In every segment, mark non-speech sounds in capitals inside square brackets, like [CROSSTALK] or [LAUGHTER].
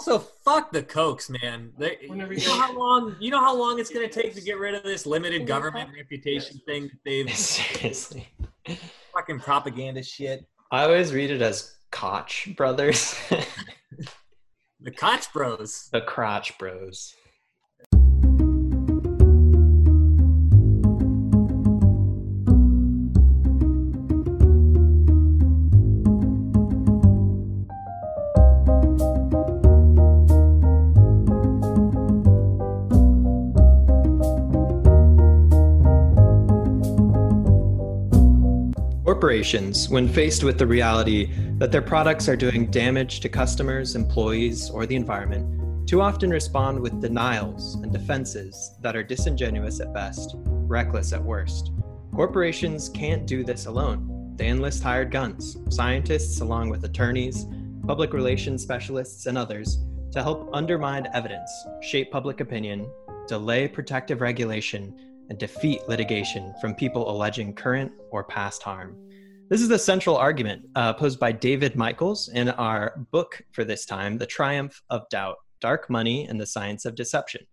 Also, fuck the Kochs, man. They, you know how long? You know how long it's gonna take to get rid of this limited government reputation thing that they've [LAUGHS] Seriously. fucking propaganda shit. I always read it as Koch brothers. [LAUGHS] The Koch Bros. the Crotch Bros. Corporations, when faced with the reality that their products are doing damage to customers, employees, or the environment, too often respond with denials and defenses that are disingenuous at best, reckless at worst. Corporations can't do this alone. They enlist hired guns, scientists, along with attorneys, public relations specialists, and others, to help undermine evidence, shape public opinion, delay protective regulation, and defeat litigation from people alleging current or past harm. This is the central argument uh, posed by David Michaels in our book for this time, The Triumph of Doubt Dark Money and the Science of Deception.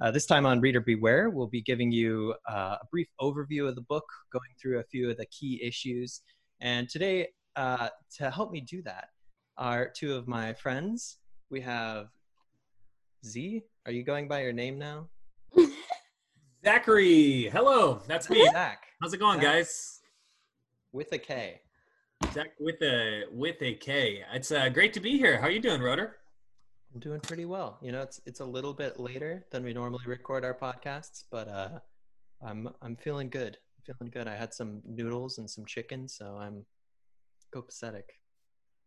Uh, this time on Reader Beware, we'll be giving you uh, a brief overview of the book, going through a few of the key issues. And today, uh, to help me do that, are two of my friends. We have Z. Are you going by your name now? [LAUGHS] Zachary. Hello, that's me. Zach. How's it going, Zach. guys? With a K. Zach with a with a K. It's uh, great to be here. How are you doing, Rotor? I'm doing pretty well. You know, it's it's a little bit later than we normally record our podcasts, but uh, I'm I'm feeling good. I'm feeling good. I had some noodles and some chicken, so I'm copacetic.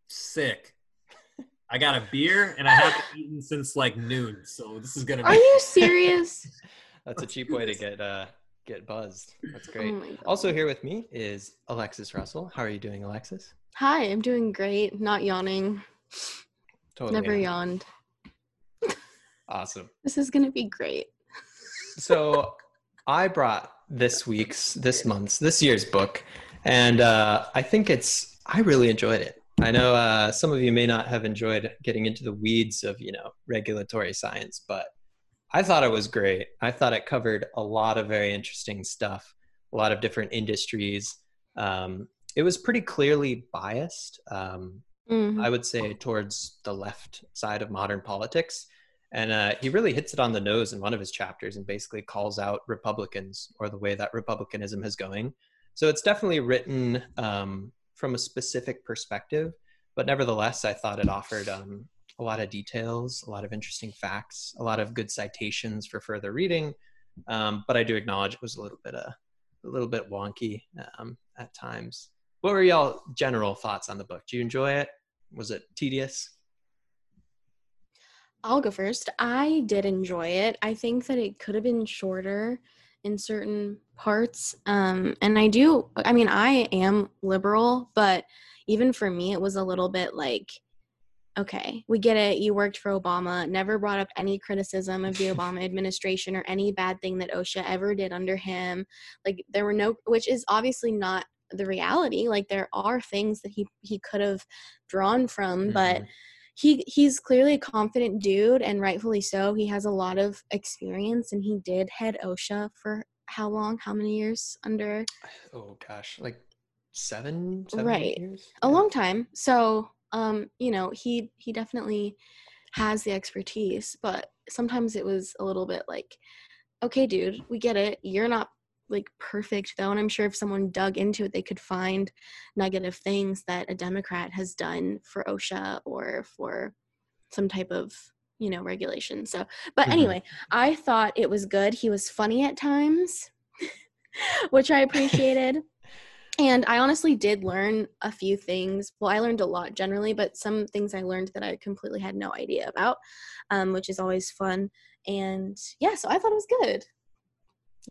Sick. [LAUGHS] I got a beer and I haven't eaten since like noon, so this is gonna Be- Are you serious? [LAUGHS] That's a cheap way to get uh get buzzed. That's Oh great. God. Also here with me is Alexis Russell. How are you doing, Alexis? Hi, I'm doing great. Not yawning. Totally Never yawned. Awesome. This is gonna be great. so I brought this week's, this month's, this year's book, and uh, I think it's. I really enjoyed it. I know uh, some of you may not have enjoyed getting into the weeds of you know regulatory science, but I thought it was great. I thought it covered a lot of very interesting stuff, a lot of different industries. Um, it was pretty clearly biased. Um, Mhm. I would say towards the left side of modern politics. And uh, he really hits it on the nose in one of his chapters and basically calls out Republicans or the way that Republicanism is going. So it's definitely written um, from a specific perspective, but nevertheless, I thought it offered um, a lot of details, a lot of interesting facts, a lot of good citations for further reading. Um, but I do acknowledge it was a little bit uh, a little bit wonky um, at times. What were y'all general thoughts on the book? Do you enjoy it? Was it tedious? I'll go first. I did enjoy it. I think that it could have been shorter in certain parts. Um, and I do, I mean, I am liberal, but even for me, it was a little bit like, okay, we get it. You worked for Obama, never brought up any criticism of the [LAUGHS] Obama administration or any bad thing that OSHA ever did under him. Like, there were no, which is obviously not the reality. Like, there are things that he, he could have drawn from, but Mhm. he he's clearly a confident dude and rightfully so he has a lot of experience and he did head osha for how long how many years under oh gosh, like seven, Right. years. a Yeah. long time so um you know he he definitely has the expertise but sometimes it was a little bit like okay dude we get it. You're not like perfect though. And i'm sure if someone dug into it they could find negative things that a democrat has done for osha or for some type of you know regulation. So but Mhm. anyway i thought it was good. He was funny at times [LAUGHS] which i [LAUGHS] appreciated and I honestly did learn a few things. Well, I learned a lot generally, but some things I learned that I completely had no idea about, um, which is always fun. And yeah, so I thought it was good.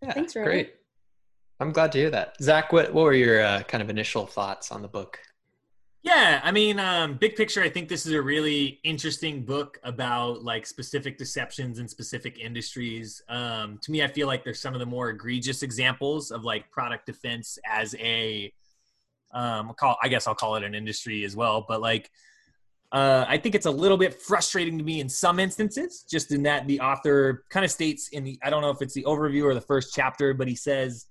Yeah, Thanks, great. I'm glad to hear that. Zach, what what were your uh, kind of initial thoughts on the book? Yeah, I mean, um, big picture, I think this is a really interesting book about like specific deceptions in specific industries. Um, to me, I feel like there's some of the more egregious examples of like product defense as a, um, call I guess I'll call it an industry as well, but like Uh, I think it's a little bit frustrating to me in some instances, just in that the author kind of states in the, I don't know if it's the overview or the first chapter, but he says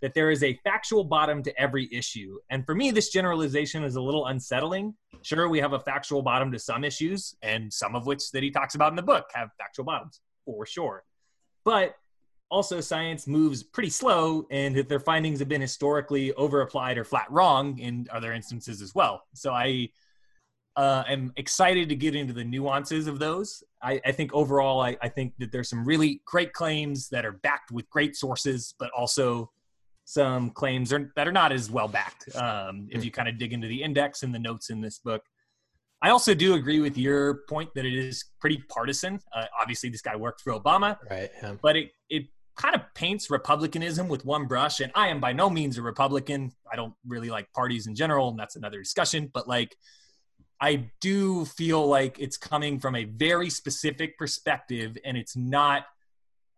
that there is a factual bottom to every issue. And for me, this generalization is a little unsettling. Sure, we have a factual bottom to some issues, and some of which that he talks about in the book have factual bottoms, for sure. But also, science moves pretty slow, and that their findings have been historically over applied or flat wrong in other instances as well. So I uh, am excited to get into the nuances of those. I, I think overall, I, I, think that there's some really great claims that are backed with great sources, but also some claims are, that are not as well backed. Um, if hmm. you kind of dig into the index and the notes in this book, I also do agree with your point that it is pretty partisan. Uh, obviously, this guy worked for Obama, right? Yeah. But it it kind of paints republicanism with one brush. And I am by no means a Republican. I don't really like parties in general, and that's another discussion. But like I do feel like it's coming from a very specific perspective and it's not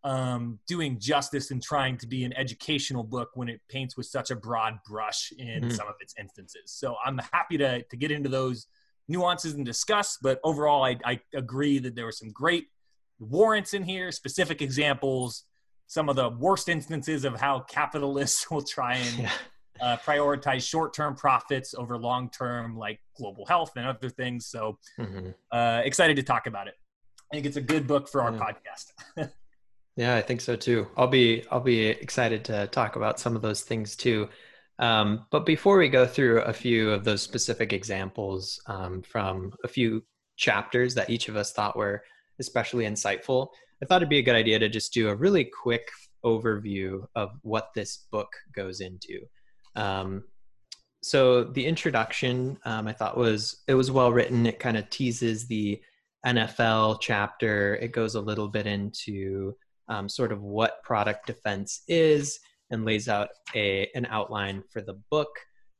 um, doing justice and trying to be an educational book when it paints with such a broad brush in mm-hmm. some of its instances. So I'm happy to, to get into those nuances and discuss, but overall, I, I agree that there were some great warrants in here, specific examples, some of the worst instances of how capitalists [LAUGHS] will try and yeah uh, prioritize short-term profits over long-term like global health and other things so mm-hmm. uh, excited to talk about it i think it's a good book for our yeah. podcast [LAUGHS] yeah i think so too i'll be i'll be excited to talk about some of those things too um, but before we go through a few of those specific examples um, from a few chapters that each of us thought were especially insightful i thought it'd be a good idea to just do a really quick overview of what this book goes into um, so the introduction um, I thought was it was well written. It kind of teases the NFL chapter. It goes a little bit into um, sort of what product defense is and lays out a an outline for the book.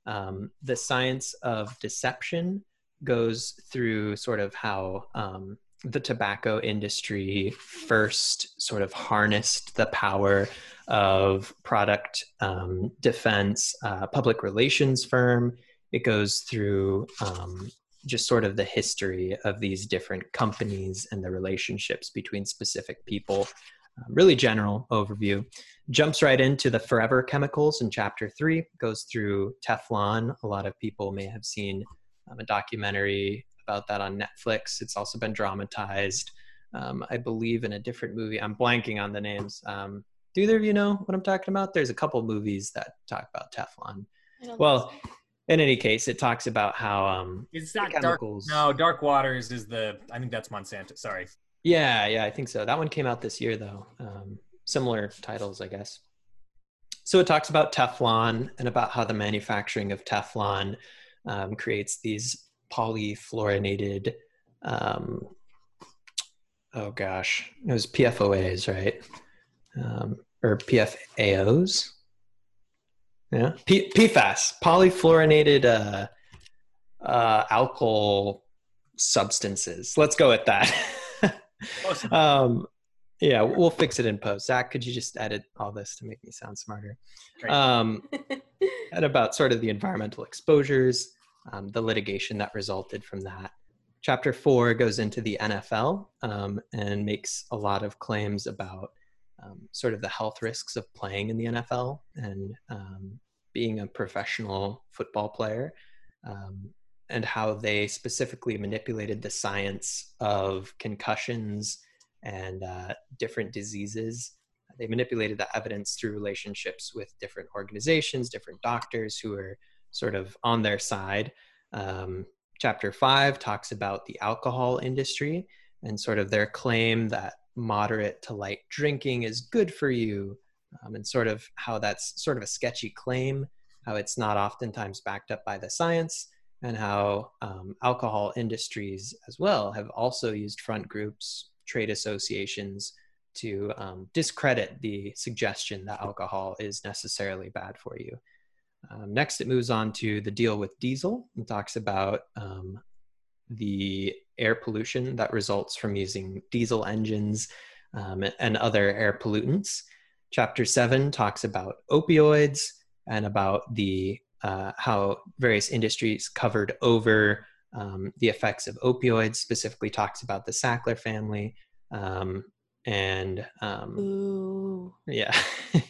Um, the science of deception goes through sort of how um, the tobacco industry first sort of harnessed the power of product um, defense, uh, public relations firm. It goes through um, just sort of the history of these different companies and the relationships between specific people. Uh, really general overview. Jumps right into the forever chemicals in chapter three, goes through Teflon. A lot of people may have seen um, a documentary about that on Netflix. It's also been dramatized, um, I believe, in a different movie. I'm blanking on the names. Um, do either of you know what I'm talking about? There's a couple movies that talk about Teflon. Well, in any case, it talks about how um, it's not chemicals. Dark, no, Dark Waters is the. I think that's Monsanto. Sorry. Yeah, yeah, I think so. That one came out this year though. Um, similar titles, I guess. So it talks about Teflon and about how the manufacturing of Teflon um, creates these polyfluorinated. Um, oh gosh, it was PFOAs, right? um, or PFAOs. Yeah, P- PFAS, polyfluorinated uh, uh, substances. Let's go with that. [LAUGHS] awesome. um, yeah, we'll fix it in post. Zach, could you just edit all this to make me sound smarter? Um, [LAUGHS] and about sort of the environmental exposures, um, the litigation that resulted from that. Chapter four goes into the NFL um, and makes a lot of claims about um, sort of the health risks of playing in the NFL and um, being a professional football player, um, and how they specifically manipulated the science of concussions and uh, different diseases. They manipulated the evidence through relationships with different organizations, different doctors who are sort of on their side. Um, chapter five talks about the alcohol industry and sort of their claim that moderate to light drinking is good for you, um, and sort of how that's sort of a sketchy claim, how it's not oftentimes backed up by the science, and how um, alcohol industries as well have also used front groups, trade associations to um, discredit the suggestion that alcohol is necessarily bad for you. Um, next, it moves on to the deal with diesel and talks about um, the air pollution that results from using diesel engines um, and other air pollutants. Chapter seven talks about opioids and about the uh, how various industries covered over um, the effects of opioids, specifically talks about the Sackler family. Um, and um, yeah, [LAUGHS]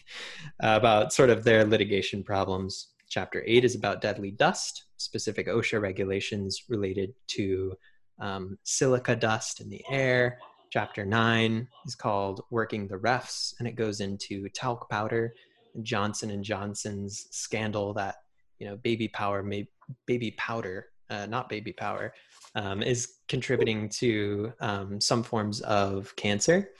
about sort of their litigation problems. Chapter eight is about deadly dust, specific OSHA regulations related to um, silica dust in the air. Chapter nine is called "Working the Refs," and it goes into talc powder, Johnson and Johnson's scandal that you know baby power, may, baby powder, uh, not baby power, um, is contributing to um, some forms of cancer.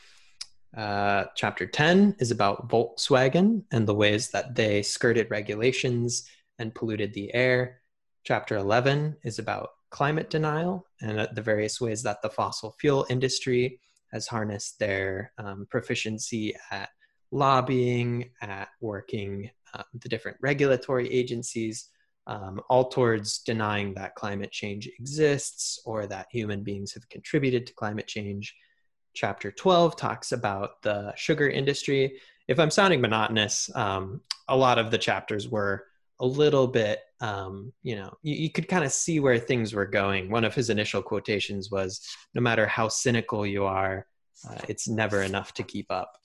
Uh, chapter 10 is about Volkswagen and the ways that they skirted regulations and polluted the air. Chapter 11 is about climate denial and the various ways that the fossil fuel industry has harnessed their um, proficiency at lobbying, at working uh, the different regulatory agencies, um, all towards denying that climate change exists or that human beings have contributed to climate change chapter 12 talks about the sugar industry. If I'm sounding monotonous, um, a lot of the chapters were a little bit, um, you know, you, you could kind of see where things were going. One of his initial quotations was No matter how cynical you are, uh, it's never enough to keep up.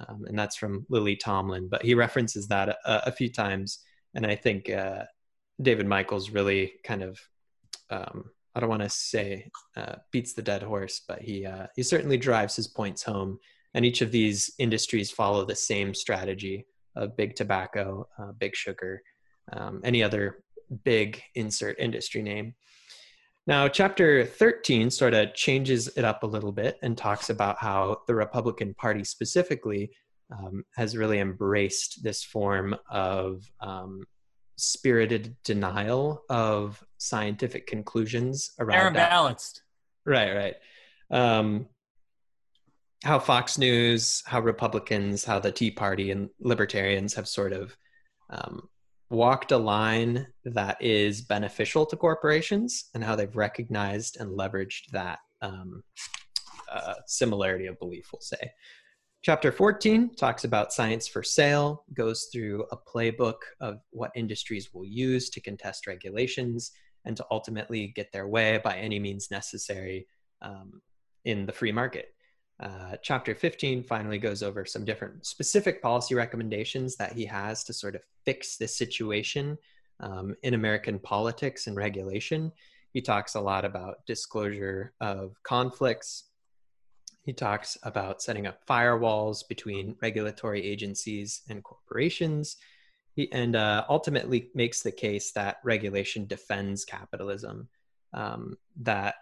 Um, and that's from Lily Tomlin, but he references that a, a few times. And I think uh, David Michaels really kind of um, I don't want to say uh, beats the dead horse, but he uh, he certainly drives his points home. And each of these industries follow the same strategy of big tobacco, uh, big sugar, um, any other big insert industry name. Now, chapter 13 sort of changes it up a little bit and talks about how the Republican Party specifically um, has really embraced this form of um, spirited denial of scientific conclusions around They're balanced. Right, right. Um, how Fox News, how Republicans, how the Tea Party and libertarians have sort of um, walked a line that is beneficial to corporations and how they've recognized and leveraged that um, uh, similarity of belief, we'll say. Chapter 14 talks about science for sale, goes through a playbook of what industries will use to contest regulations and to ultimately get their way by any means necessary um, in the free market. Uh, chapter 15 finally goes over some different specific policy recommendations that he has to sort of fix this situation um, in American politics and regulation. He talks a lot about disclosure of conflicts, he talks about setting up firewalls between regulatory agencies and corporations. He, and uh, ultimately makes the case that regulation defends capitalism, um, that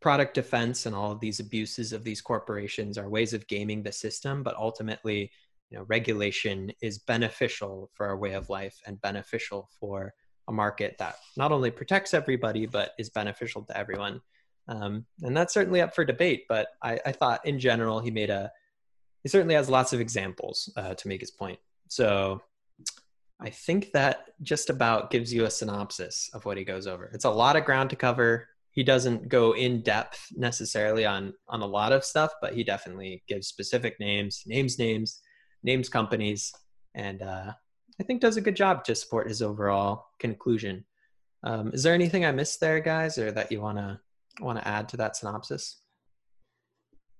product defense and all of these abuses of these corporations are ways of gaming the system, but ultimately, you know, regulation is beneficial for our way of life and beneficial for a market that not only protects everybody but is beneficial to everyone. Um, and that's certainly up for debate, but I, I, thought in general he made a, he certainly has lots of examples uh, to make his point. So I think that just about gives you a synopsis of what he goes over. It's a lot of ground to cover. He doesn't go in depth necessarily on on a lot of stuff, but he definitely gives specific names, names names, names companies, and uh, I think does a good job to support his overall conclusion. Um, is there anything I missed there, guys, or that you want to add to that synopsis?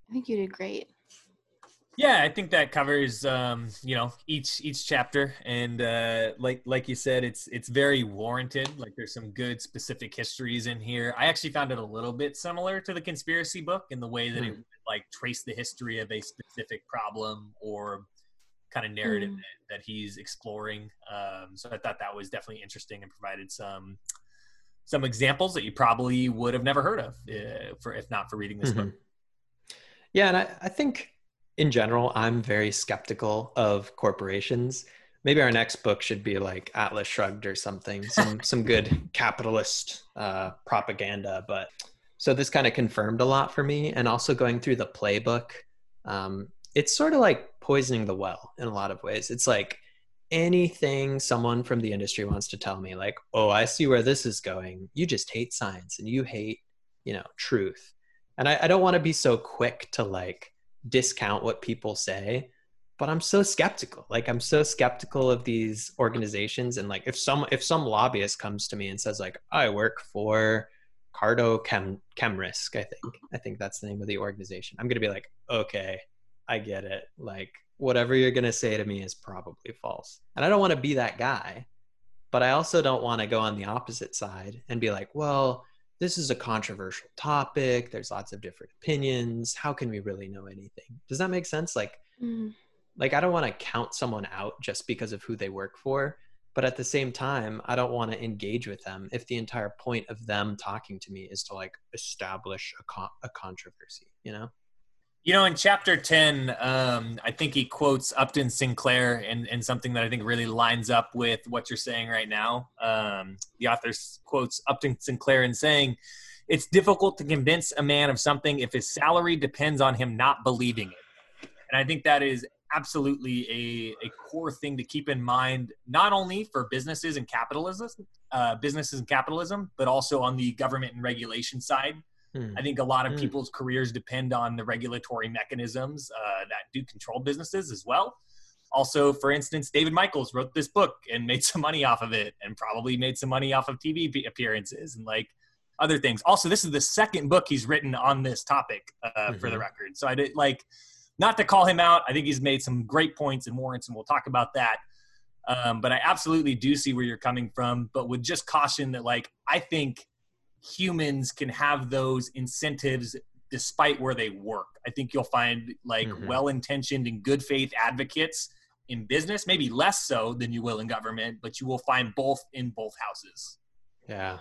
I think you did great. Yeah, I think that covers um, you know each each chapter, and uh, like like you said, it's it's very warranted. Like there's some good specific histories in here. I actually found it a little bit similar to the conspiracy book in the way that mm. it hmm. like trace the history of a specific problem or kind of narrative mm. that, that, he's exploring. Um, so I thought that was definitely interesting and provided some some examples that you probably would have never heard of uh, for if not for reading this mm-hmm. book. Yeah, and I, I think in general, I'm very skeptical of corporations. Maybe our next book should be like Atlas Shrugged or something, some [LAUGHS] some good capitalist uh, propaganda. But so this kind of confirmed a lot for me, and also going through the playbook, um, it's sort of like poisoning the well in a lot of ways. It's like anything someone from the industry wants to tell me like oh i see where this is going you just hate science and you hate you know truth and i, I don't want to be so quick to like discount what people say but i'm so skeptical like i'm so skeptical of these organizations and like if some if some lobbyist comes to me and says like i work for Cardno Chem Chemrisk, I think. I think that's the name of the organization. I'm gonna be like, okay, I get it. Like whatever you're gonna say to me is probably false. And I don't want to be that guy, but I also don't want to go on the opposite side and be like, well, this is a controversial topic. There's lots of different opinions. How can we really know anything? Does that make sense? Like, mm. like I don't want to count someone out just because of who they work for, but at the same time, I don't want to engage with them if the entire point of them talking to me is to like establish a, con- a controversy. You know? You know, in chapter 10, um, I think he quotes Upton Sinclair and, and something that I think really lines up with what you're saying right now. Um, the author quotes Upton Sinclair in saying, It's difficult to convince a man of something if his salary depends on him not believing it. And I think that is absolutely a, a core thing to keep in mind, not only for businesses and capitalism, uh, businesses and capitalism, but also on the government and regulation side Hmm. I think a lot of hmm. people's careers depend on the regulatory mechanisms uh, that do control businesses as well. Also, for instance, David Michaels wrote this book and made [LAUGHS] some money off of it, and probably made some money off of TV appearances and like other things. Also, this is the second book he's written on this topic, uh, mm-hmm. for the mm-hmm. record. So I did like not to call him out. I think he's made some great points and warrants, and we'll talk about that. Um, but I absolutely do see where you're coming from, but would just caution that like I think humans can have those incentives despite where they work. I think you'll find like mm-hmm. well intentioned and good faith advocates in business, maybe less so than you will in government, but you will find both in both houses. Yeah.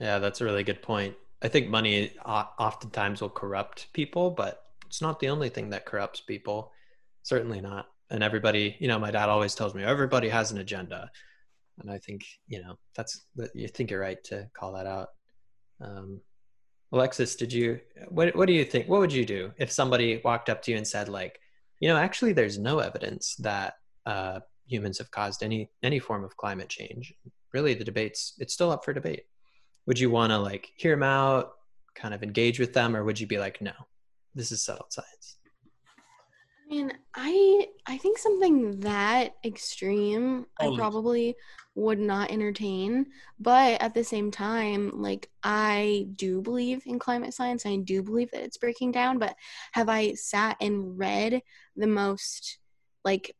Yeah, that's a really good point. I think money oftentimes will corrupt people, but it's not the only thing that corrupts people. Certainly not. And everybody, you know, my dad always tells me everybody has an agenda. And I think, you know, that's, you think you're right to call that out. Um, Alexis, did you what what do you think? What would you do if somebody walked up to you and said like, you know, actually there's no evidence that uh, humans have caused any any form of climate change. Really, the debates it's still up for debate. Would you want to like hear them out, kind of engage with them, or would you be like, no, this is settled science? I mean, I I think something that extreme I probably would not entertain, but at the same time, like I do believe in climate science. I do believe that it's breaking down, but have I sat and read the most like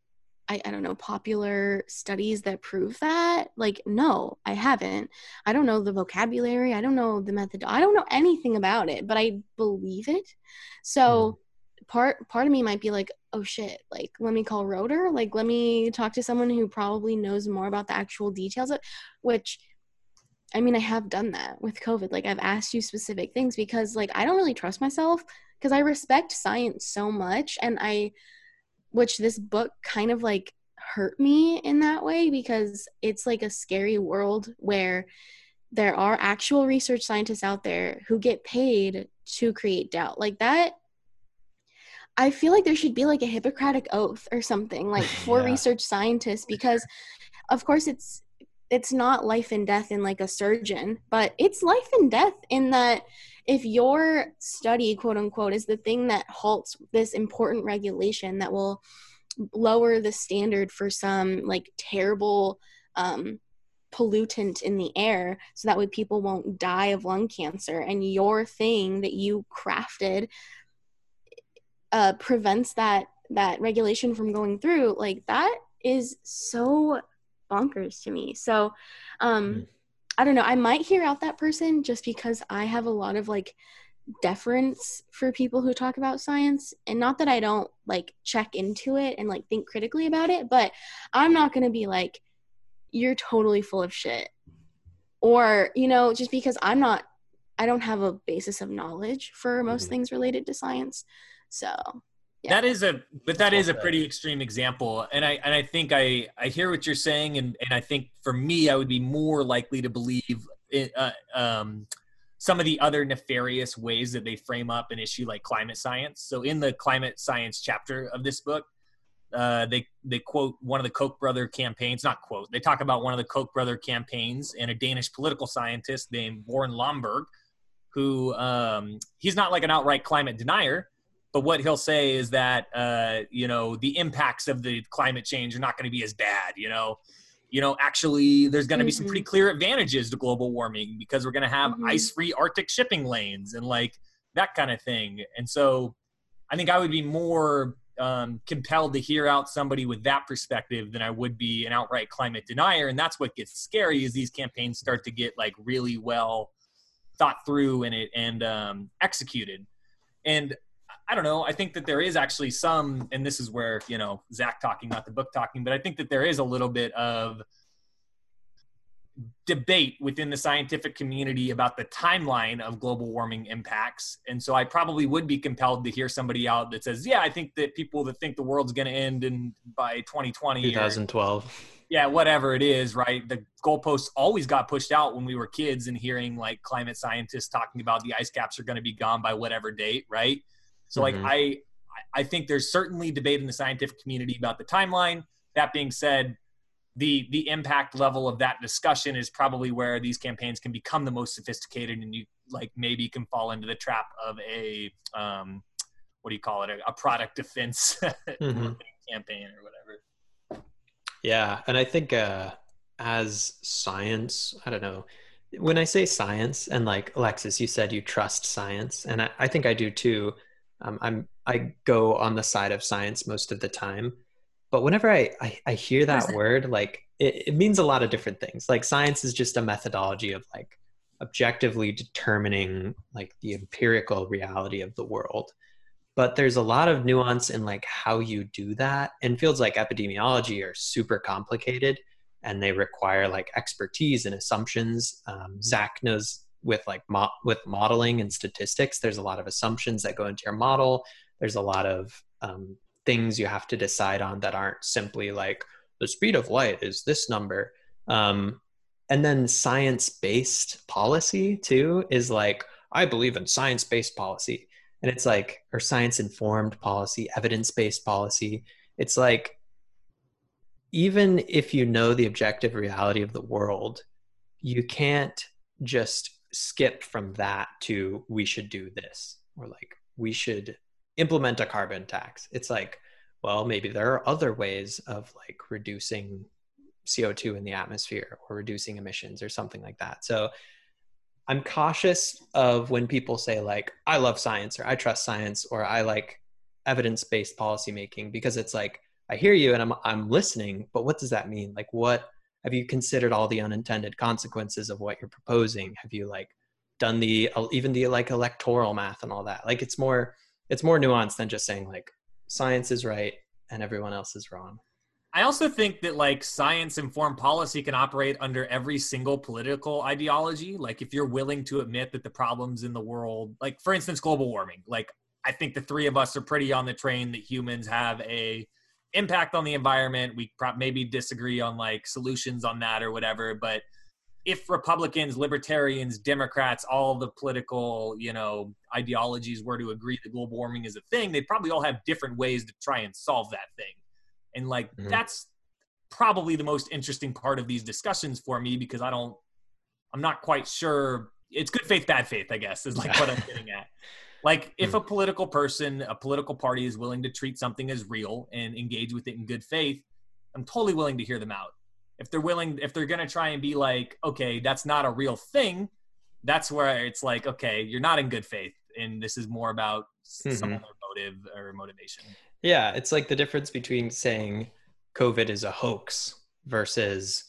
I, I don't know popular studies that prove that? Like no i haven't. I don't know the vocabulary. I don't know the method i don't know anything about it but i believe it. So part part of me might be like oh shit like let me call rotor like let me talk to someone who probably knows more about the actual details of which i mean i have done that with covid like i've asked you specific things because like i don't really trust myself because i respect science so much and i which this book kind of like hurt me in that way because it's like a scary world where there are actual research scientists out there who get paid to create doubt. Like that I feel like there should be like a Hippocratic oath or something like [LAUGHS] for yeah. research scientists because of course it's it's not life and death in like a surgeon, but it's life and death in that if your study, quote unquote, is the thing that halts this important regulation that will lower the standard for some like terrible um, pollutant in the air so that way people won't die of lung cancer and your thing that you crafted uh, prevents that that regulation from going through like that is so bonkers to me. So um mm. i don't know. I might hear out that person just because i have a lot of like deference for people who talk about science. And not that i don't like check into it and like think critically about it but i'm not going to be like you're totally full of shit. Or you know just because i'm not i don't have a basis of knowledge for most mm-hmm. things related to science so yeah. That is a but that is a pretty extreme example. And I and I think I I hear what you're saying and and I think for me I would be more likely to believe it, uh, um some of the other nefarious ways that they frame up an issue like climate science. So in the climate science chapter of this book, uh, they they quote one of the Koch brother campaigns. Not quote. They talk about one of the Koch brother campaigns and a Danish political scientist named Bjorn Lomborg, who um, he's not like an outright climate denier, but what he'll say is that uh, you know the impacts of the climate change are not going to be as bad. You know, you know, actually there's going to be some pretty clear advantages to global warming because we're going to have Mhm. ice-free Arctic shipping lanes and like that kind of thing. And so I think I would be more um, compelled to hear out somebody with that perspective than I would be an outright climate denier. And that's what gets scary is these campaigns start to get like really well thought through and it and um, executed. And I don't know. I think that there is actually some, and this is where you know Zach talking, not the book talking, but I think that there is a little bit of debate within the scientific community about the timeline of global warming impacts. And so I probably would be compelled to hear somebody out that says, "Yeah, I think that people that think the world's going to end in by 2020 or 2012. yeah, whatever it is, right? The goalposts always got pushed out when we were kids and hearing like climate scientists talking about the ice caps are going to be gone by whatever date, right? So like Mhm. I I think there's certainly debate in the scientific community about the timeline. That being said, the the impact level of that discussion is probably where these campaigns can become the most sophisticated and you like maybe can fall into the trap of a um what do you call it a, a product defense [LAUGHS] Mhm. campaign or whatever Yeah, and I think uh, as science, I don't know. When I say science, and like Alexis, you said you trust science, and I, I think I do too. Um, I'm I go on the side of science most of the time, but whenever I I, I hear that word, like it, it means a lot of different things. Like science is just a methodology of like objectively determining like the empirical reality of the world. But there's a lot of nuance in like how you do that and fields like epidemiology are super complicated and they require like expertise and assumptions. Um, zach knows with like mo- with modeling and statistics there's a lot of assumptions that go into your model. There's a lot of um, things you have to decide on that aren't simply like the speed of light is this number. Um, and then science-based policy too is like i believe in science-based policy. And it's like or science informed policy evidence based policy. It's like even if you know the objective reality of the world you can't just skip from that to we should do this or like we should implement a carbon tax it's like well maybe there are other ways of like reducing co2 in the atmosphere or reducing emissions or something like that so I'm cautious of when people say like I love science or I trust science or I like evidence-based policymaking because it's like I hear you and I'm I'm listening, but what does that mean? Like what have you considered all the unintended consequences of what you're proposing? Have you like done the even the like electoral math and all that? Like it's more it's more nuanced than just saying like science is right and everyone else is wrong. I also think that like science informed policy can operate under every single political ideology. Like if you're willing to admit that the problems in the world, like for instance, global warming, like I think the three of us are pretty on the train that humans have a impact on the environment. We pro- maybe disagree on like solutions on that or whatever, but if Republicans, Libertarians, Democrats, all the political, you know, ideologies were to agree that global warming is a thing, they'd probably all have different ways to try and solve that thing. And like Mhm. that's probably the most interesting part of these discussions for me because I don't I'm not quite sure it's good faith, bad faith, I guess, is like what I'm [LAUGHS] getting at. Like if hmm. a political person, a political party is willing to treat something as real and engage with it in good faith, I'm totally willing to hear them out. If they're willing, if they're gonna try and be like, okay, that's not a real thing, that's where it's like, okay, you're not in good faith, and this is more about s- some mm-hmm. other motive or motivation. Yeah, it's like the difference between saying COVID is a hoax versus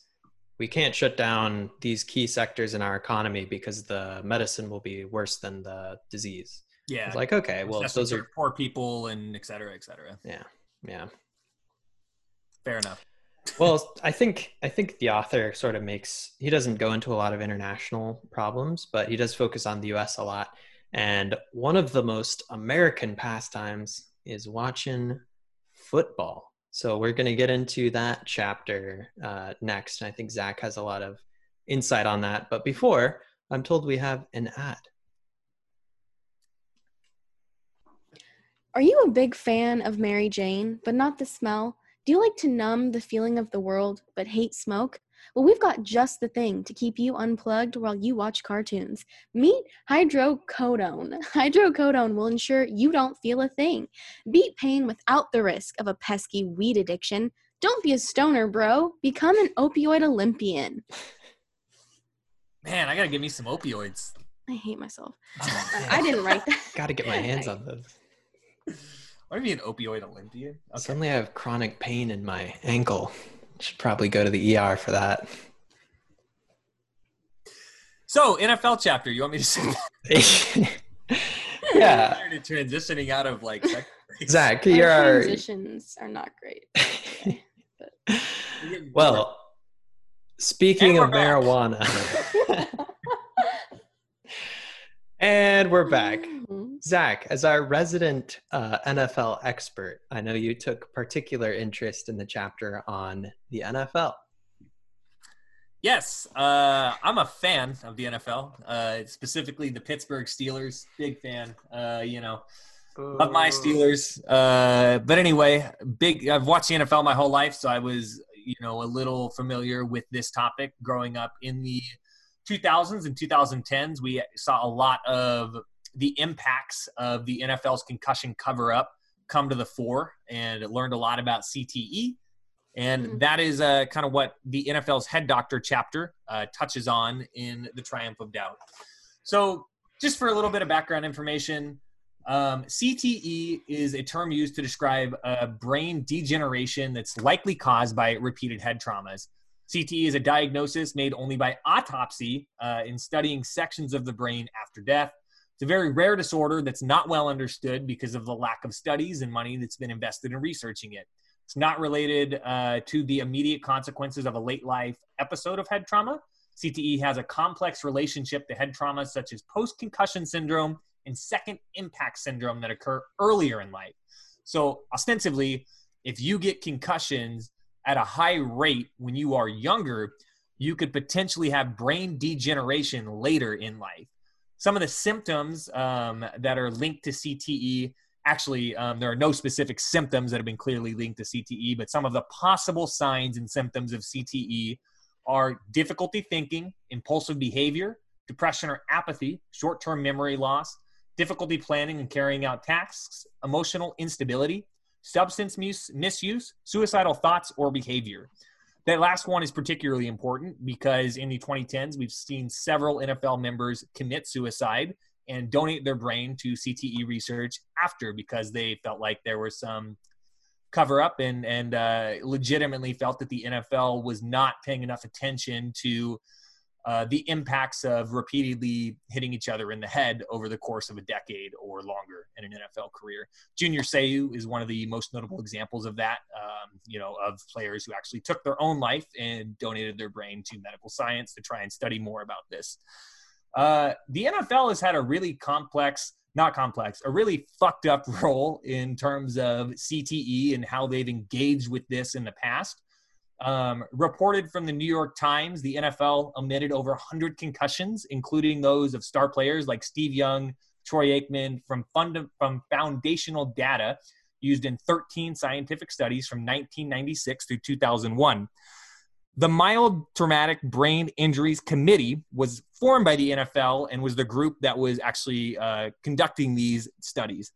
we can't shut down these key sectors in our economy because the medicine will be worse than the disease. Yeah, It's like, okay, well, those are, poor people and et cetera, et cetera. yeah, yeah. Fair enough. Well, I think I think the author sort of makes he doesn't go into a lot of international problems, but he does focus on the US a lot. And one of the most American pastimes is watching football. So we're going to get into that chapter uh, next. And I think Zach has a lot of insight on that. But before, I'm told we have an ad. Are you a big fan of Mary Jane, but not the smell? Do you like to numb the feeling of the world, but hate smoke? Well, we've got just the thing to keep you unplugged while you watch cartoons. Meet hydrocodone. [LAUGHS] Hydrocodone will ensure you don't feel a thing. Beat pain without the risk of a pesky weed addiction. Don't be a stoner, bro. Become an opioid Olympian. Man, I gotta give me some opioids. I hate myself. Oh. [LAUGHS] I didn't write that. Got to get my [LAUGHS] hands on those. Want to be an opioid Olympian? Okay. Suddenly, I have chronic pain in my ankle. Should probably go to the ER for that. So NFL chapter. You want me to say? [LAUGHS] yeah, Prior to transitioning out of like. sex- Zach, Our you're our. transitions are not great. We're [LAUGHS] Well, speaking of back. marijuana, [LAUGHS] and we're back. Mhm. Zach, as our resident uh, NFL expert, I know you took particular interest in the chapter on the NFL. Yes, uh, I'm a fan of the NFL, uh, specifically the Pittsburgh Steelers. Big fan. Uh, you know, love my Steelers. Uh, but anyway, big. I've watched the NFL my whole life, so I was, you know, a little familiar with this topic growing up in the 2000s and 2010s. We saw a lot of the impacts of the NFL's concussion cover up come to the fore, and learned a lot about CTE. And Mhm. that is uh, kind of what the NFL's head doctor chapter uh, touches on in the Triumph of Doubt. So, just for a little bit of background information, um, CTE is a term used to describe a brain degeneration that's likely caused by repeated head traumas. CTE is a diagnosis made only by autopsy uh, in studying sections of the brain after death. It's a very rare disorder that's not well understood because of the lack of studies and money that's been invested in researching it. It's not related uh, to the immediate consequences of a late life episode of head trauma. CTE has a complex relationship to head trauma, such as post concussion syndrome and second impact syndrome that occur earlier in life. So, ostensibly, if you get concussions at a high rate when you are younger, you could potentially have brain degeneration later in life. Some of the symptoms um, that are linked to CTE actually, um, there are no specific symptoms that have been clearly linked to CTE, but some of the possible signs and symptoms of CTE are difficulty thinking, impulsive behavior, depression or apathy, short term memory loss, difficulty planning and carrying out tasks, emotional instability, substance mis- misuse, suicidal thoughts or behavior. That last one is particularly important because in the 2010s, we've seen several NFL members commit suicide and donate their brain to CTE research after because they felt like there was some cover up and and uh, legitimately felt that the NFL was not paying enough attention to uh, the impacts of repeatedly hitting each other in the head over the course of a decade or longer in an NFL career. Junior Seau is one of the most notable examples of that. Um, you know, of players who actually took their own life and donated their brain to medical science to try and study more about this. Uh, the NFL has had a really complex, not complex, a really fucked up [LAUGHS] role in terms of CTE and how they've engaged with this in the past. Um, reported from the New York Times, the NFL omitted over 100 concussions, including those of star players like Steve Young, Troy Aikman, from, fund- from foundational data used in 13 scientific studies from 1996 through 2001. The Mild Traumatic Brain Injuries Committee was formed by the NFL and was the group that was actually uh, conducting these studies.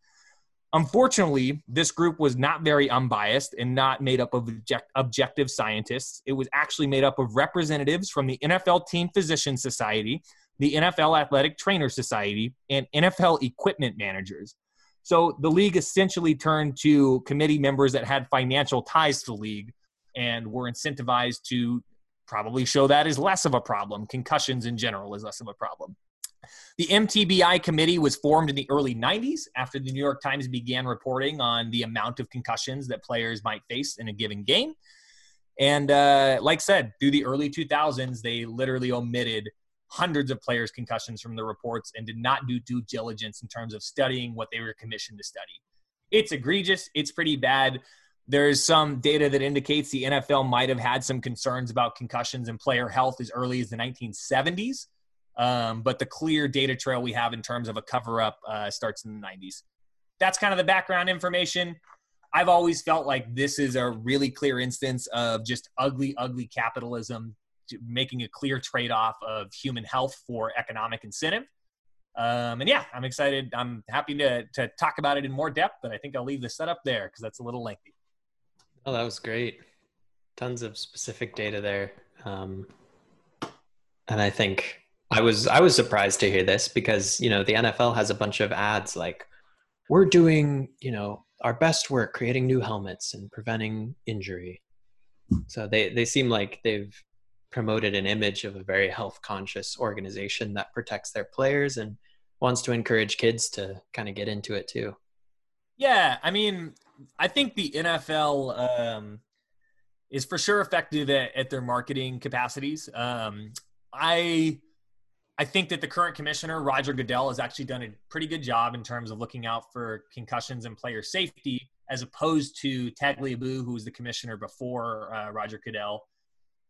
Unfortunately, this group was not very unbiased and not made up of object- objective scientists. It was actually made up of representatives from the NFL Team Physician Society, the NFL Athletic Trainer Society, and NFL equipment managers. So the league essentially turned to committee members that had financial ties to the league and were incentivized to probably show that is less of a problem. Concussions in general is less of a problem. The MTBI committee was formed in the early 90s after the New York Times began reporting on the amount of concussions that players might face in a given game. And uh, like said, through the early 2000s, they literally omitted hundreds of players' concussions from the reports and did not do due diligence in terms of studying what they were commissioned to study. It's egregious. It's pretty bad. There's some data that indicates the NFL might have had some concerns about concussions and player health as early as the 1970s. Um, but the clear data trail we have in terms of a cover up uh, starts in the 90s. That's kind of the background information. I've always felt like this is a really clear instance of just ugly, ugly capitalism making a clear trade off of human health for economic incentive. Um, and yeah, I'm excited. I'm happy to, to talk about it in more depth, but I think I'll leave the setup there because that's a little lengthy. Oh, that was great. tons of specific data there. Um, and I think I was I was surprised to hear this because you know the NFL has a bunch of ads like we're doing you know our best work creating new helmets and preventing injury. So they they seem like they've promoted an image of a very health conscious organization that protects their players and wants to encourage kids to kind of get into it too. Yeah, I mean, I think the NFL um, is for sure effective at, at their marketing capacities. Um, I I think that the current commissioner Roger Goodell has actually done a pretty good job in terms of looking out for concussions and player safety, as opposed to Tagliabue, who was the commissioner before uh, Roger Goodell.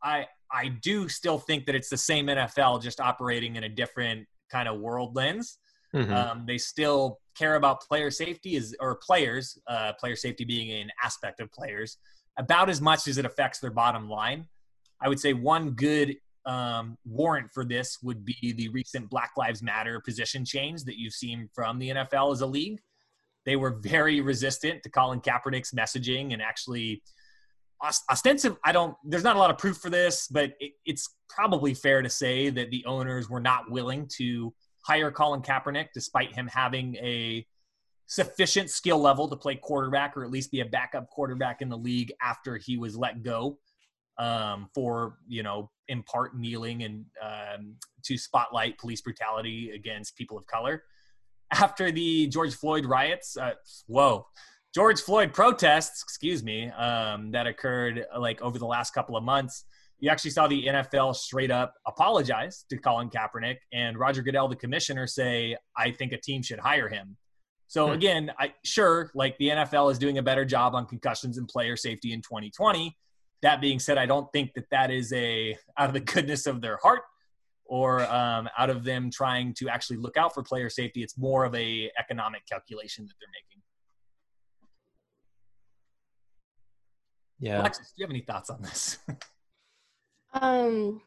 I I do still think that it's the same NFL, just operating in a different kind of world lens. Mm-hmm. Um, they still care about player safety is or players, uh, player safety being an aspect of players, about as much as it affects their bottom line. I would say one good um, warrant for this would be the recent Black Lives Matter position change that you've seen from the NFL as a league. They were very resistant to Colin Kaepernick's messaging and actually ostensive. I don't. There's not a lot of proof for this, but it, it's probably fair to say that the owners were not willing to hire Colin Kaepernick, despite him having a sufficient skill level to play quarterback or at least be a backup quarterback in the league after he was let go um, for you know in part kneeling and um, to spotlight police brutality against people of color after the George Floyd riots. Uh, whoa. George Floyd protests, excuse me, um, that occurred like over the last couple of months you actually saw the NFL straight up apologize to Colin Kaepernick and Roger Goodell, the commissioner, say, I think a team should hire him. So hmm. again, I sure like the NFL is doing a better job on concussions and player safety in 2020. That being said, I don't think that that is a out of the goodness of their heart or um, out of them trying to actually look out for player safety. It's more of a economic calculation that they're making. Yeah. Alexis, do you have any thoughts on this? [LAUGHS] Um,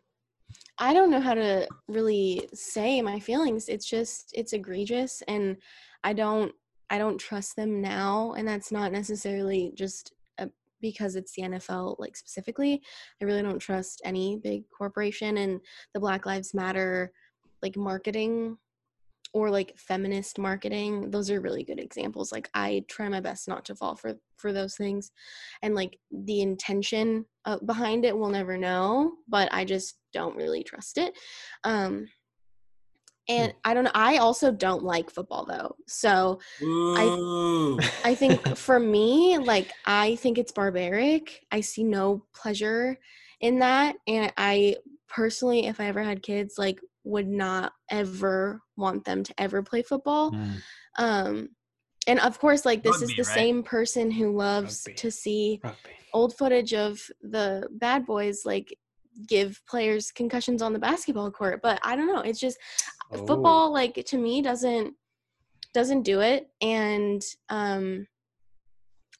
I don't know how to really say my feelings. It's just it's egregious, and I don't I don't trust them now, and that's not necessarily just a, because it's the NFL like specifically. I really don't trust any big corporation and the Black Lives Matter like marketing or like feminist marketing those are really good examples like i try my best not to fall for for those things and like the intention uh, behind it we'll never know but i just don't really trust it um and hmm. i don't know i also don't like football though so Ooh. i i think [LAUGHS] for me like i think it's barbaric i see no pleasure in that and i personally if i ever had kids like would not ever want them to ever play football. Mm. Um, and of course, like this Rugby, is the right? same person who loves Rugby. to see Rugby. old footage of the bad boys like give players concussions on the basketball court. But I don't know. It's just oh. football, like to me, doesn't doesn't do it. And um,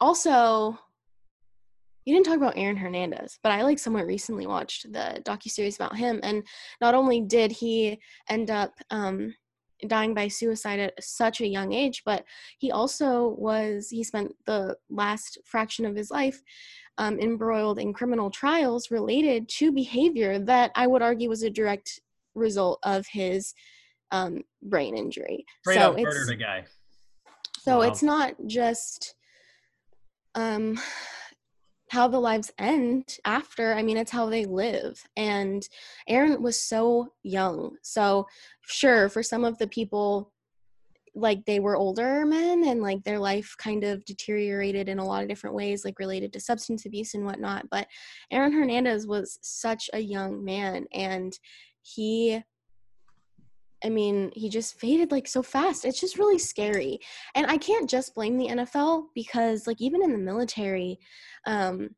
also, you didn't talk about Aaron Hernandez, but I like somewhat recently watched the docu series about him, and not only did he end up um, dying by suicide at such a young age, but he also was he spent the last fraction of his life um, embroiled in criminal trials related to behavior that I would argue was a direct result of his um, brain injury. Straight so up murdered a guy. So wow. it's not just um how the lives end after. I mean, it's how they live. And Aaron was so young. So, sure, for some of the people, like they were older men and like their life kind of deteriorated in a lot of different ways, like related to substance abuse and whatnot. But Aaron Hernandez was such a young man and he I mean, he just faded like so fast. It's just really scary. And I can't just blame the NFL because like even in the military, um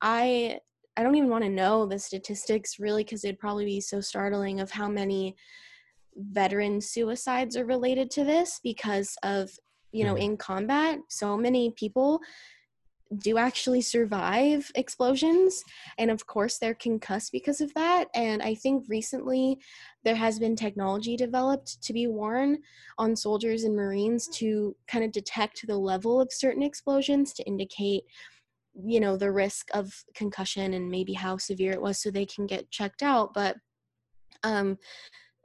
I I don't even want to know the statistics really cuz it'd probably be so startling of how many veteran suicides are related to this because of, you know, mm. in combat, so many people do actually survive explosions and of course they're concussed because of that and i think recently there has been technology developed to be worn on soldiers and marines to kind of detect the level of certain explosions to indicate you know the risk of concussion and maybe how severe it was so they can get checked out but um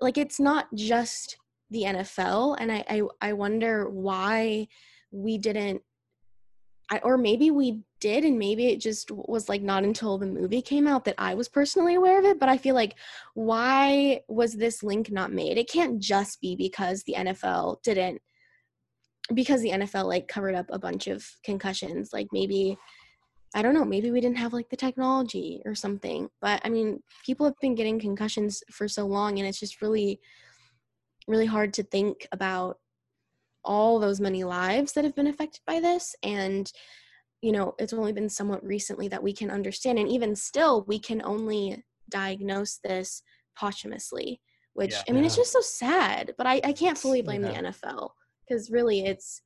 like it's not just the NFL and I I, I wonder why we didn't I, or maybe we did and maybe it just was like not until the movie came out that I was personally aware of it but I feel like why was this link not made it can't just be because the NFL didn't because the NFL like covered up a bunch of concussions like maybe I don't know, maybe we didn't have like the technology or something. But I mean, people have been getting concussions for so long and it's just really really hard to think about all those many lives that have been affected by this and you know, it's only been somewhat recently that we can understand and even still we can only diagnose this posthumously, which Yeah. I mean, it's just so sad, but I I can't fully blame Yeah. the NFL because really it's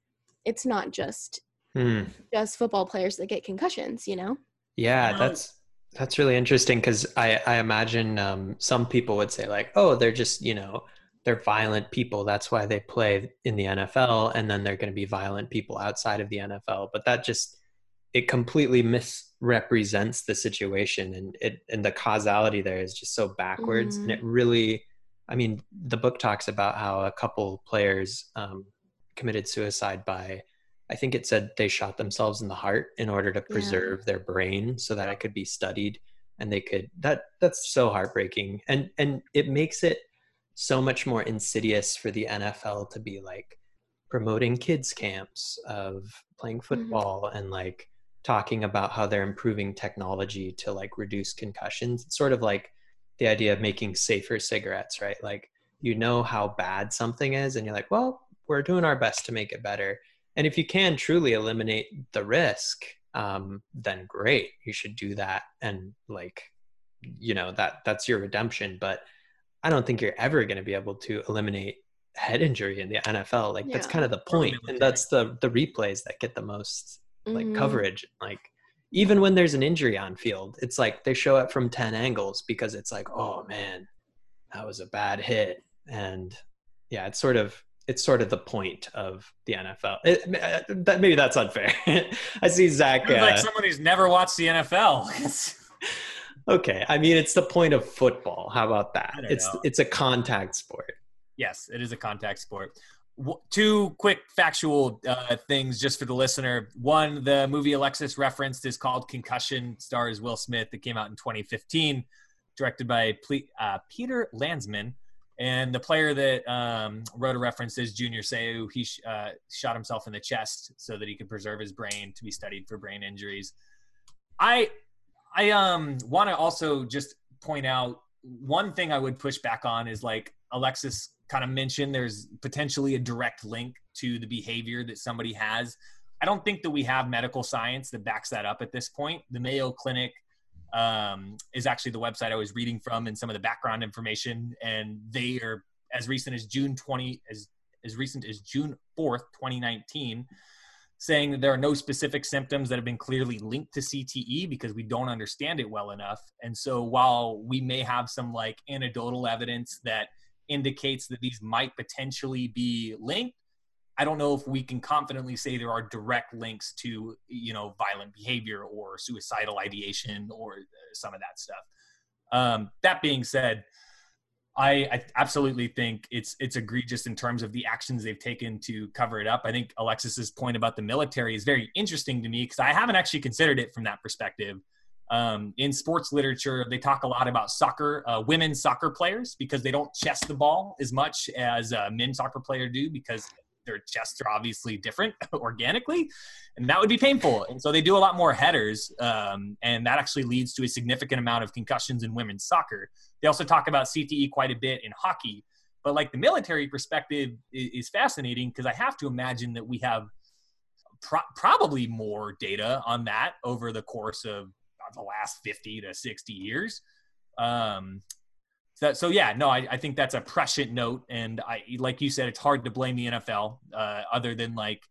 it's not just Hmm. just football players that get concussions, you know? Yeah, know- that's that's really interesting because I I imagine um, some people would say like, oh, they're just you know they're violent people. That's why they play in the NFL, and then they're going to be violent people outside of the NFL. But that just it completely misrepresents the situation, and it and the causality there is just so backwards, and Mhm. it really. I mean, the book talks about how a couple players um, committed suicide by I think it said they shot themselves in the heart in order to Yeah. preserve their brain so that it could be studied and they could that that's so heartbreaking and and it makes it so much more insidious for the NFL to be like promoting kids camps of playing football and like talking about how they're improving technology to like reduce concussions. It's sort of like the idea of making safer cigarettes right? Like you know how bad something is and you're like well we're doing our best to make it better. And if you can truly eliminate the risk um, then great. You should do that and like you know that that's your redemption. But i don't think you're ever going to be able to eliminate head injury in the nfl like that's kind of the point and that's the the replays that get the most like Mhm. coverage like even when there's an injury on field it's like they show it from 10 angles because it's like oh man that was a bad hit and yeah it's sort of it's sort of the point of the NFL. It, uh, that, maybe that's unfair. [LAUGHS] I see Zach. Sounds like Uh, someone who's never watched the NFL. [LAUGHS] okay, I mean it's the point of football. How about that? It's know. it's a contact sport. yes, it is a contact sport. W- Two quick factual uh, things just for the listener. One, the movie Alexis referenced is called Concussion, stars Will Smith. It came out in 2015, directed by Ple- uh, Peter Landesman. And the player that um, wrote a reference is Junior Seau. He sh- uh, shot himself in the chest so that he could preserve his brain to be studied for brain injuries. I I um want to also just point out one thing I would push back on is like Alexis kind of mentioned there's potentially a direct link to the behavior that somebody has. I don't think that we have medical science that backs that up at this point. The Mayo Clinic um, is actually the website I was reading from and some of the background information, and they are as recent as June 20 as as recent as June 4th, 2019, saying that there are no specific symptoms that have been clearly linked to CTE because we don't understand it well enough. And so while we may have some like anecdotal evidence that indicates that these might potentially be linked, I don't know if we can confidently say there are direct links to, you know, violent behavior or suicidal ideation or uh, some of that stuff. Um, that being said, I, I absolutely think it's it's egregious in terms of the actions they've taken to cover it up. I think Alexis's point about the military is very interesting to me because I haven't actually considered it from that perspective. Um, in sports literature, they talk a lot about soccer, uh, women soccer players, because they don't chest the ball as much as uh, men soccer players do because their chests are obviously different [LAUGHS] organically, and that would be painful. And so they do a lot more headers, um, and that actually leads to a significant amount of concussions in women's soccer. They also talk about CTE quite a bit in hockey, but like the military perspective is, is fascinating because I have to imagine that we have pro- probably more data on that over the course of the last 50 to 60 years. Um, so, so yeah, no, I, I think that's a prescient note. And I, like you said, it's hard to blame the NFL uh, other than like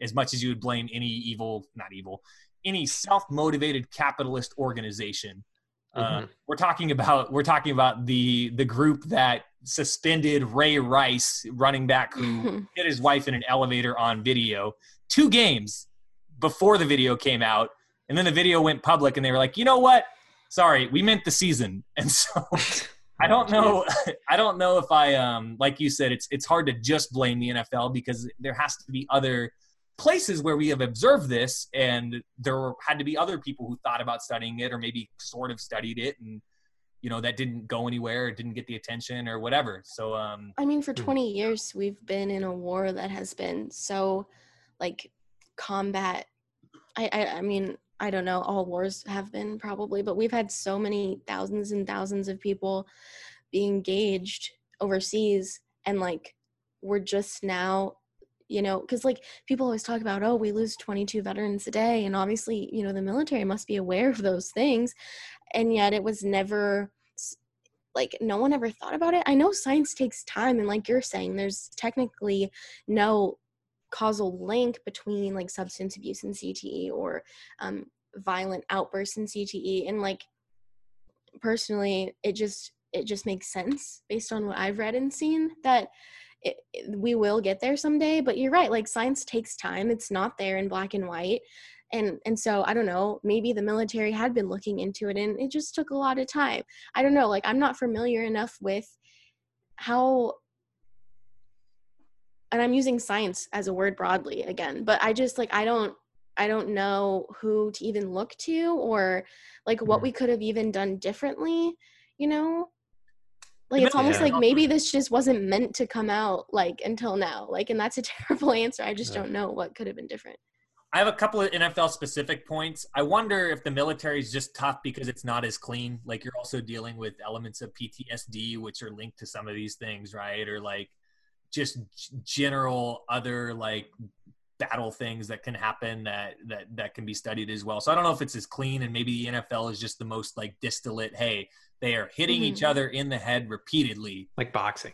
as much as you would blame any evil, not evil, any self-motivated capitalist organization. Uh, Mhm. we're talking about we're talking about the the group that suspended Ray Rice, running back who [LAUGHS] hit his wife in an elevator on video, two games before the video came out, And then the video went public, and they were like, you know what? Sorry, we meant the season. [LAUGHS] And so [LAUGHS] I don't know. [LAUGHS] I don't know if I um like you said, it's it's hard to just blame the NFL because there has to be other places where we have observed this, and there had to be other people who thought about studying it or maybe sort of studied it and you know that didn't go anywhere or didn't get the attention or whatever so um i mean for hmm. 20 years we've been in a war that has been so like combat I, I i mean i don't know all wars have been probably but we've had so many thousands and thousands of people being engaged overseas and like we're just now you know because like people always talk about oh we lose 22 veterans a day and obviously you know the military must be aware of those things and yet it was never like no one ever thought about it. I know science takes time and like you're saying there's technically no causal link between like substance abuse and cte or um, violent outbursts in cte and like personally it just it just makes sense based on what i've read and seen that it, it, we will get there someday but you're right like science takes time it's not there in black and white and and so i don't know maybe the military had been looking into it and it just took a lot of time. I don't know like i'm not familiar enough with how and i'm using science as a word broadly again but i just like i don't i don't know who to even look to or like what we could have even done differently you know like it's almost yeah. like maybe this just wasn't meant to come out like until now like and that's a [LAUGHS] terrible answer i just yeah. don't know what could have been different I have a couple of NFL specific points. I wonder if the military is just tough because it's not as clean. Like you're also dealing with elements of PTSD, which are linked to some of these things, right? Or like just general other like battle things that can happen that that that can be studied as well. So I don't know if it's as clean, and maybe the NFL is just the most like distillate. Hey, they are hitting mm-hmm. each other in the head repeatedly, like boxing.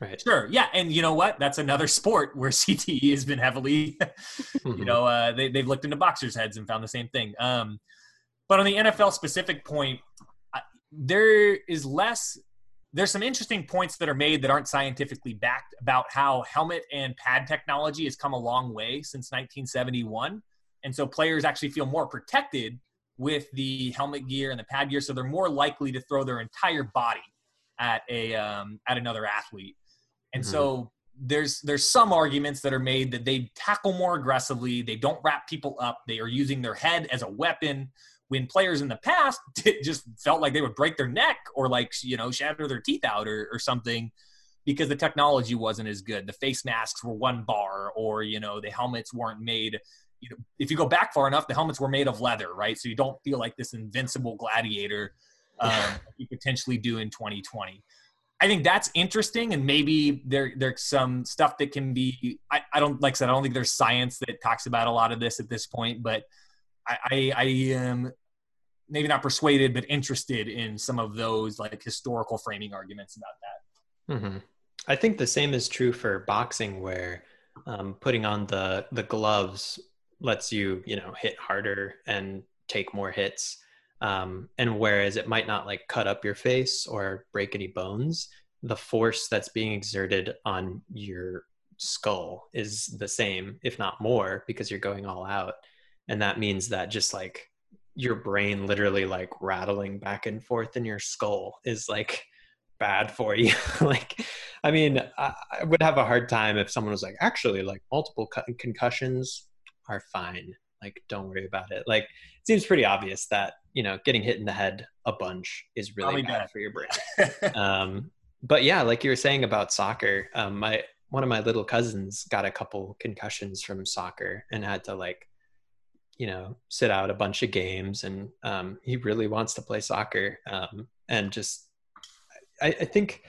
Right. Sure. Yeah. And you know what? That's another [LAUGHS] sport where CTE has been heavily, [LAUGHS] mm-hmm. you know, uh, they, they've looked into boxers' heads and found the same thing. Um, but on the NFL specific point, there is less, there's some interesting points that are made that aren't scientifically backed about how helmet and pad technology has come a long way since 1971. And so players actually feel more protected with the helmet gear and the pad gear. So they're more likely to throw their entire body at a um, at another athlete. And mm-hmm. so there's there's some arguments that are made that they tackle more aggressively, they don't wrap people up, they are using their head as a weapon. When players in the past [LAUGHS] just felt like they would break their neck or like you know shatter their teeth out or, or something because the technology wasn't as good. The face masks were one bar, or you know the helmets weren't made. You know, if you go back far enough, the helmets were made of leather, right? So you don't feel like this invincible gladiator um, you potentially do in 2020. I think that's interesting, and maybe there there's some stuff that can be. I, I don't like I said. I don't think there's science that talks about a lot of this at this point, but I, I, am maybe not persuaded, but interested in some of those like historical framing arguments about that. Mm-hmm. I think the same is true for boxing, where um, putting on the the gloves lets you you know hit harder and take more hits. Um, and whereas it might not like cut up your face or break any bones, the force that's being exerted on your skull is the same, if not more, because you're going all out. And that means that just like your brain literally like rattling back and forth in your skull is like bad for you. [LAUGHS] like, I mean, I, I, would have a hard time if someone was like, actually, like multiple co- concussions are fine. Like, don't worry about it. Like, it seems pretty obvious that you know getting hit in the head a bunch is really bad, bad, for your brain. [LAUGHS] um, but yeah, like you were saying about soccer, um, my one of my little cousins got a couple concussions from soccer and had to like you know sit out a bunch of games and um, he really wants to play soccer um, and just I, I think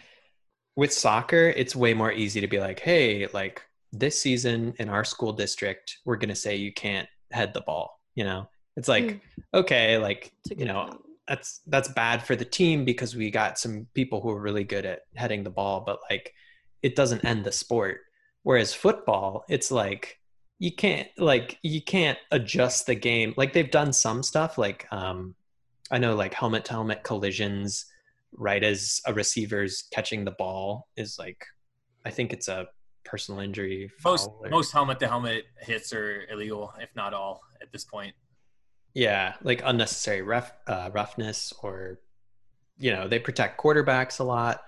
with soccer it's way more easy to be like hey like this season in our school district we're going to say you can't head the ball you know it's like mm. okay like you know point. that's that's bad for the team because we got some people who are really good at heading the ball but like it doesn't end the sport whereas football it's like you can't like you can't adjust the game like they've done some stuff like um i know like helmet to helmet collisions right as a receiver's catching the ball is like i think it's a personal injury most or... most helmet to helmet hits are illegal if not all at this point Yeah, like unnecessary rough, uh, roughness, or you know, they protect quarterbacks a lot.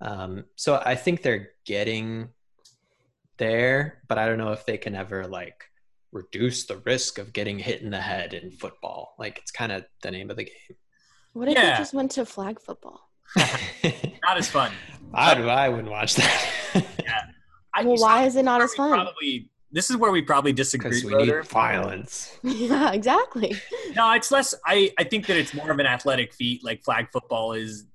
Um, so I think they're getting there, but I don't know if they can ever like reduce the risk of getting hit in the head in football. Like it's kind of the name of the game. What if Yeah. they just went to flag football? [LAUGHS] Not as fun. I, I wouldn't watch that. [LAUGHS] yeah. I, Well, why is it not as fun? Probably this is where we probably disagree. Because we need violence. [LAUGHS] yeah, exactly. No, it's less. I I think that it's more of an athletic feat. Like flag football is,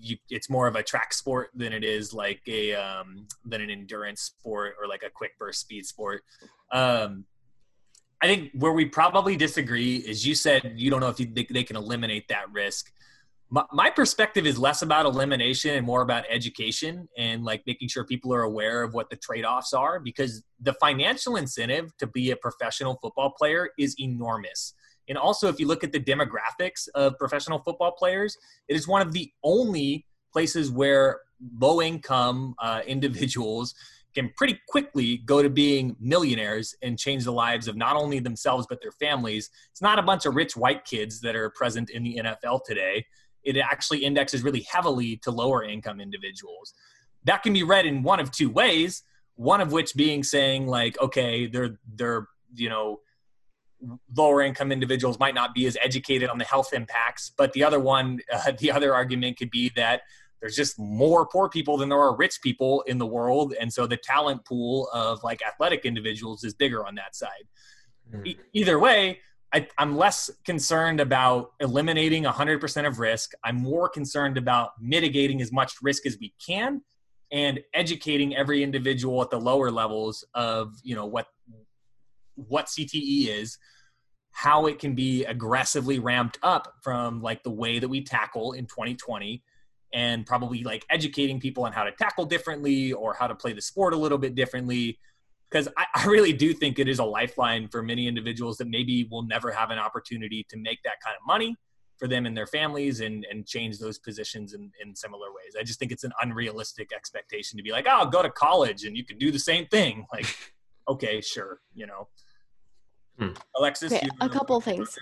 you, it's more of a track sport than it is like a um than an endurance sport or like a quick burst speed sport. Um, I think where we probably disagree is you said you don't know if you, they, they can eliminate that risk. My, my perspective is less about elimination and more about education and like making sure people are aware of what the trade-offs are because the financial incentive to be a professional football player is enormous. And also, if you look at the demographics of professional football players, it is one of the only places where low income uh, individuals can pretty quickly go to being millionaires and change the lives of not only themselves but their families. It's not a bunch of rich white kids that are present in the NFL today. It actually indexes really heavily to lower income individuals. That can be read in one of two ways. One of which being saying like, okay, they're they're you know lower income individuals might not be as educated on the health impacts but the other one [LAUGHS] uh, the other argument could be that there's just more poor people than there are rich people in the world and so the talent pool of like athletic individuals is bigger on that side. E- either way I, i'm less concerned about eliminating 100% of risk. I'm more concerned about mitigating as much risk as we can and educating every individual at the lower levels of you know what what CTE is, how it can be aggressively ramped up from like the way that we tackle in 2020 and probably like educating people on how to tackle differently or how to play the sport a little bit differently because I, I really do think it is a lifeline for many individuals that maybe will never have an opportunity to make that kind of money for them and their families and, and change those positions in, in similar ways. I just think it's an unrealistic expectation to be like, oh, go to college and you can do the same thing. Like, [LAUGHS] okay, sure, you know. Hmm. Alexis, Okay, a couple things.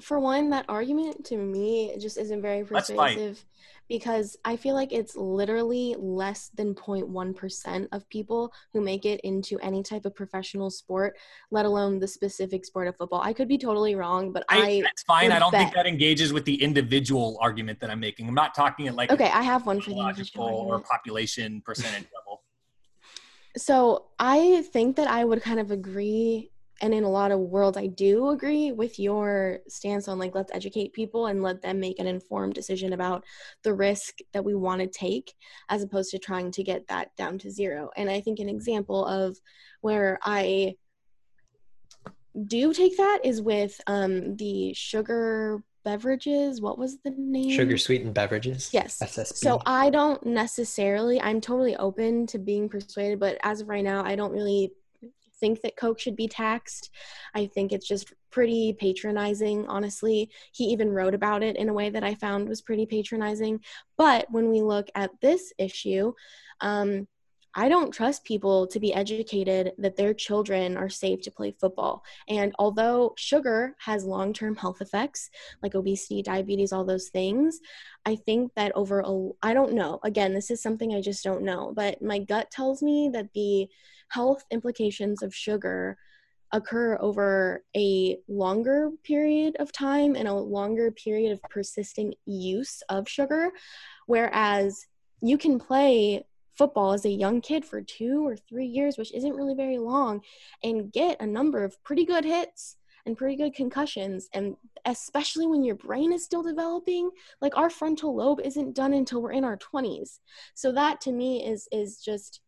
For one, that argument to me just isn't very persuasive because I feel like it's literally less than 0.1% of people who make it into any type of professional sport, let alone the specific sport of football. I could be totally wrong, but I, I. that's fine. I don't think that engages with the individual argument that I'm making. I'm not talking at like Okay, I have one a for the logical individual or argument. population percentage level. [LAUGHS] So I think that I would kind of agree, and in a lot of worlds, I do agree with your stance on like let's educate people and let them make an informed decision about the risk that we want to take, as opposed to trying to get that down to zero. And I think an example of where I do take that is with um, the sugar beverages. What was the name? Sugar sweetened beverages. Yes. SSB. So I don't necessarily, I'm totally open to being persuaded, but as of right now, I don't really think that Coke should be taxed. I think it's just pretty patronizing, honestly. He even wrote about it in a way that I found was pretty patronizing. But when we look at this issue, um, I don't trust people to be educated that their children are safe to play football. And although sugar has long term health effects, like obesity, diabetes, all those things, I think that over a, I don't know. Again, this is something I just don't know, but my gut tells me that the health implications of sugar occur over a longer period of time and a longer period of persistent use of sugar. Whereas you can play football as a young kid for two or three years, which isn't really very long, and get a number of pretty good hits and pretty good concussions. And especially when your brain is still developing, like our frontal lobe isn't done until we're in our 20s. So that to me is is just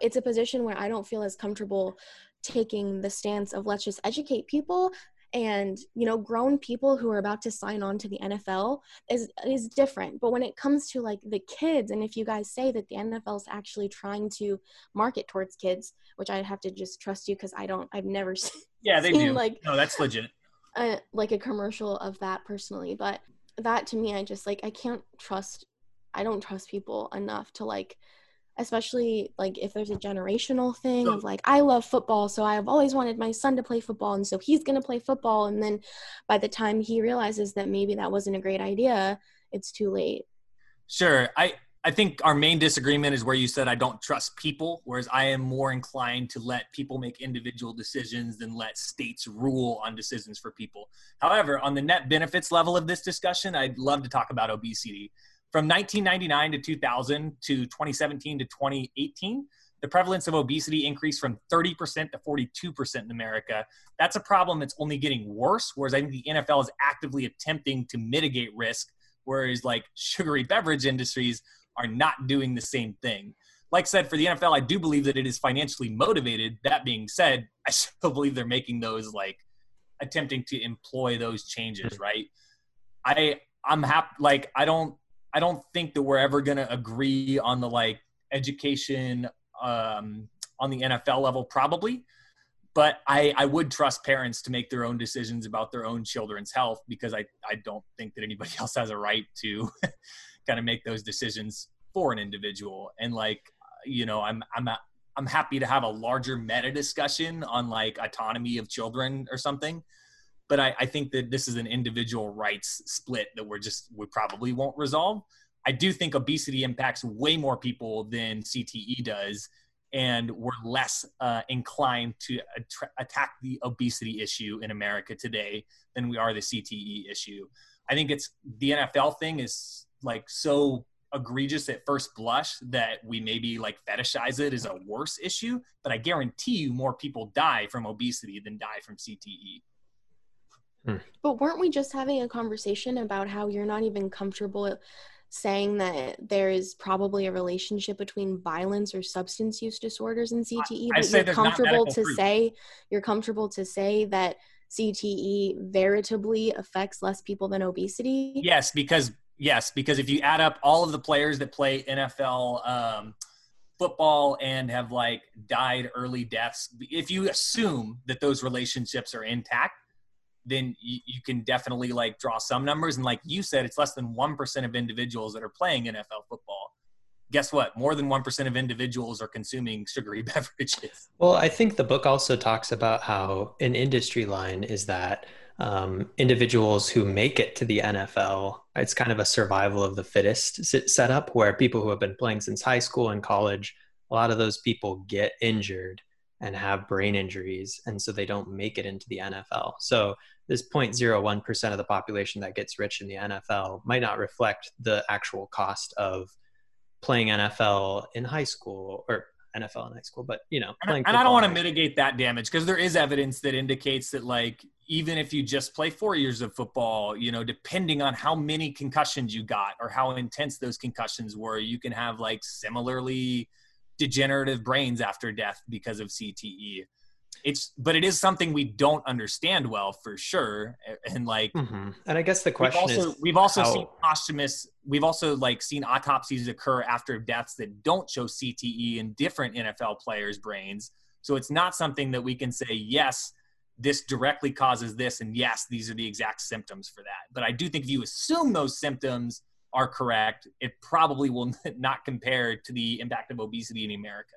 it's a position where I don't feel as comfortable taking the stance of let's just educate people and you know grown people who are about to sign on to the NFL is is different but when it comes to like the kids and if you guys say that the NFL is actually trying to market towards kids which I'd have to just trust you cuz I don't I've never seen [LAUGHS] Yeah, they Seem do. like- no, that's legit. a, like a commercial of that personally but that to me i just like i can't trust i don't trust people enough to like especially like if there's a generational thing of like I love football, so I've always wanted my son to play football, and so he's gonna play football, and then by the time he realizes that maybe that wasn't a great idea, it's too late. Sure, I I think our main disagreement is where you said I don't trust people, whereas I am more inclined to let people make individual decisions than let states rule on decisions for people. However, on the net benefits level of this discussion, I'd love to talk about obesity. From 1999 to 2000 to 2017 to 2018, the prevalence of obesity increased from 30% to 42% in America. That's a problem that's only getting worse, whereas I think the NFL is actively attempting to mitigate risk, whereas like sugary beverage industries are not doing the same thing. Like I said, for the NFL, I do believe that it is financially motivated. That being said, [LAUGHS] I still believe they're making those like attempting to employ those changes, hmm. right? I I'm happy like I don't I don't think that we're ever going to agree on the like education um, on the NFL level, probably. But I, I would trust parents to make their own decisions about their own children's health because I, I don't think that anybody [LAUGHS] else has a right to [LAUGHS] kind of make those decisions for an individual. And like, you know, I'm, I'm, I'm happy to have a larger meta discussion on like autonomy of children or something but I, I, think that this is an individual rights split that we're just we probably won't resolve. I do think obesity impacts way more people than CTE does, and we're less uh, inclined to att- attack the obesity issue in America today than we are the CTE issue. I think it's the NFL thing is like so egregious at first blush that we maybe like fetishize it as a worse issue, but I guarantee you more people die from obesity than die from CTE. Hmm. But weren't we just having a conversation about how you're not even comfortable saying that there is probably a relationship between violence or substance use disorders and CTE, I, I but you're comfortable to proof. say you're comfortable to say that CTE veritably affects less people than obesity? Yes, because yes, because if you add up all of the players that play NFL um, football and have like died early deaths, if you assume that those relationships are intact, then you, you, can definitely like draw some numbers. And like you said, it's less than 1% of individuals that are playing NFL football. Guess what? More than 1% of individuals are consuming sugary [LAUGHS] beverages. Well, I think the book also talks about how an industry line is that um, individuals who make it to the NFL, it's kind of a survival of the fittest setup where people who have been playing since high school and college, a lot of those people get injured and have brain injuries and so they don't make it into the NFL. So this 0.01% of the population that gets rich in the NFL might not reflect the actual cost of playing NFL in high school or NFL in high school, but you know, and, and I don't want to mitigate that damage because there is evidence that indicates that like even if you just play four years of football, you know, depending on how many concussions you got or how intense those concussions were, you can have like similarly degenerative brains after death because of CTE it's but it is something we don't understand well for sure. And like mm-hmm. and i guess the question we've also, is we've also how... seen posthumous we've also like seen autopsies occur after deaths that don't show cte in different nfl players brains. So it's not something that we can say yes this directly causes this and yes these are the exact symptoms for that. But i do think if you assume those symptoms are correct it probably will [LAUGHS] not compare to the impact of obesity in america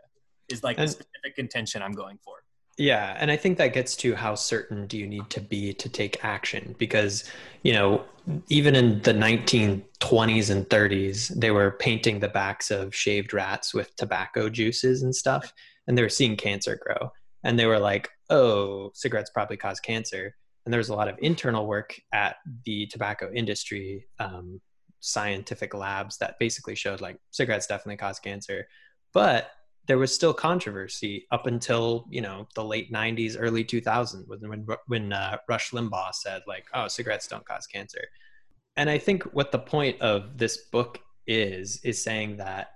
is like and, the specific contention i'm going for yeah, and I think that gets to how certain do you need to be to take action because, you know, even in the 1920s and 30s, they were painting the backs of shaved rats with tobacco juices and stuff, and they were seeing cancer grow. And they were like, oh, cigarettes probably cause cancer. And there was a lot of internal work at the tobacco industry, um, scientific labs that basically showed like cigarettes definitely cause cancer. But there was still controversy up until you know the late 90s early 2000s when when uh, rush limbaugh said like oh cigarettes don't cause cancer. And i think what the point of this book is is saying that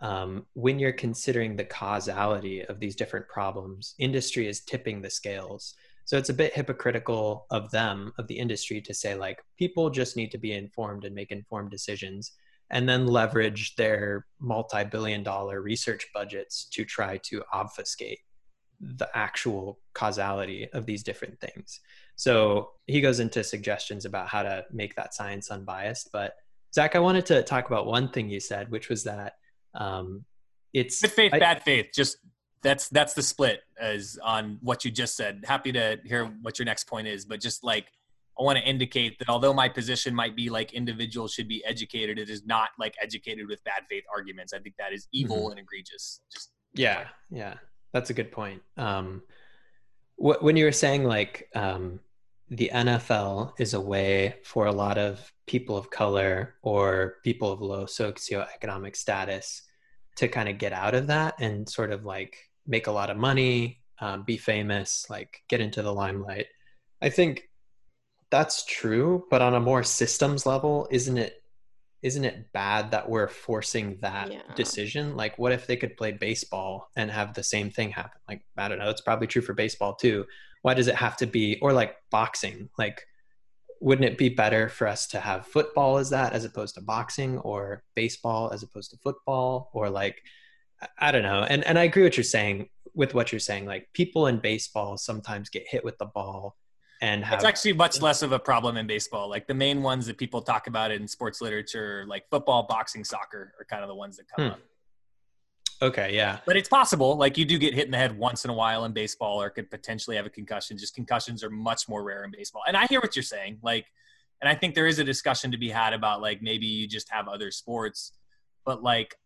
um, when you're considering the causality of these different problems industry is tipping the scales. So it's a bit hypocritical of them of the industry to say like people just need to be informed and make informed decisions and then leverage their multi-billion dollar research budgets to try to obfuscate the actual causality of these different things. So he goes into suggestions about how to make that science unbiased. But Zach, I wanted to talk about one thing you said, which was that um, it's good faith, I- bad faith. Just that's that's the split as on what you just said. Happy to hear what your next point is, but just like I want to indicate that although my position might be like individuals should be educated, it is not like educated with bad faith arguments. I think that is evil Mm-hmm. and egregious. Just Yeah, yeah, that's a good point. Um, wh- when you were saying like um, the NFL is a way for a lot of people of color or people of low socioeconomic status to kind of get out of that and sort of like make a lot of money, um, be famous, like get into the limelight. I think that's true, but on a more systems level, isn't it? Isn't it bad that we're forcing that Yeah. decision? Like, what if they could play baseball and have the same thing happen? Like, I don't know. It's probably true for baseball too. Why does it have to be, or like boxing? Like, wouldn't it be better for us to have football as that as opposed to boxing or baseball as opposed to football or like I- don't know. And and I agree with what you're saying with what you're saying. Like people in baseball sometimes get hit with the ball and have It's actually much less of a problem in baseball. Like the main ones that people talk about in sports literature, like football, boxing, soccer, are kind of the ones that come Hmm. up. okay, yeah. But it's possible. Like you do get hit in the head once in a while in baseball, or could potentially have a concussion. Just concussions are much more rare in baseball. And I hear what you're saying. Like, and I think there is a discussion to be had about like maybe you just have other sports, but like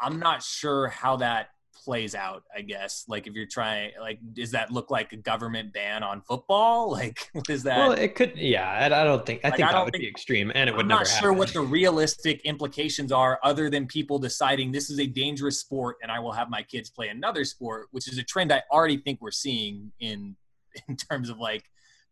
I'm not sure how that plays out. I guess like if you're trying, like, does that look like a government ban on football? [LAUGHS] Like, what is that? Well, it could. Yeah, I, I don't think. I Like, think I that would think- be extreme, and it would not. I'm never not sure happen. what the realistic implications are other than people deciding this is a dangerous sport and I will have my kids play another sport, which is a trend I already think we're seeing in [LAUGHS] in terms of like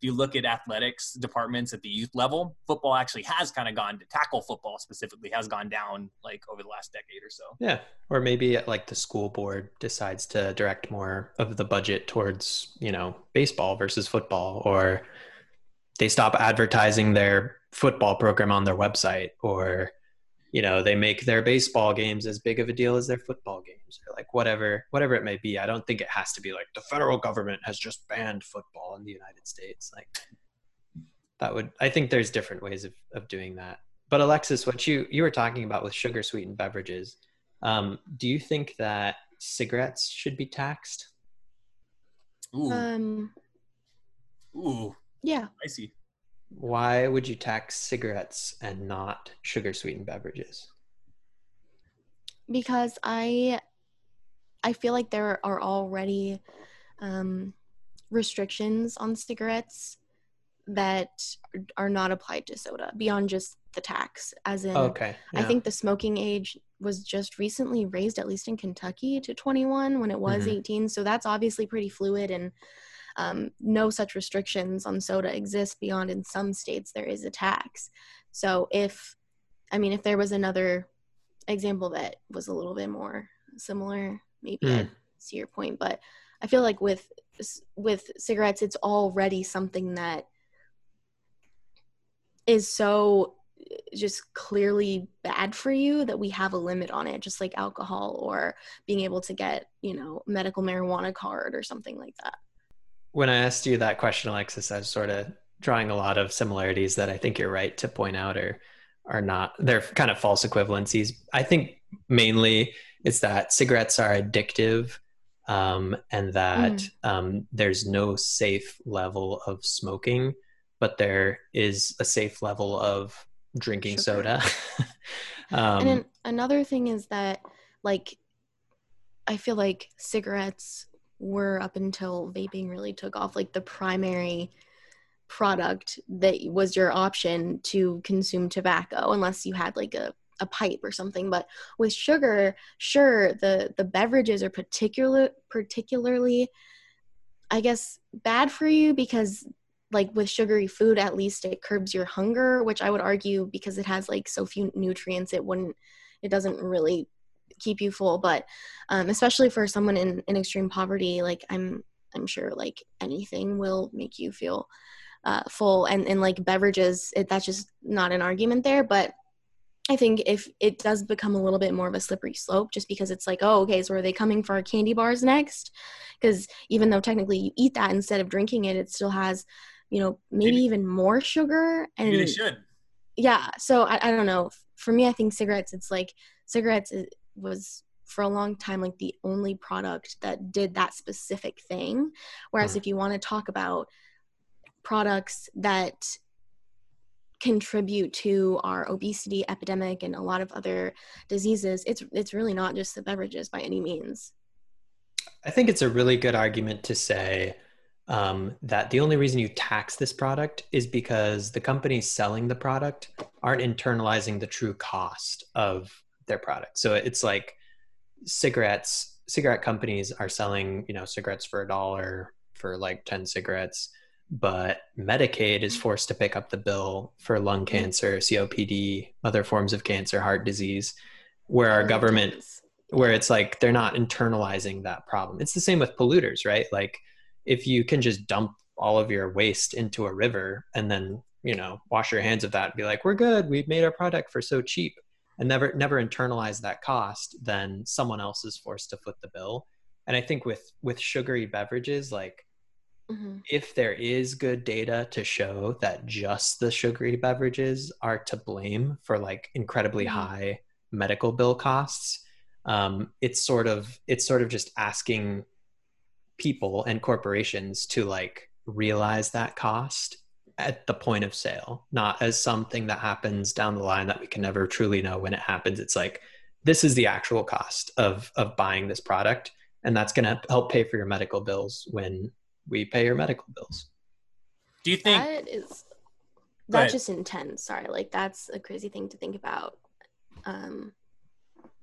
you look at athletics departments at the youth level, football actually has kind of gone to tackle football specifically has gone down like over the last decade or so. Yeah, or maybe like the school board decides to direct more of the budget towards you know baseball versus football, or they stop advertising their football program on their website, or you know they make their baseball games as big of a deal as their football games, or like whatever whatever it may be. I don't think it has to be like the federal government has just banned football in the United States. Like that would I think there's different ways of of doing that. But Alexis, what you you were talking about with sugar sweetened beverages. Um, do you think that cigarettes should be taxed? Ooh, Um, ooh, yeah, I see. Why would you tax cigarettes and not sugar sweetened beverages? because I I feel like there are already um, restrictions on cigarettes that are not applied to soda beyond just the tax. As in, Okay. I think the smoking age was just recently raised, at least in Kentucky, to 21 when it was Mhm. 18. So that's obviously pretty fluid, and um, no such restrictions on soda exist beyond in some states there is a tax. So if, I mean, if there was another example that was a little bit more similar, maybe Mm. I'd see your point. But I feel like with with cigarettes, it's already something that is so just clearly bad for you that we have a limit on it just like alcohol or being able to get you know medical marijuana card or something like that when I asked you that question, Alexis, I was sort of drawing a lot of similarities that I think you're right to point out are are not they're kind of false equivalencies. I think mainly it's that cigarettes are addictive um, and that um, there's no safe level of smoking, but there is a safe level of drinking Sugar. soda. [LAUGHS] um, and another thing is that like i feel like cigarettes were up until vaping really took off like the primary product that was your option to consume tobacco unless you had like a, a pipe or something. But with sugar sure the the beverages are particular particularly i guess bad for you because like with sugary food at least it curbs your hunger which i would argue because it has like so few nutrients it wouldn't it doesn't really keep you full but um, especially for someone in, in extreme poverty like i'm i'm sure like anything will make you feel uh, full and and like beverages it, that's just not an argument there but I think if it does become a little bit more of a slippery slope, just because it's like, oh, okay, so are they coming for our candy bars next? Because even though technically you eat that instead of drinking it, it still has, you know, maybe, Maybe- even more sugar. And Maybe they should. yeah, so I, I don't know. For me, I think cigarettes, it's like cigarettes was for a long time like the only product that did that specific thing whereas mm. if you want to talk about products that contribute to our obesity epidemic and a lot of other diseases it's it's really not just the beverages by any means i think it's a really good argument to say um, that the only reason you tax this product is because the companies selling the product aren't internalizing the true cost of their product so it's like cigarettes cigarette companies are selling you know cigarettes for a dollar for like 10 cigarettes but Medicaid is forced to pick up the bill for lung mm-hmm. cancer, COPD, other forms of cancer, heart disease, where our government, where it's like they're not internalizing that problem. It's the same with polluters, right? Like if you can just dump all of your waste into a river and then, you know, wash your hands of that and be like, we're good, we've made our product for so cheap and never never internalize that cost, then someone else is forced to foot the bill. And I think with with sugary beverages, like Mm-hmm. If there is good data to show that just the sugary beverages are to blame for like incredibly mm-hmm. high medical bill costs, um, it's sort of it's sort of just asking people and corporations to like realize that cost at the point of sale, not as something that happens down the line that we can never truly know when it happens. It's like this is the actual cost of of buying this product, and that's going to help pay for your medical bills when we pay your medical bills. Do you think that is that's just intense? Sorry, like that's a crazy thing to think about. Um,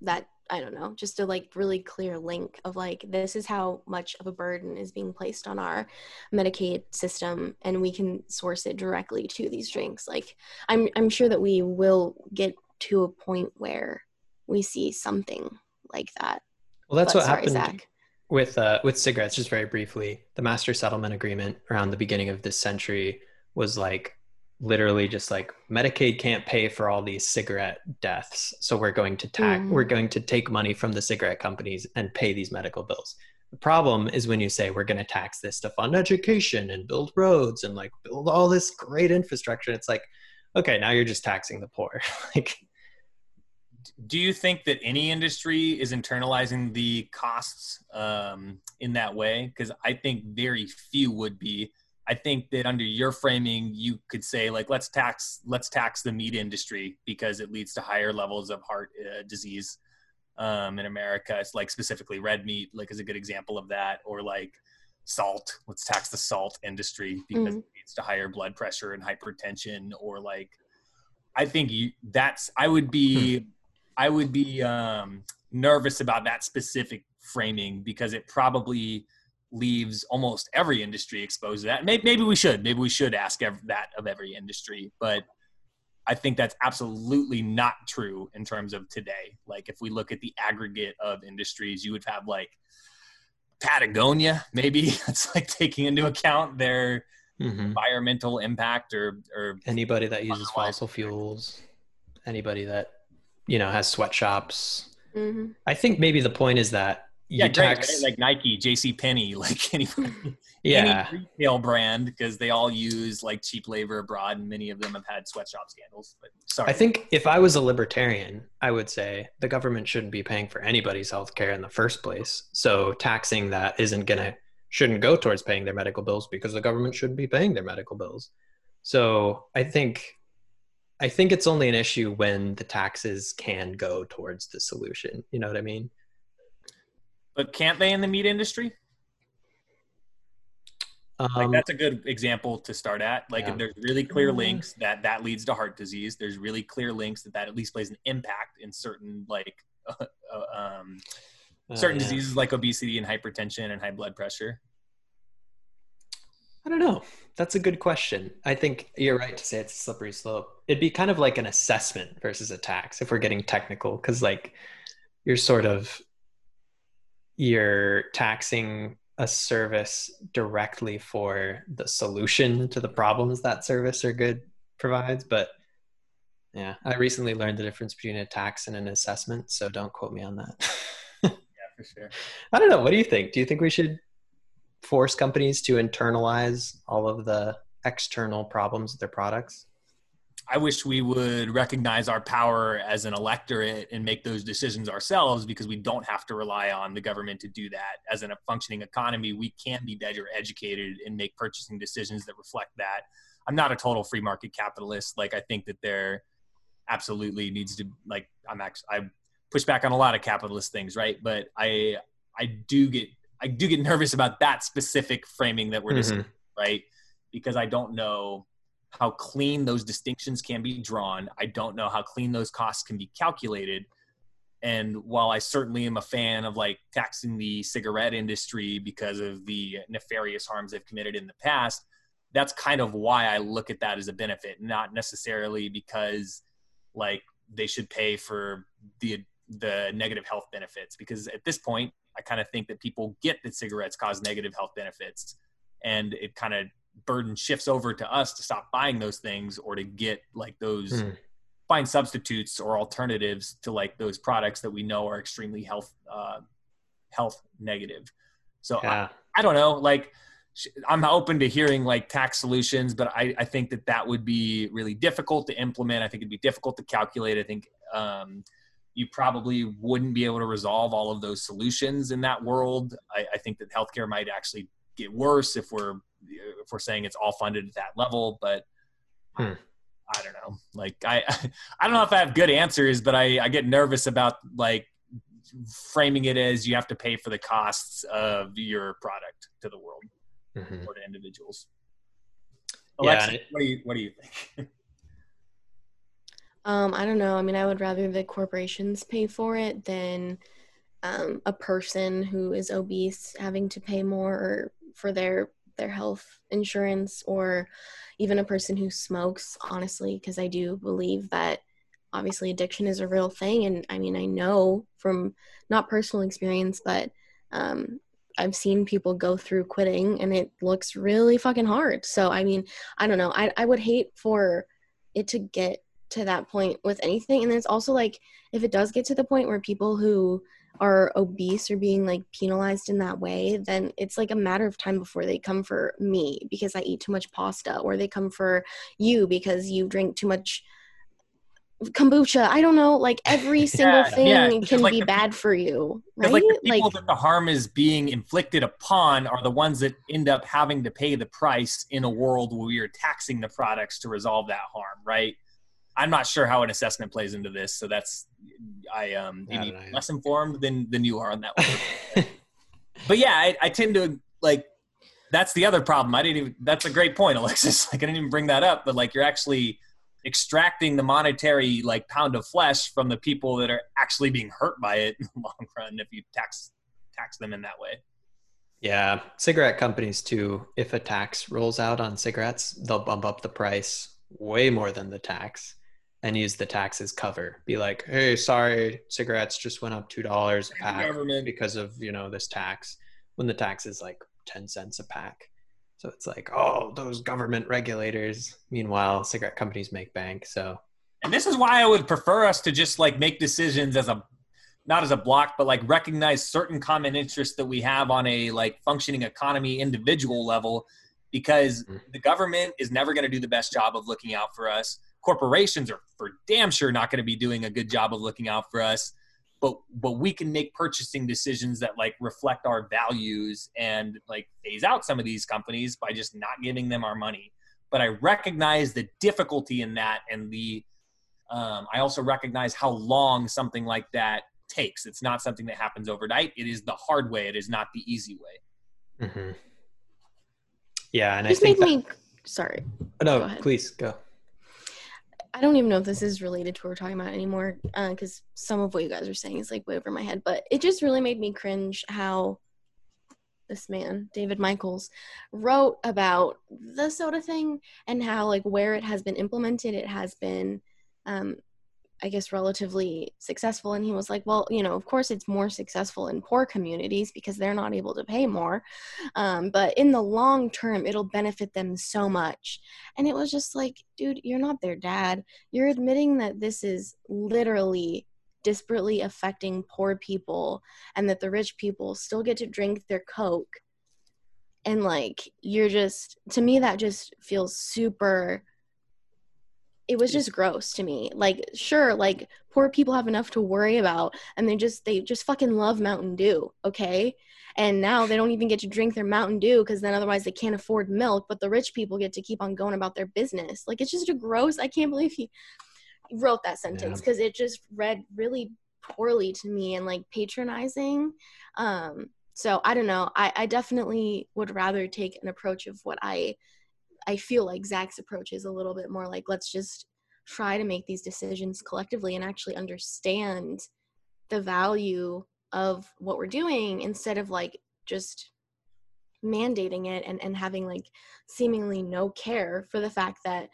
that I don't know, just a like really clear link of like this is how much of a burden is being placed on our Medicaid system, and we can source it directly to these drinks. Like I'm I'm sure that we will get to a point where we see something like that. Well, that's but what sorry, happened. Zach with uh, with cigarettes just very briefly the master settlement agreement around the beginning of this century was like literally just like medicaid can't pay for all these cigarette deaths so we're going to tax mm. we're going to take money from the cigarette companies and pay these medical bills the problem is when you say we're going to tax this to fund education and build roads and like build all this great infrastructure it's like okay now you're just taxing the poor [LAUGHS] like do you think that any industry is internalizing the costs um, in that way? Because I think very few would be. I think that under your framing, you could say like, let's tax let's tax the meat industry because it leads to higher levels of heart uh, disease um, in America. It's like specifically red meat, like is a good example of that, or like salt. Let's tax the salt industry because mm-hmm. it leads to higher blood pressure and hypertension, or like I think you, that's I would be. Hmm I would be um, nervous about that specific framing because it probably leaves almost every industry exposed to that. Maybe, maybe we should. Maybe we should ask that of every industry. But I think that's absolutely not true in terms of today. Like if we look at the aggregate of industries, you would have like Patagonia, maybe [LAUGHS] it's like taking into account their mm-hmm. environmental impact or or anybody that uses fossil fuels, anybody that you know has sweatshops. Mm-hmm. I think maybe the point is that yeah, great, like Nike, J.C. Penney, [LAUGHS] like any, [LAUGHS] yeah. any retail brand because they all use like cheap labor abroad, and many of them have had sweatshop scandals. But sorry, I think if I was a libertarian, I would say the government shouldn't be paying for anybody's health care in the first place. So taxing that isn't gonna shouldn't go towards paying their medical bills because the government shouldn't be paying their medical bills. So I think I think it's only an issue when the taxes can go towards the solution. You know what I mean? But can't they in the meat industry? Um, like that's a good example to start at. Like yeah. there's really clear links that that leads to heart disease. There's really clear links that that at least plays an impact in certain like [LAUGHS] uh, um, certain uh, yeah. diseases like obesity and hypertension and high blood pressure. I don't know. That's a good question. I think you're right to say it's a slippery slope. It'd be kind of like an assessment versus a tax if we're getting technical, because like you're sort of you're taxing a service directly for the solution to the problems that service or good provides. But yeah, I recently learned the difference between a tax and an assessment, so don't quote me on that. [LAUGHS] yeah, for sure. I don't know. What do you think? Do you think we should force companies to internalize all of the external problems of their products? I wish we would recognize our power as an electorate and make those decisions ourselves because we don't have to rely on the government to do that. As in a functioning economy, we can be better educated and make purchasing decisions that reflect that. I'm not a total free market capitalist. Like I think that there absolutely needs to like I'm actually I push back on a lot of capitalist things, right? But I I do get I do get nervous about that specific framing that we're mm-hmm. discussing, right? Because I don't know how clean those distinctions can be drawn. I don't know how clean those costs can be calculated. And while I certainly am a fan of like taxing the cigarette industry because of the nefarious harms they've committed in the past, that's kind of why I look at that as a benefit, not necessarily because like they should pay for the the negative health benefits. Because at this point, I kind of think that people get that cigarettes cause negative health benefits, and it kind of burden shifts over to us to stop buying those things or to get like those hmm. find substitutes or alternatives to like those products that we know are extremely health uh, health negative. So yeah. I, I don't know, like I'm open to hearing like tax solutions, but I, I think that that would be really difficult to implement. I think it'd be difficult to calculate. I think um, you probably wouldn't be able to resolve all of those solutions in that world. I, I think that healthcare might actually get worse if we're if we're saying it's all funded at that level. But hmm. I don't know. Like I [LAUGHS] I don't know if I have good answers, but I I get nervous about like framing it as you have to pay for the costs of your product to the world mm-hmm. or to individuals. Alexa, yeah, what do you what do you think? [LAUGHS] um, I don't know. I mean, I would rather the corporations pay for it than um, a person who is obese having to pay more for their their health insurance or even a person who smokes honestly because i do believe that obviously addiction is a real thing. And i mean i know from not personal experience but um, i've seen people go through quitting and it looks really fucking hard. So i mean i don't know. I, I would hate for it to get to that point with anything. And then it's also like if it does get to the point where people who are obese or being like penalized in that way, then it's like a matter of time before they come for me because I eat too much pasta, or they come for you because you drink too much kombucha. I don't know. Like every [LAUGHS] single yeah, thing yeah. can like be the, bad for you, right? Like the people like, that the harm is being inflicted upon are the ones that end up having to pay the price in a world where we are taxing the products to resolve that harm, right? I'm not sure how an assessment plays into this, so that's I um maybe less informed than than you are on that one. [LAUGHS] but yeah, I, I tend to like that's the other problem. I didn't even that's a great point, [LAUGHS] Alexis. Like I didn't even bring that up, but like you're actually extracting the monetary like pound of flesh from the people that are actually being hurt by it in the [LAUGHS] long run if you tax tax them in that way. Yeah, cigarette companies too. If a tax rolls out on cigarettes, they'll bump up the price way more than the tax and use the taxes cover. Be like, hey, sorry, cigarettes just went up two dollars a pack because of you know this tax. When the tax is like ten cents a pack, so it's like, oh, those government regulators. Meanwhile, cigarette companies make bank. So, and this is why I would prefer us to just like make decisions as a not as a block, but like recognize certain common interests that we have on a like functioning economy individual level because mm-hmm. the government is never going to do the best job of looking out for us corporations are for damn sure not going to be doing a good job of looking out for us. But but we can make purchasing decisions that like reflect our values and like phase out some of these companies by just not giving them our money. But i recognize the difficulty in that and the um, i also recognize how long something like that takes. It's not something that happens overnight. It is the hard way. It is not the easy way. Mm-hmm. yeah and this i think made that... me sorry. Oh, no go please go I don't even know if this is related to what we're talking about anymore, because uh, some of what you guys are saying is like way over my head. But it just really made me cringe how this man, David Michaels, wrote about the soda thing and how like where it has been implemented, it has been um, I guess, relatively successful. And he was like, well, you know, of course it's more successful in poor communities because they're not able to pay more. Um, but in the long term, it'll benefit them so much. And it was just like, dude, you're not their dad. You're admitting that this is literally disparately affecting poor people and that the rich people still get to drink their Coke. And like, you're just, to me, that just feels super it was just gross to me. Like, sure, like poor people have enough to worry about, and they just they just fucking love Mountain Dew, okay? And now they don't even get to drink their Mountain Dew because then otherwise they can't afford milk. But the rich people get to keep on going about their business. Like, it's just a gross. I can't believe he wrote that sentence because yeah. it just read really poorly to me and like patronizing. Um, so I don't know. I, I definitely would rather take an approach of what I I feel like Zach's approach is a little bit more like let's just try to make these decisions collectively and actually understand the value of what we're doing instead of like just mandating it and, and having like seemingly no care for the fact that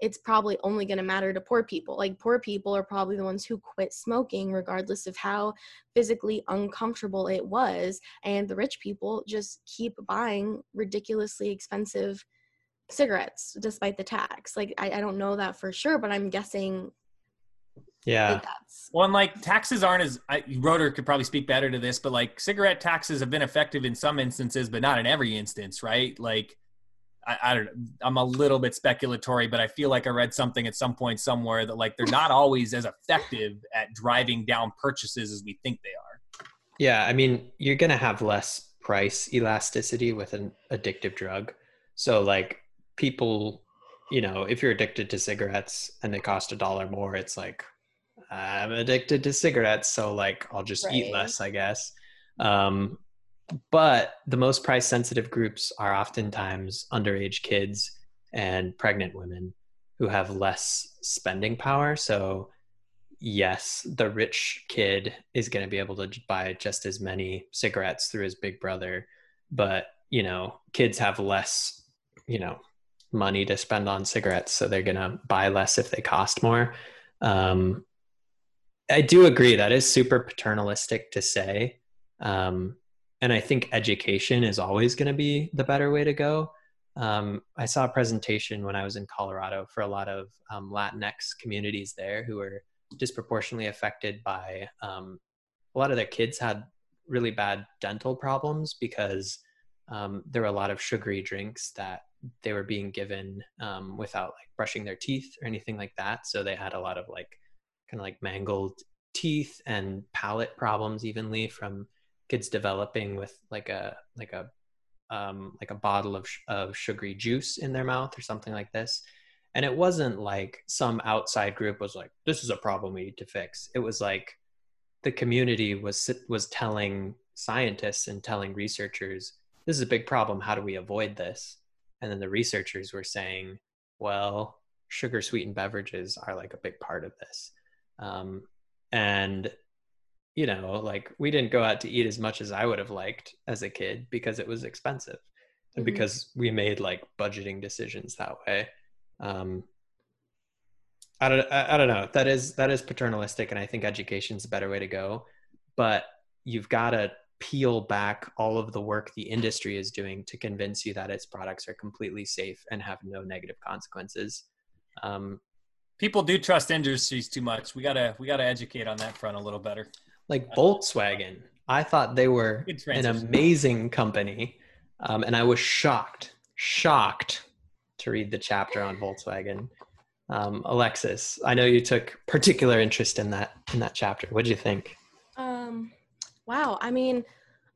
it's probably only going to matter to poor people. Like poor people are probably the ones who quit smoking regardless of how physically uncomfortable it was and the rich people just keep buying ridiculously expensive cigarettes despite the tax. Like I, I don't know that for sure, but I'm guessing. Yeah. That's... Well, and like taxes aren't as I, Roeder could probably speak better to this, but like cigarette taxes have been effective in some instances, but not in every instance, right? Like. I, I don't I'm a little bit speculatory, but I feel like I read something at some point somewhere that like they're not always as effective at driving down purchases as we think they are. Yeah, I mean, you're gonna have less price elasticity with an addictive drug. So like people, you know, if you're addicted to cigarettes and they cost a dollar more, it's like, I'm addicted to cigarettes, so like I'll just right. eat less, I guess. Um, but the most price sensitive groups are oftentimes underage kids and pregnant women who have less spending power. So, yes, the rich kid is going to be able to buy just as many cigarettes through his big brother, but you know, kids have less, you know, money to spend on cigarettes, so they're gonna buy less if they cost more. Um, I do agree that is super paternalistic to say, um, and I think education is always going to be the better way to go. Um, I saw a presentation when I was in Colorado for a lot of um, Latinx communities there who were disproportionately affected by um, a lot of their kids had really bad dental problems because um, there were a lot of sugary drinks that they were being given um, without like brushing their teeth or anything like that. So they had a lot of like kind of like mangled teeth and palate problems evenly from kids developing with like a like a um, like a bottle of, of sugary juice in their mouth or something like this. And it wasn't like some outside group was like this is a problem we need to fix. It was like the community was was telling scientists and telling researchers this is a big problem. How do we avoid this and then the researchers were saying well sugar sweetened beverages are like a big part of this um, and you know like we didn't go out to eat as much as i would have liked as a kid because it was expensive and mm-hmm. because we made like budgeting decisions that way um, I don't, I, I don't know. That is that is paternalistic, and I think education's a better way to go. But you've got to peel back all of the work the industry is doing to convince you that its products are completely safe and have no negative consequences. Um, People do trust industries too much. We gotta we gotta educate on that front a little better. Like Volkswagen, I thought they were an amazing company, um, and I was shocked, shocked to read the chapter on Volkswagen. Um, Alexis, I know you took particular interest in that in that chapter. What did you think? Wow i mean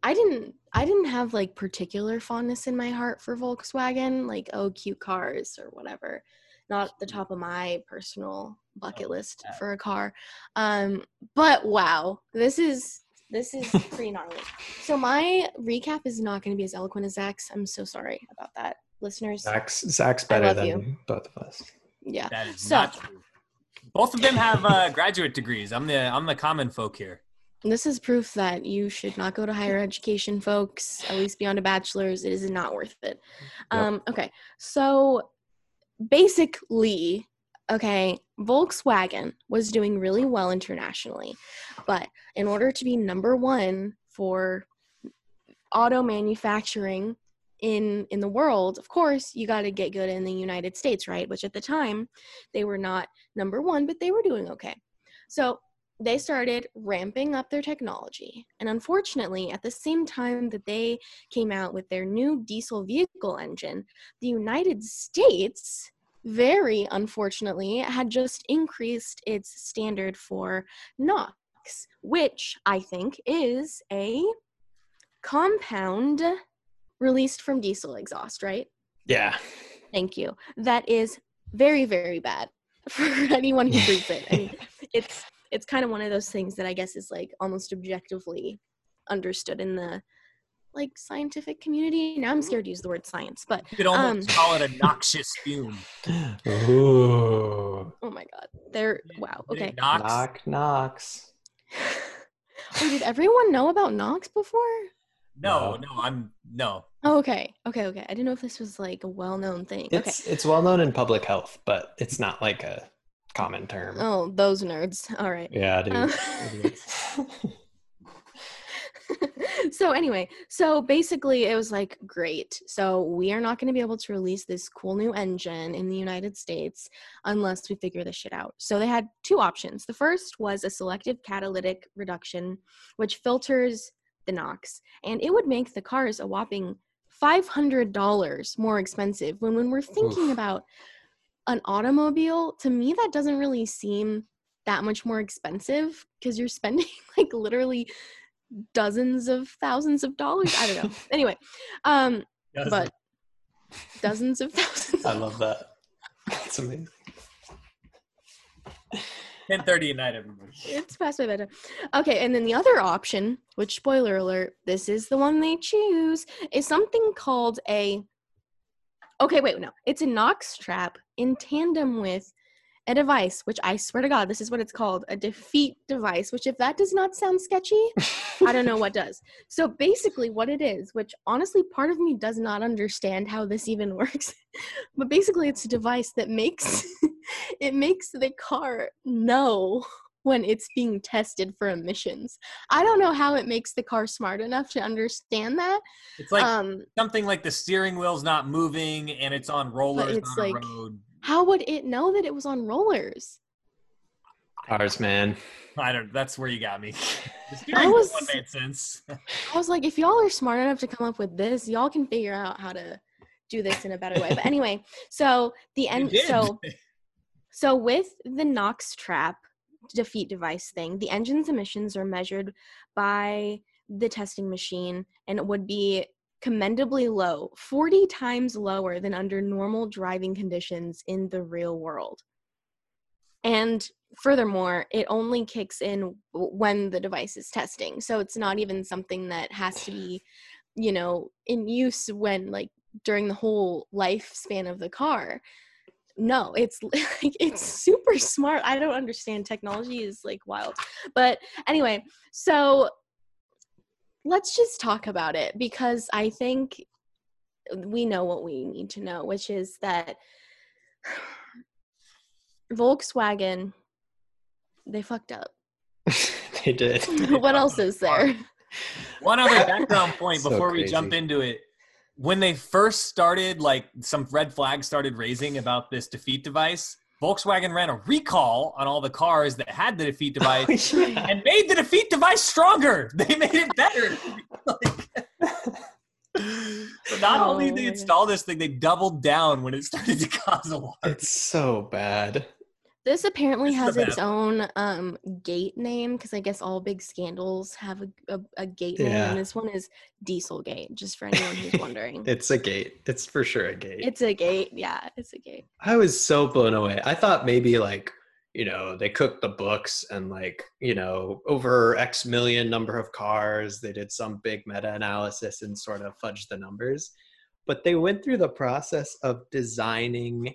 i didn't i didn't have like particular fondness in my heart for volkswagen like oh cute cars or whatever. Not the top of my personal bucket oh, list for a car. Um but wow this is this is [LAUGHS] pretty gnarly. So my recap is not going to be as eloquent as zach's. I'm so sorry about that listeners. Zach's zach's better than you. both of us. Yeah. That is so, not true. Both of them have uh, graduate degrees. I'm the i'm the common folk here this is proof that you should not go to higher education, folks, at least beyond a bachelor's. It is not worth it. Yep. Um, okay, so basically, okay, Volkswagen was doing really well internationally, but in order to be number one for auto manufacturing in in the world of course you got to get good in the united states right which at the time they were not number one but they were doing okay so they started ramping up their technology. And unfortunately, at the same time that they came out with their new diesel vehicle engine, the United States very unfortunately, had just increased its standard for NOx, which I think is a compound released from diesel exhaust, right? Yeah. Thank you. That is very, very bad [LAUGHS] for anyone who breathes it. I mean, it's it's kind of one of those things that I guess is like almost objectively understood in the like scientific community. Now I'm scared to use the word science, but You could almost Um, call it a noxious fume. [LAUGHS] Ooh. oh my god, they're wow. Okay. Nox? Knock knocks. [LAUGHS] oh, did everyone know about NOx before? No, No. no, I'm no. Oh, okay, okay, okay. I didn't know if this was like a well-known thing. Okay. It's it's well known in public health, but it's not like a common term. Oh, those nerds. All right. Yeah, dude. Uh, [LAUGHS] so anyway, so basically it was like great. So we are not going to be able to release this cool new engine in the United States unless we figure this shit out. So they had two options. The first was a selective catalytic reduction which filters the NOx and it would make the cars a whopping $500 more expensive when when we're thinking Oof. about an automobile to me that doesn't really seem that much more expensive because you're [LAUGHS] spending like literally dozens of thousands of dollars. I don't know. [LAUGHS] anyway, um, but dozens of [LAUGHS] thousands. I love that. That's amazing. ten thirty at night, everybody. It's past my bedtime. Okay, and then the other option, which spoiler alert, this is the one they choose, is something called a. Okay, wait, no, it's a NOx trap in tandem with a device, which I swear to God, this is what it's called a defeat device, which, if that does not sound sketchy, I don't know what [LAUGHS] does. So basically, what it is, which honestly, part of me does not understand how this even [LAUGHS] works, but basically, it's a device that makes [LAUGHS] it makes the car know when it's being tested for emissions. I don't know how it makes the car smart enough to understand that. It's like um, something like the steering wheel's not moving and it's on rollers it's on like- a road. how would it know that it was on rollers? Cars, man. I don't. That's where you got me. [LAUGHS] The I steering wheel was- one made sense. [LAUGHS] I was like, if y'all are smart enough to come up with this, y'all can figure out how to do this in a better way. But anyway, so the end. So [LAUGHS] So with the NOx trap defeat device thing, the engine's emissions are measured by the testing machine and it would be commendably low, 40 times lower than under normal driving conditions in the real world. And furthermore, it only kicks in when the device is testing. So it's not even something that has to be, you know, in use when like during the whole lifespan of the car no it's [LAUGHS] like it's hmm. super smart i don't understand technology is like wild. But anyway so let's just talk about it because i think we know what we need to know which is that [SIGHS] volkswagen they fucked up. [LAUGHS] They did. [LAUGHS] what else is there? One other background point So before we jump into it. When they first started, like some red flags started raising about this defeat device, Volkswagen ran a recall on all the cars that had the defeat [LAUGHS] oh, device Yeah. and made the defeat device stronger. [LAUGHS] They made it better. [LAUGHS] Like- so not Oh only did they install this thing, they doubled down when it started to cause alarm. It's so bad. This apparently This has its own um, gate name because I guess all big scandals have a, a, a gate name, and this one is Dieselgate. Just for anyone who's [LAUGHS] wondering, It's a gate. It's for sure a gate. it's a gate. Yeah, it's a gate. I was so blown away. I thought maybe like, you know, they cooked the books and like, you know, over X million number of cars, they did some big meta analysis and sort of fudged the numbers. But they went through the process of designing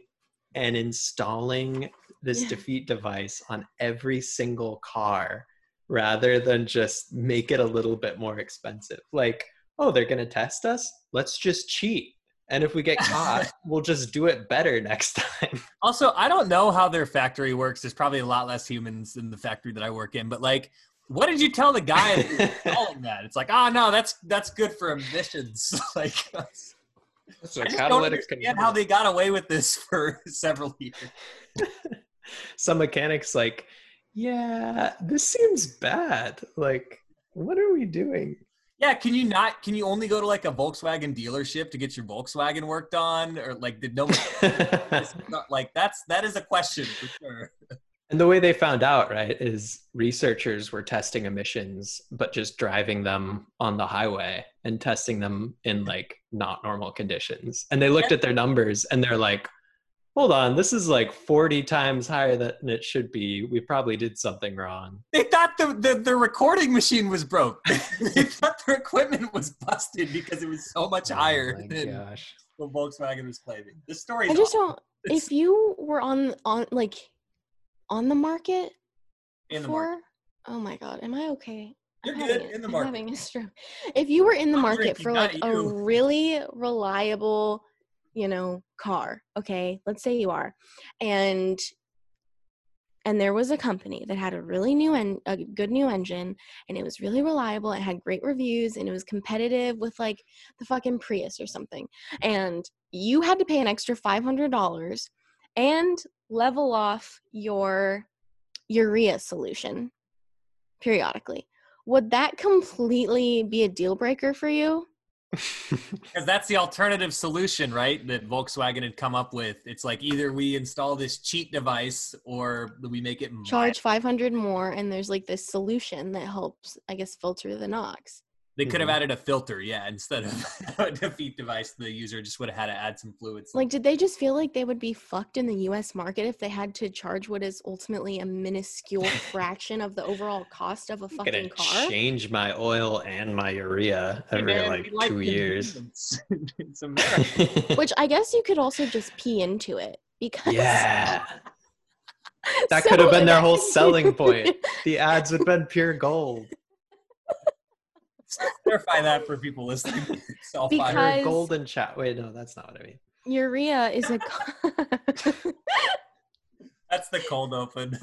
and installing this Yeah. defeat device on every single car rather than just make it a little bit more expensive. Like, oh, they're going to test us? Let's just cheat. And if we get caught, [LAUGHS] we'll just do it better next time. [LAUGHS] Also, I don't know how their factory works. There's probably a lot less humans in the factory that I work in, but like, what did you tell the guy that [LAUGHS] that? It's like, oh no, that's that's good for emissions. like, So just don't understand how they got away with this [LAUGHS] for several years. [LAUGHS] some mechanics like, yeah, this seems bad. Like, what are we doing? Yeah, can you not? Can you only go to like a Volkswagen dealership to get your Volkswagen worked on, or like did no? [LAUGHS] like that's that is a question for sure. And the way they found out, right, is researchers were testing emissions, but just driving them on the highway and testing them in like not normal conditions. And they looked at their numbers and they're like, hold on, this is like 40 times higher than it should be. We probably did something wrong. They thought the, the, the recording machine was broke. [LAUGHS] they thought their equipment was busted because it was so much oh higher oh than gosh. what Volkswagen was claiming. The story I just don't. If you were on on like on the market in the for, market. oh my god, am I okay? You're I'm good having, in the I'm market. having a stroke. If you were in the I'm market drinking, for like a really reliable, you know, car, okay, let's say you are, and and there was a company that had a really new and a good new engine and it was really reliable it had great reviews and it was competitive with like the fucking prius or something and you had to pay an extra $500 and level off your urea solution periodically would that completely be a deal breaker for you [LAUGHS] Because that's the alternative solution, right? That Volkswagen had come up with. It's like either we install this cheat device or we make it charge 500 more and there's like this solution that helps i guess filter the NOx They could have Mhm. added a filter, yeah, instead of [LAUGHS] a defeat device. The user just would have had to add some fluids. Like, did they just feel like they would be fucked in the US market if they had to charge what is ultimately a minuscule [LAUGHS] fraction of the overall cost of a I'm gonna fucking car? change my oil and my urea Hey, every man, like we two years. [LAUGHS] it's America. Which I guess you could also just pee into it because yeah. That could have been their whole selling point. The ads would have been pure gold. [LAUGHS] Clarify that for people listening. [LAUGHS] It's Because- golden chat. Wait, no, that's not what I mean. Urea is a [LAUGHS] That's the cold open.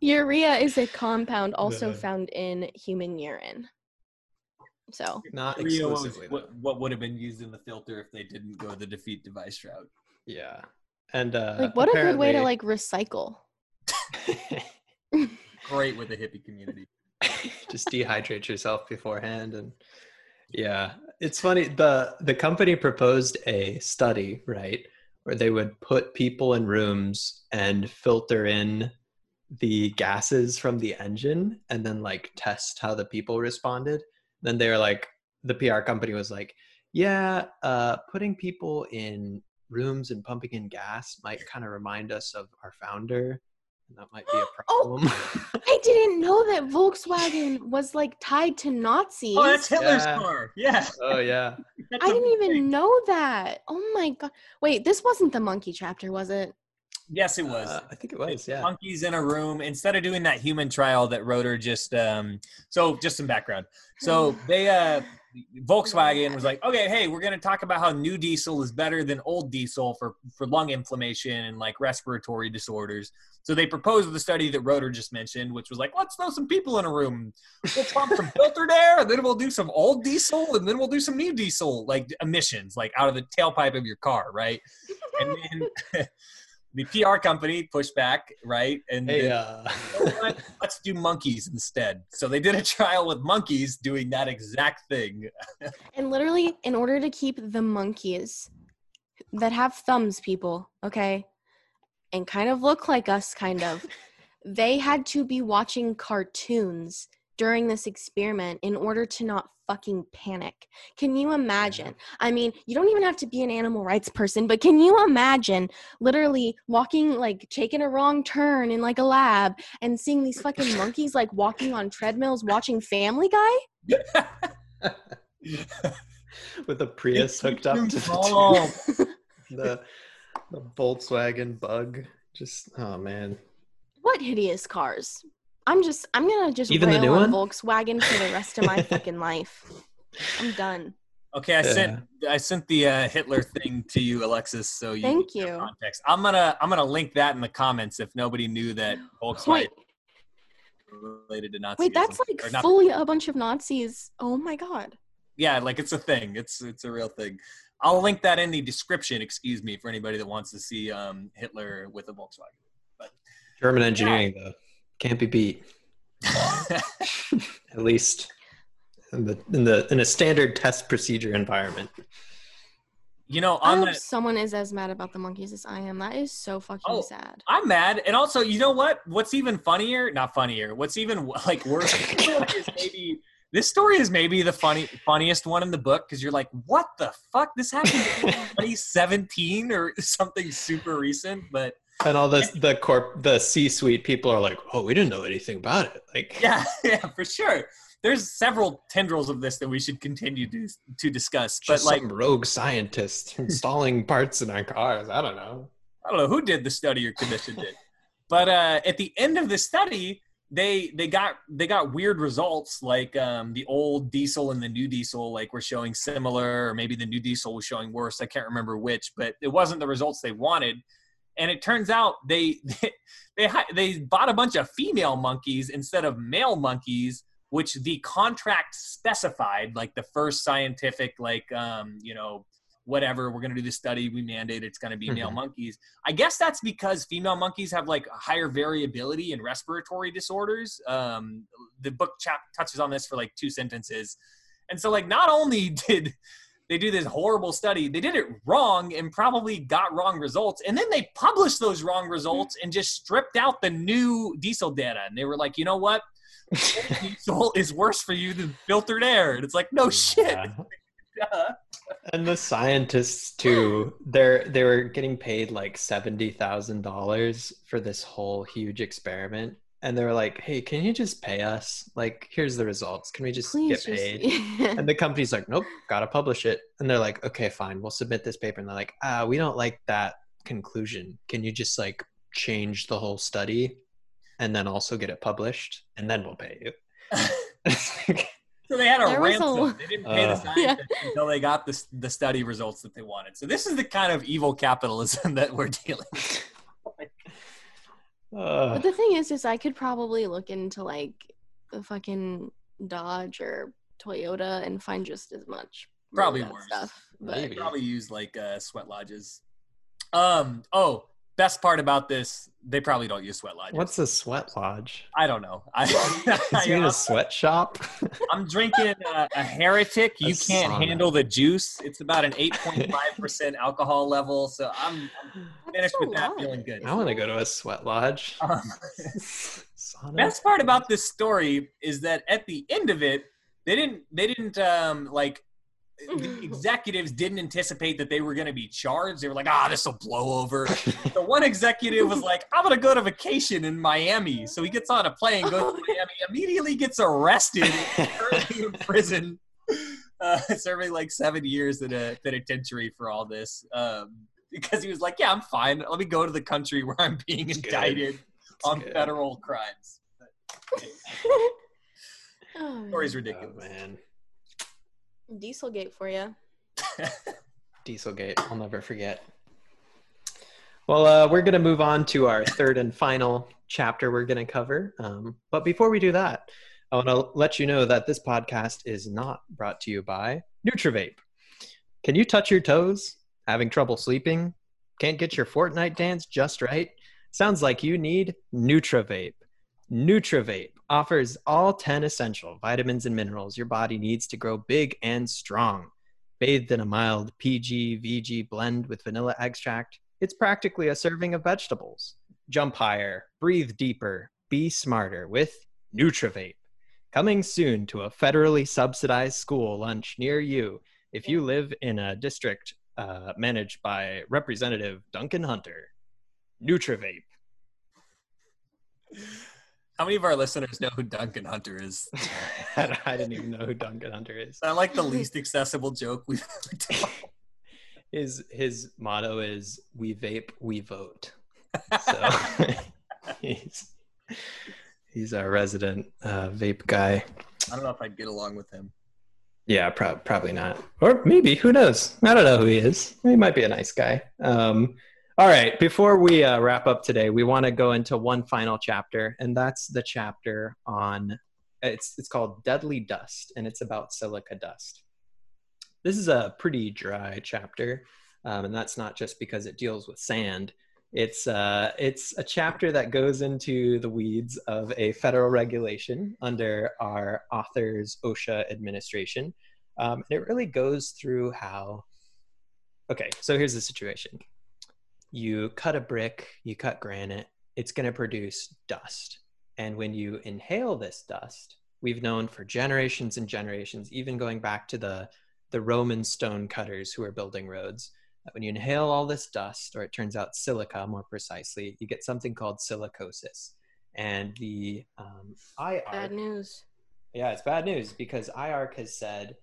urea is a compound also Yeah. found in human urine. So Not Rio, what, was- exclusively. what, what would have been used in the filter if they didn't go the defeat device route? Yeah. And uh like what a good way to like recycle. Great with the hippie community. [LAUGHS] just dehydrate yourself beforehand and yeah. It's funny the the company proposed a study right where they would put people in rooms and filter in the gases from the engine and then like test how the people responded. Then they were like the pr company was like yeah uh putting people in rooms and pumping in gas might kind of remind us of our founder and that might be a [GASPS] problem. Oh, [LAUGHS] I didn't know that Volkswagen was like tied to Nazis. Oh, that's Hitler's Yeah. car. Yeah. oh yeah [LAUGHS] I didn't even thing. know that. Oh my god. Wait, this wasn't the monkey chapter, was it? Yes, it was. Uh, I think it was, It's yeah. monkeys in a room instead of doing that human trial that Roeder just um so just some background so [SIGHS] they uh volkswagen was like okay hey we're going to talk about how new diesel is better than old diesel for for lung inflammation and like respiratory disorders. So they proposed the study that Roeder just mentioned which was like let's throw some people in a room. We'll pump some [LAUGHS] filtered air and then we'll do some old diesel and then we'll do some new diesel like emissions like out of the tailpipe of your car right? And then [LAUGHS] the pr company pushed back right and Hey, then- uh, you know what? [LAUGHS] Let's do monkeys instead. So they did a trial with monkeys doing that exact thing. [LAUGHS] And literally, in order to keep the monkeys that have thumbs, people, okay, and kind of look like us, kind of, [LAUGHS] they had to be watching cartoons during this experiment in order to not fucking panic. Can you imagine? I mean, you don't even have to be an animal rights person, but can you imagine literally walking, like taking a wrong turn in like a lab and seeing these fucking [LAUGHS] monkeys like walking on treadmills watching Family Guy? [LAUGHS] with a Prius hooked up to the, [LAUGHS] the, the Volkswagen Bug. Just oh man, What hideous cars? I'm just I'm gonna just Even the rail new on one? Volkswagen for the rest of my [LAUGHS] fucking life. I'm done. okay, I sent I sent the uh, Hitler thing to you, Alexis. So you Thank you. context. I'm gonna I'm gonna link that in the comments if nobody knew that [GASPS] Volkswagen related to Nazism. wait, that's like not- fully a bunch of Nazis. Oh my god. yeah, like it's a thing. It's it's a real thing. I'll link that in the description. Excuse me for anybody that wants to see um, Hitler with a Volkswagen. But, German engineering though can't be beat. [LAUGHS] At least in the in the in a standard test procedure environment. You know, I hope the someone is as mad about the monkeys as I am. That is so fucking Oh. sad. I'm mad, and also, you know what? What's even funnier? Not funnier. What's even [LAUGHS] like worse is maybe this story is maybe the funny funniest one in the book because you're like, what the fuck? This happened in [LAUGHS] 2017 or something super recent, but And all the the corp the C suite people are like, oh, we didn't know anything about it. Like, yeah, [LAUGHS] yeah, for sure. There's several tendrils of this that we should continue to to discuss, but just like, some rogue scientist [LAUGHS] installing parts in our cars. I don't know. I don't know who did the study or commissioned it, but uh, at the end of the study, they they got they got weird results. Like um, the old diesel and the new diesel, like were showing similar, or maybe the new diesel was showing worse. I can't remember which, but it wasn't the results they wanted. And it turns out they [LAUGHS] they they, they bought a bunch of female monkeys instead of male monkeys, which the contract specified. Like the first scientific, like um, you know, whatever we're going to do this study, we mandate it's going to be male Mhm. monkeys. I guess that's because female monkeys have like higher variability in respiratory disorders. Um, the book chap touches on this for like two sentences, and so like not only [LAUGHS] did they do this horrible study, they did it wrong and probably got wrong results, and then they published those wrong results and just stripped out the new diesel data, and they were like, you know what? [LAUGHS] diesel is worse for you than filtered air, and it's like no shit. [LAUGHS] Yeah. And the scientists too, they're they were getting paid like seventy thousand dollars for this whole huge experiment. And they were like, Hey, can you just pay us? Like, here's the results. Can we just Please get just paid? [LAUGHS] And the company's like, Nope, gotta publish it. And they're like, Okay, fine, we'll submit this paper. And they're like, ah, we don't like that conclusion. Can you just like change the whole study and then also get it published? And then we'll pay you. [LAUGHS] So they had a There was a- ransom. They didn't pay the Uh. scientists until they got the, the study results that they wanted. So this is the kind of evil capitalism [LAUGHS] that we're dealing with. Uh, But the thing is, is I could probably look into like the fucking Dodge or Toyota and find just as much. Probably bad worse. stuff. But Maybe. Probably use like uh, sweat lodges. Um. Oh, best part about this, they probably don't use sweat lodges. what's a sweat lodge? I don't know. [LAUGHS] I, [LAUGHS] Is you mean I, a sweatshop? am [LAUGHS] drinking a, a heretic. You A can't sauna. handle the juice. It's about an 8.5% alcohol level. So I'm, I'm finished That's a with that, lot. feeling good. I want to go to a sweat lodge. [LAUGHS] Um, best part about this story is that at the end of it they didn't they didn't um like the [LAUGHS] executives didn't anticipate that they were going to be charged. They were like ah this will blow over. [LAUGHS] The one executive was like i'm going to go to vacation in miami. So he gets on a plane goes to miami immediately gets arrested currently in prison. Uh, serving like seven years in a penitentiary for all this. Um, because he was like yeah i'm fine let me go to the country where i'm being It's good. indicted on good. federal crimes oh, [LAUGHS] story's Oh, ridiculous man. Dieselgate for you. [LAUGHS] Dieselgate. I'll never forget. Well, uh, we're going to move on to our third and final chapter we're going to cover. Um, but before we do that, I want to let you know that this podcast is not brought to you by NutraVape. Can you touch your toes? Having trouble sleeping? Can't get your Fortnite dance just right? Sounds like you need NutraVape. NutraVape offers all 10 essential vitamins and minerals your body needs to grow big and strong. Bathed in a mild PG VG blend with vanilla extract, it's practically a serving of vegetables. Jump higher, breathe deeper, be smarter with NutraVape. Coming soon to a federally subsidized school lunch near you if you live in a district uh, managed by Representative Duncan Hunter. NutraVape. How many of our listeners know who Duncan Hunter is? [LAUGHS] I didn't even know who Duncan Hunter is. I like the least accessible joke we've ever told. [LAUGHS] His his motto is "We vape, we vote." So [LAUGHS] he's he's our resident uh, vape guy. I don't know if I'd get along with him. Yeah, prob- probably not, or maybe who knows? I don't know who he is. He might be a nice guy. Um, all right, before we uh, wrap up today, we want to go into one final chapter, and that's the chapter on it's it's called Deadly Dust, and it's about silica dust. This is a pretty dry chapter, um, and that's not just because it deals with sand. It's uh, it's a chapter that goes into the weeds of a federal regulation under our author's OSHA administration. Um, and it really goes through how. Okay, so here's the situation. You cut a brick, you cut granite, it's going to produce dust. And when you inhale this dust, we've known for generations and generations, even going back to the, the Roman stone cutters who were building roads, that when you inhale all this dust, or it turns out silica more precisely, you get something called silicosis. And the um, IARC, Bad news. yeah, it's bad news because IARC has said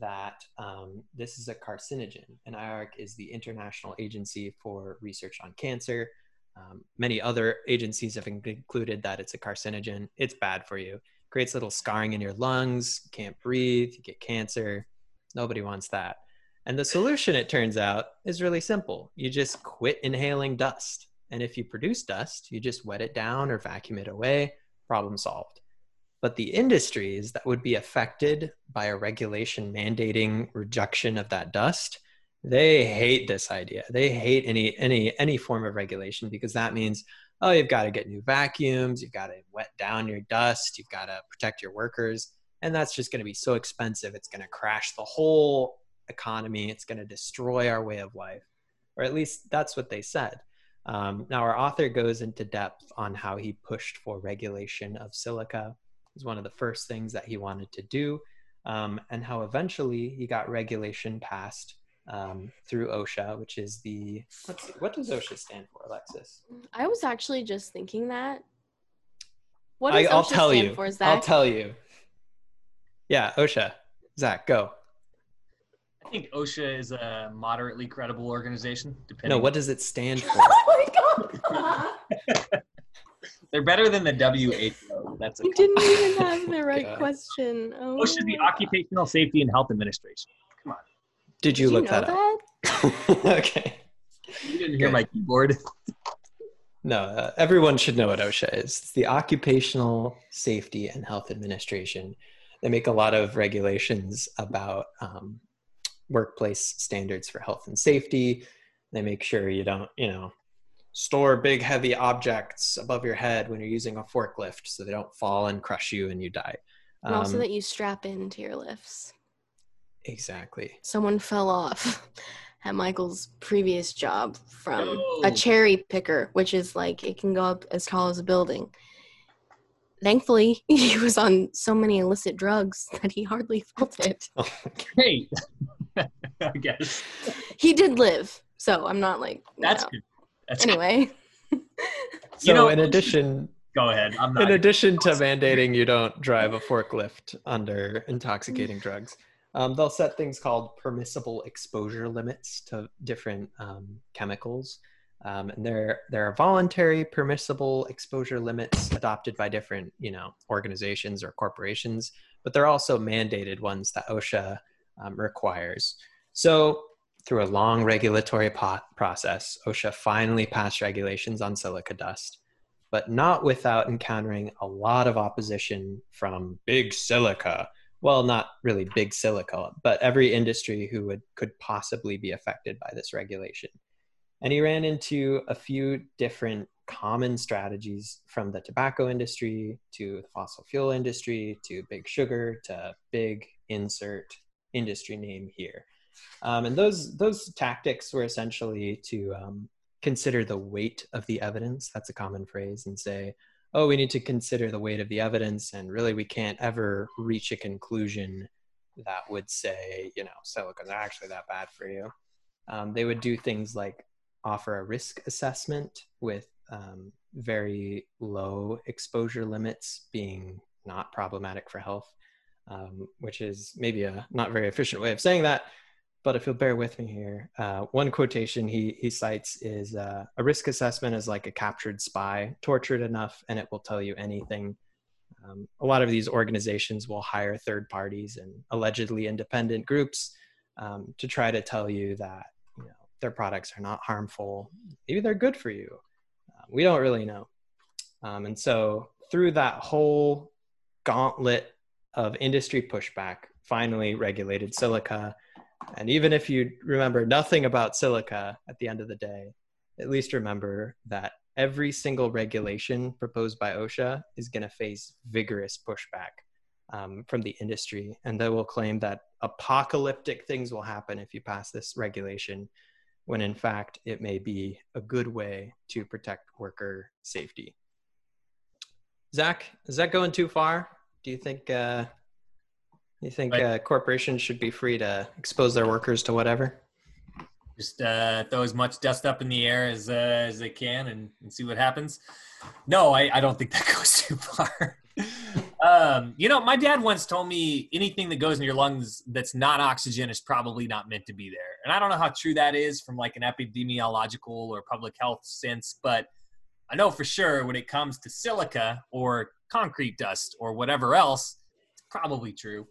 that um, this is a carcinogen. And IARC is the International Agency for Research on Cancer. Um, many other agencies have concluded that it's a carcinogen. It's bad for you. Creates little scarring in your lungs. You can't breathe. You get cancer. Nobody wants that. And the solution, it turns out, is really simple. You just quit inhaling dust. And if you produce dust, you just wet it down or vacuum it away. Problem solved. But the industries that would be affected by a regulation mandating rejection of that dust they hate this idea they hate any any any form of regulation because that means oh you've got to get new vacuums you've got to wet down your dust you've got to protect your workers and that's just going to be so expensive it's going to crash the whole economy it's going to destroy our way of life or at least that's what they said um, now our author goes into depth on how he pushed for regulation of silica it was one of the first things that he wanted to do um, and how eventually he got regulation passed um, through OSHA, which is the what's, what does OSHA stand for, Alexis? I was actually just thinking that. What I, does I'll OSHA tell stand you. for, I'll tell you. Yeah, OSHA. Zach, go. I think OSHA is a moderately credible organization. Depending. No, what does it stand [LAUGHS] for? oh my god! They're better than the WHO. That's a you didn't even have the right [LAUGHS] God. question. Oh OSHA is the Occupational Safety and Health Administration. Come on. Did you Did look know that up? [LAUGHS] okay. You didn't hear Good. my keyboard. No, uh, everyone should know what OSHA is. It's the Occupational Safety and Health Administration. They make a lot of regulations about um, workplace standards for health and safety. They make sure you don't, you know, store big, heavy objects above your head when you're using a forklift so they don't fall and crush you and you die. And also Um, that you strap into your lifts. exactly. Someone fell off [LAUGHS] at Michael's previous job from No. a cherry picker, which is like it can go up as tall as a building. Thankfully, [LAUGHS] he was on so many illicit drugs that he hardly felt it. Oh my Great. [LAUGHS] I guess He did live, so I'm not like that's know. good. That's good. Anyway, [LAUGHS] So, know, in addition, Go ahead. I'm not. in addition to mandating you don't drive a forklift under intoxicating [LAUGHS] drugs, um, they'll set things called permissible exposure limits to different um, chemicals. Um, and there, there are voluntary permissible exposure limits adopted by different, you know, organizations or corporations, but there are also mandated ones that OSHA um, requires. So, through a long regulatory process, OSHA finally passed regulations on silica dust but not without encountering a lot of opposition from big silica. Well, not really big silica, but every industry who would could possibly be affected by this regulation. And he ran into a few different common strategies from the tobacco industry to the fossil fuel industry to big sugar to big insert industry name here. Um, and those those tactics were essentially to um, consider the weight of the evidence. That's a common phrase, and say, oh, we need to consider the weight of the evidence, and really we can't ever reach a conclusion that would say, you know, silica's actually that bad for you. Um, they would do things like offer a risk assessment with um, very low exposure limits being not problematic for health, um, which is maybe a not very efficient way of saying that but if you'll bear with me here, uh, one quotation he he cites is uh, a risk assessment is like a captured spy, tortured enough, and it will tell you anything. Um, a lot of these organizations will hire third parties and allegedly independent groups um, to try to tell you that you know their products are not harmful. Maybe they're good for you. Uh, we don't really know. Um, and so through that whole gauntlet of industry pushback, finally regulated silica and even if you remember nothing about silica at the end of the day, at least remember that every single regulation proposed by OSHA is going to face vigorous pushback um, from the industry. And they will claim that apocalyptic things will happen if you pass this regulation, when in fact it may be a good way to protect worker safety. Zach, is that going too far? Do you think uh, you think uh, corporations should be free to expose their workers to whatever? Just uh, throw as much dust up in the air as uh, as they can and, and see what happens. No, I, I don't think that [LAUGHS] goes too far. um, you know, my dad once told me anything that goes in your lungs that's not oxygen is probably not meant to be there. And I don't know how true that is from like an epidemiological or public health sense, but I know for sure when it comes to silica or concrete dust or whatever else, it's probably true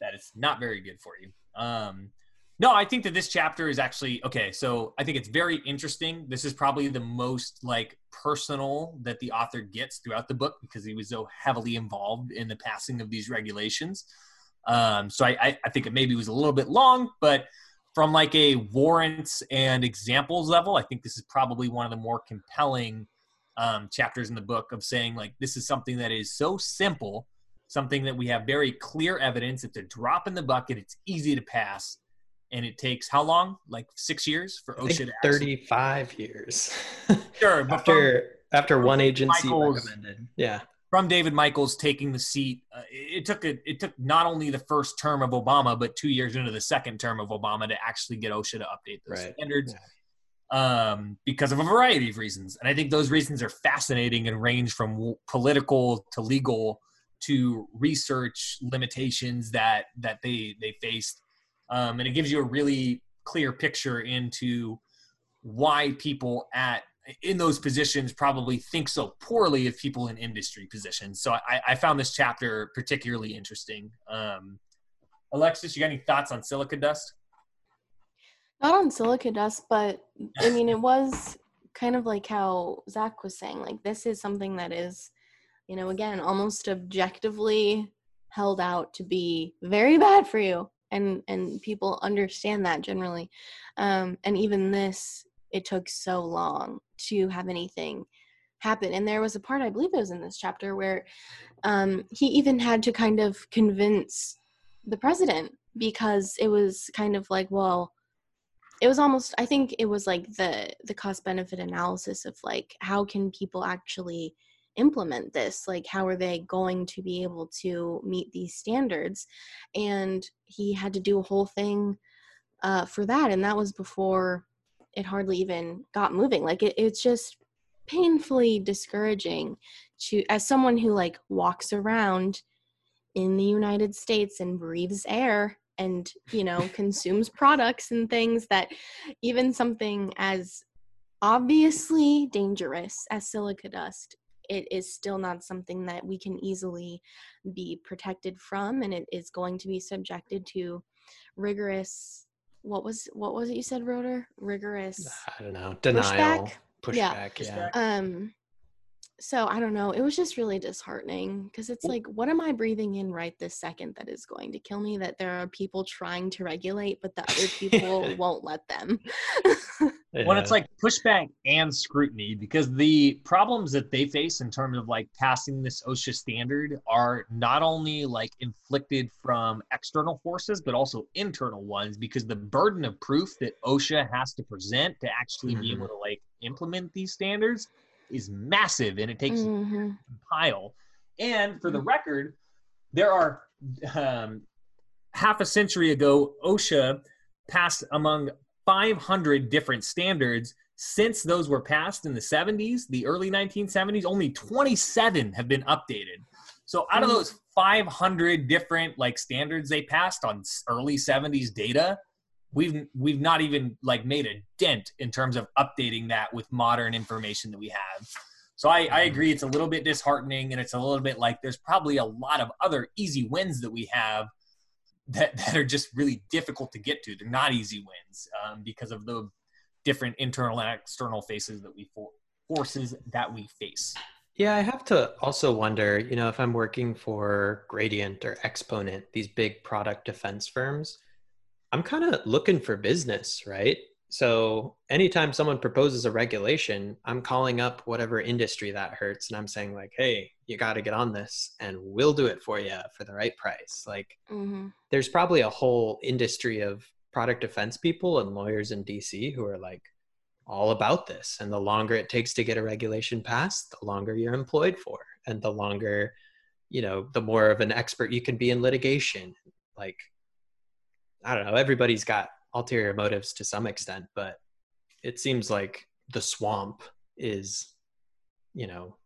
that it's not very good for you. Um, no, I think that this chapter is actually okay. So I think it's very interesting. This is probably the most like personal that the author gets throughout the book because he was so heavily involved in the passing of these regulations. Um, so I, I think it maybe was a little bit long, but from like a warrants and examples level, I think this is probably one of the more compelling um, chapters in the book of saying like this is something that is so simple, something that we have very clear evidence. It's a drop in the bucket. It's easy to pass and it takes how long? Like six years for OSHA to thirty-five years. [LAUGHS] sure, after from, after one agency Michaels, recommended, yeah. From David Michaels taking the seat, uh, it took a, it took not only the first term of Obama, but two years into the second term of Obama to actually get OSHA to update those right. standards. Yeah. Um, because of a variety of reasons, and I think those reasons are fascinating and range from political to legal to research limitations that that they they faced um, and it gives you a really clear picture into why people at in those positions probably think so poorly of people in industry positions. So I, I found this chapter particularly interesting. Um, Alexis, you got any thoughts on silica dust? Not on silica dust, but I mean, it [LAUGHS] was kind of like how Zach was saying. Like, this is something that is, you know, again, almost objectively held out to be very bad for you and and people understand that generally um, and even this it took so long to have anything happen and there was a part i believe it was in this chapter where um, he even had to kind of convince the president because it was kind of like well it was almost i think it was like the the cost benefit analysis of like how can people actually implement this? Like how are they going to be able to meet these standards? And he had to do a whole thing uh, for that and that was before it hardly even got moving. Like it, it's just painfully discouraging to as someone who like walks around in the united states and breathes air and you know consumes products and things that even something as obviously dangerous as silica dust it is still not something that we can easily be protected from and it is going to be subjected to rigorous what was what was it you said Roeder rigorous i don't know. Denial. pushback, pushback yeah. yeah um so I don't know. It was just really disheartening because it's like, what am I breathing in right this second that is going to kill me? That there are people trying to regulate, but the other people [LAUGHS] won't let them. yeah. When it's like pushback and scrutiny, because the problems that they face in terms of like passing this OSHA standard are not only like inflicted from external forces, but also internal ones, because the burden of proof that OSHA has to present to actually mm-hmm. be able to like implement these standards is massive and it takes mm-hmm. pile. And for the mm-hmm. record, there are um, half a century ago, OSHA passed among 500 different standards. Since those were passed in the 70s, the early 1970s, only 27 have been updated. So out of mm. those 500 different like standards they passed on early 70s data, we've we've not even like made a dent in terms of updating that with modern information that we have. So I, I agree it's a little bit disheartening and it's a little bit like there's probably a lot of other easy wins that we have that, that are just really difficult to get to. They're not easy wins um, because of the different internal and external faces that we for, forces that we face. Yeah, I have to also wonder, you know, if I'm working for Gradient or Exponent, these big product defense firms, I'm kind of looking for business, right? So anytime someone proposes a regulation, I'm calling up whatever industry that hurts and I'm saying like, "Hey, you got to get on this and we'll do it for you for the right price." Like Mm-hmm. there's probably a whole industry of product defense people and lawyers in DC who are like all about this and the longer it takes to get a regulation passed, the longer you're employed for and the longer you know, the more of an expert you can be in litigation. Like I don't know, everybody's got ulterior motives to some extent, but it seems like the swamp is, you know,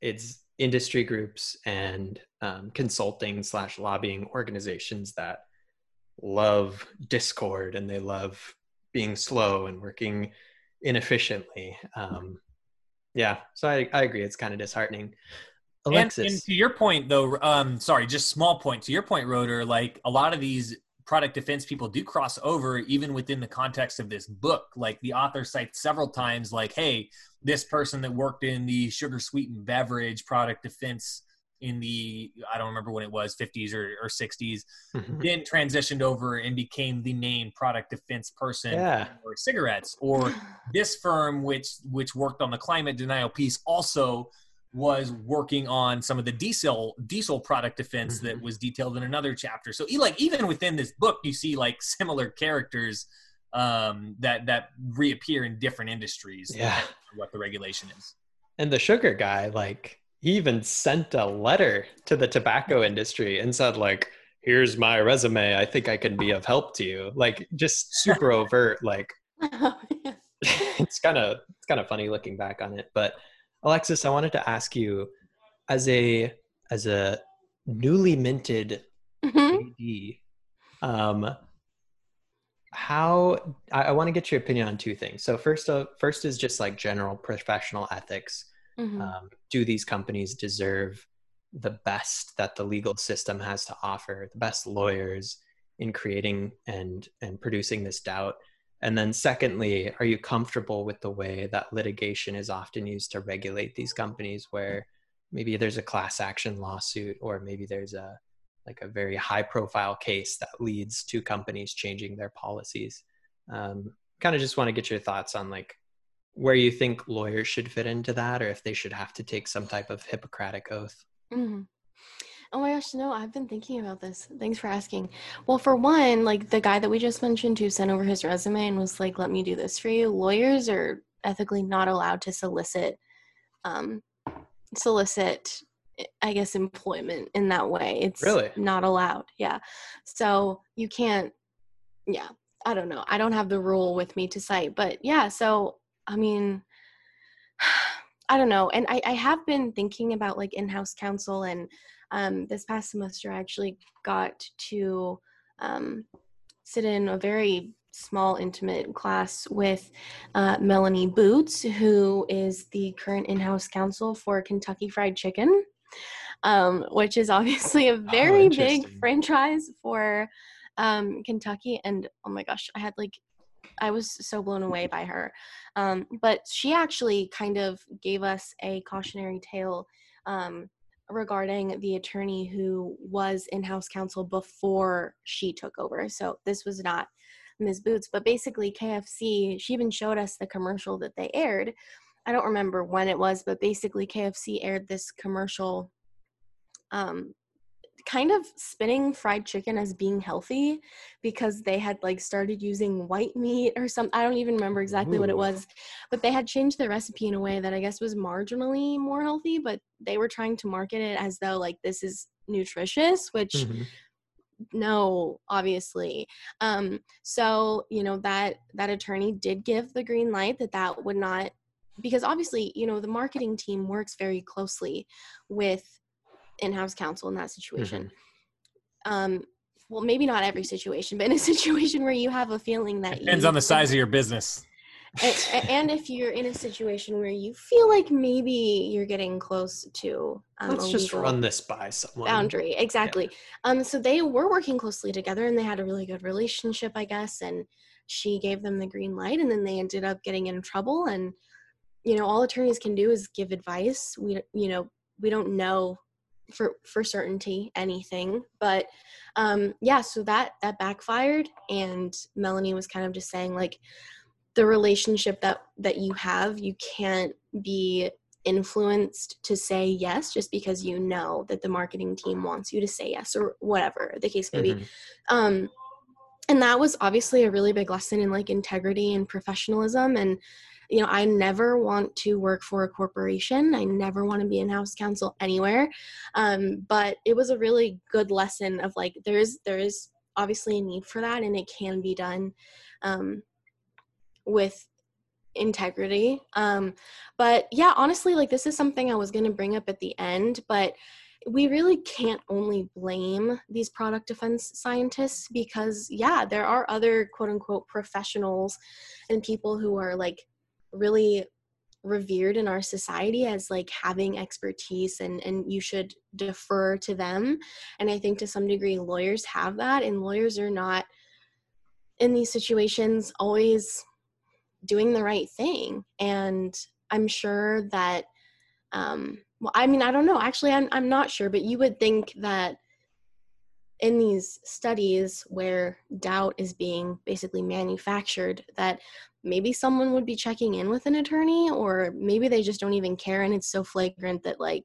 it's industry groups and um, consulting slash lobbying organizations that love discord and they love being slow and working inefficiently. Um, yeah, so I, I agree. It's kind of disheartening. Alexis. And, and to your point, though, um, sorry, just small point. To your point, Roeder, like a lot of these product defense people do cross over even within the context of this book like the author cites several times like hey this person that worked in the sugar sweetened beverage product defense in the i don't remember when it was 50s or, or 60s mm-hmm. then transitioned over and became the main product defense person yeah. for cigarettes or [SIGHS] this firm which which worked on the climate denial piece also was working on some of the diesel diesel product defense mm-hmm. that was detailed in another chapter. So like even within this book, you see like similar characters um, that that reappear in different industries. Yeah, what the regulation is. And the sugar guy, like he even sent a letter to the tobacco industry and said like, "Here's my resume. I think I can be of help to you." Like just super overt. Like [LAUGHS] [LAUGHS] it's kind of it's kind of funny looking back on it, but Alexis, I wanted to ask you, as a as a newly minted mm-hmm. AD, um, how I, I want to get your opinion on two things. So first, uh, first is just like general professional ethics. Mm-hmm. Um, do these companies deserve the best that the legal system has to offer? The best lawyers in creating and and producing this doubt and then, secondly, are you comfortable with the way that litigation is often used to regulate these companies, where maybe there's a class action lawsuit, or maybe there's a like a very high profile case that leads to companies changing their policies? Um, kind of just want to get your thoughts on like where you think lawyers should fit into that, or if they should have to take some type of Hippocratic oath. Mm-hmm. Oh my gosh, no, I've been thinking about this. Thanks for asking. Well, for one, like the guy that we just mentioned who sent over his resume and was like, let me do this for you, lawyers are ethically not allowed to solicit um solicit I guess employment in that way. It's really not allowed. Yeah. So you can't yeah, I don't know. I don't have the rule with me to cite, but yeah, so I mean [SIGHS] I don't know. And I, I have been thinking about like in-house counsel and um, this past semester, I actually got to um, sit in a very small, intimate class with uh, Melanie Boots, who is the current in house counsel for Kentucky Fried Chicken, um, which is obviously a oh, very oh, big franchise for um, Kentucky. And oh my gosh, I had like I was so blown away by her. Um, but she actually kind of gave us a cautionary tale um, regarding the attorney who was in-house counsel before she took over. So this was not Ms. Boots, but basically KFC, she even showed us the commercial that they aired. I don't remember when it was, but basically KFC aired this commercial um, kind of spinning fried chicken as being healthy because they had like started using white meat or some I don't even remember exactly Ooh. what it was but they had changed the recipe in a way that I guess was marginally more healthy but they were trying to market it as though like this is nutritious which mm-hmm. no obviously um so you know that that attorney did give the green light that that would not because obviously you know the marketing team works very closely with in-house counsel in that situation. Mm-hmm. Um, well, maybe not every situation, but in a [LAUGHS] situation where you have a feeling that depends you, on the size of your business. And, [LAUGHS] and, if you're in a situation where you feel like maybe you're getting close to um, let's just run this by someone boundary exactly yeah. um so they were working closely together and they had a really good relationship i guess and she gave them the green light and then they ended up getting in trouble and you know all attorneys can do is give advice we you know we don't know for for certainty anything but um yeah so that that backfired and melanie was kind of just saying like the relationship that that you have you can't be influenced to say yes just because you know that the marketing team wants you to say yes or whatever the case may mm-hmm. be um and that was obviously a really big lesson in like integrity and professionalism and you know i never want to work for a corporation. I never want to be in house counsel anywhere. Um, but it was a really good lesson of like there is there is obviously a need for that and it can be done um, with integrity. Um, but yeah honestly like this is something i was going to bring up at the end but we really can't only blame these product defense scientists because yeah there are other quote unquote professionals and people who are like really revered in our society as like having expertise and and you should defer to them and i think to some degree lawyers have that and lawyers are not in these situations always doing the right thing and i'm sure that um well i mean i don't know actually i'm, I'm not sure but you would think that in these studies where doubt is being basically manufactured that maybe someone would be checking in with an attorney or maybe they just don't even care and it's so flagrant that like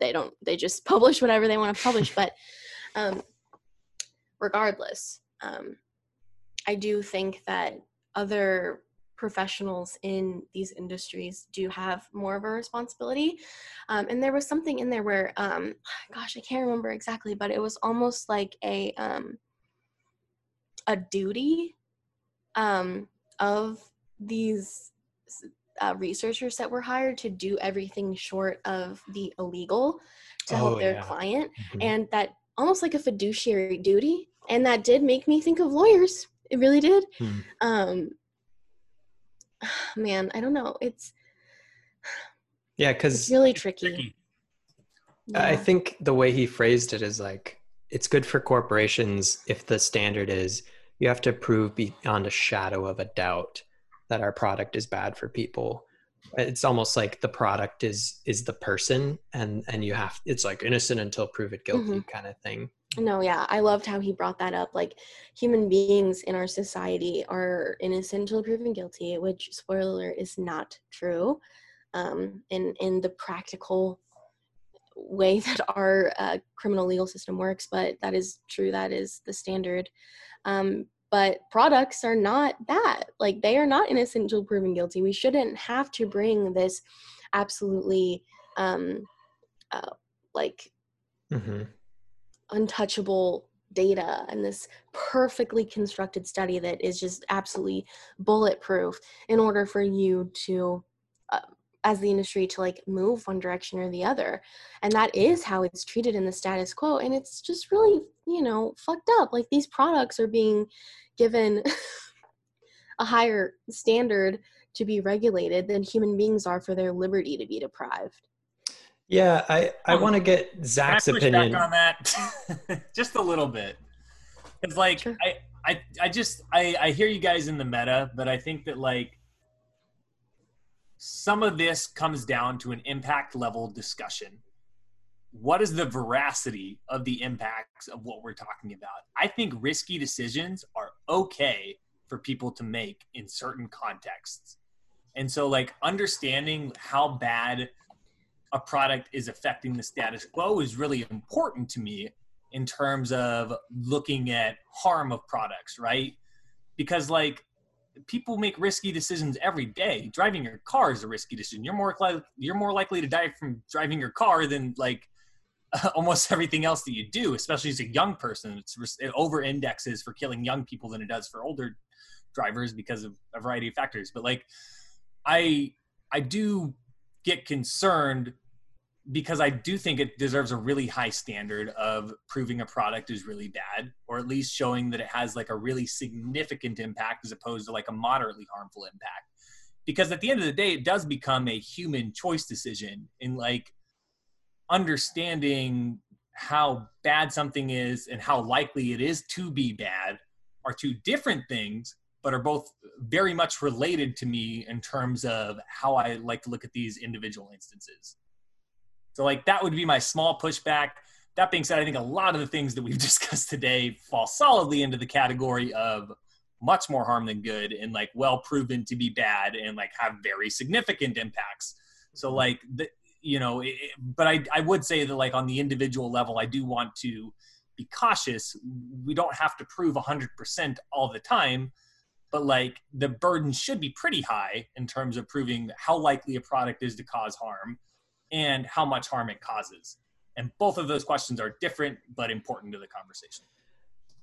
they don't they just [LAUGHS] publish whatever they want to publish. But um regardless um i do think that other professionals in these industries do have more of a responsibility um, and there was something in there where um, [SIGHS] gosh i can't remember exactly but it was almost like a um, a duty um, of these uh, researchers that were hired to do everything short of the illegal to oh, help their yeah. client mm-hmm. and that almost like a fiduciary duty and that did make me think of lawyers it really did hmm. [SIGHS] man i don't know. It's yeah because really tricky, Yeah. i think the way he phrased it is like it's good for corporations if the standard is you have to prove beyond a shadow of a doubt that our product is bad for people it's almost like the product is is the person and and you have it's like innocent until proven guilty mm-hmm. kind of thing no yeah i loved how he brought that up like human beings in our society are innocent until proven guilty which spoiler alert is not true um in in the practical way [LAUGHS] that our uh, criminal legal system works but that is true that is the standard um but products are not that like they are not innocent until proven guilty. We shouldn't have to bring this absolutely um uh, like mm-hmm. untouchable data and this perfectly constructed study that is just absolutely bulletproof in order for you to uh, as the industry to like move one direction or the other. And that is how it's treated in the status quo and it's just really you know fucked up. Like these products are being given [LAUGHS] a higher standard to be regulated than human beings are for their liberty to be deprived. Yeah i i um, want to get zach's opinion. on that? [LAUGHS] Just a little bit. It's like sure. I, I i just i i hear you guys in the meta but i think that like some of this comes down to an impact level discussion. What is the veracity of the impacts of what we're talking about? I think risky decisions are okay for people to make in certain contexts. And so, like, understanding how bad a product is affecting the status quo is really important to me in terms of looking at harm of products, right? Because, like, people make risky decisions every day. Driving your car is a risky decision. You're more likely you're more likely to die from driving your car than like [LAUGHS] almost everything else that you do, especially as a young person. It's, it over indexes for killing young people than it does for older drivers because of a variety of factors. But like, I I do get concerned because I do think it deserves a really high standard of proving a product is really bad, or at least showing that it has like a really significant impact as opposed to like a moderately harmful impact. Because at the end of the day, it does become a human choice decision in like understanding how bad something is and how likely it is to be bad are two different things, but are both very much related to me in terms of how I like to look at these individual instances. So like that would be my small pushback. That being said, I think a lot of the things that we've [LAUGHS] discussed today fall solidly into the category of much more harm than good and like well proven to be bad and like have very significant impacts so like the, you know it, but I, I would say that like on the individual level i do want to be cautious. We don't have to prove 100% all the time but like the burden should be pretty high in terms of proving how likely a product is to cause harm and how much harm it causes. And both of those questions are different but important to the conversation.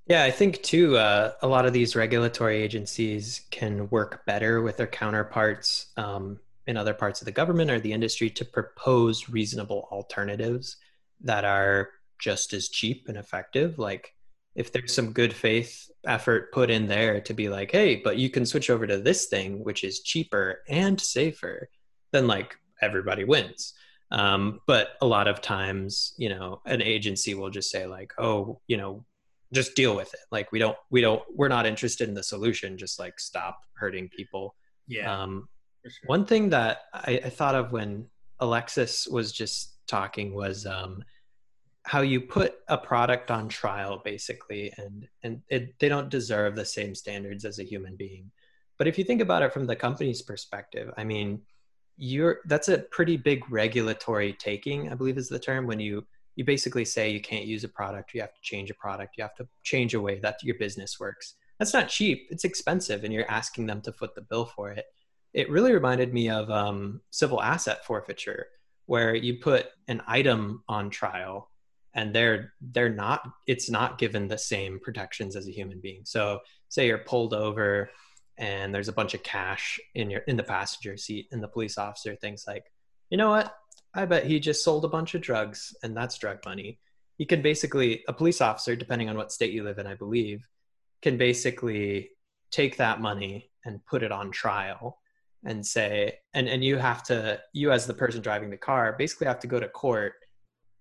Yeah, I think too, uh, a lot of these regulatory agencies can work better with their counterparts um, in other parts of the government or the industry to propose reasonable alternatives that are just as cheap and effective. Like, if there's some good faith effort put in there to be like, hey, but you can switch over to this thing, which is cheaper and safer, then like everybody wins. Um, but a lot of times, you know, an agency will just say like, oh, you know, just deal with it like we don't we don't we're not interested in the solution just like stop hurting people yeah um sure. one thing that I, I thought of when alexis was just talking was um how you put a product on trial basically and and it, they don't deserve the same standards as a human being. But if you think about it from the company's perspective i mean you're that's a pretty big regulatory taking i believe is the term when you you basically say you can't use a product you have to change a product you have to change a way that your business works. That's not cheap it's expensive and you're asking them to foot the bill for it it really reminded me of um, civil asset forfeiture where you put an item on trial and they're they're not it's not given the same protections as a human being so say you're pulled over and there's a bunch of cash in your in the passenger seat and the police officer thinks like you know what I bet he just sold a bunch of drugs and that's drug money. He can basically, a police officer, depending on what state you live in, I believe, can basically take that money and put it on trial and say, and, and you have to, you as the person driving the car, basically have to go to court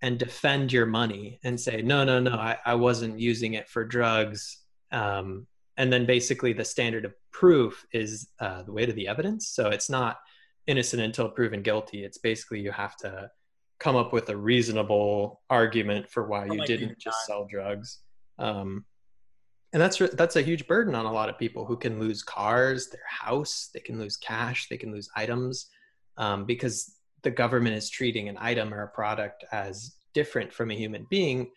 and defend your money and say, no, no, no, I, I wasn't using it for drugs. Um, and then basically the standard of proof is uh, the weight of the evidence. So it's not, innocent until proven guilty. It's basically you have to come up with a reasonable argument for why you didn't just sell drugs. Um, and that's that's a huge burden on a lot of people who can lose cars, their house, they can lose cash, they can lose items um, because the government is treating an item or a product as different from a human being.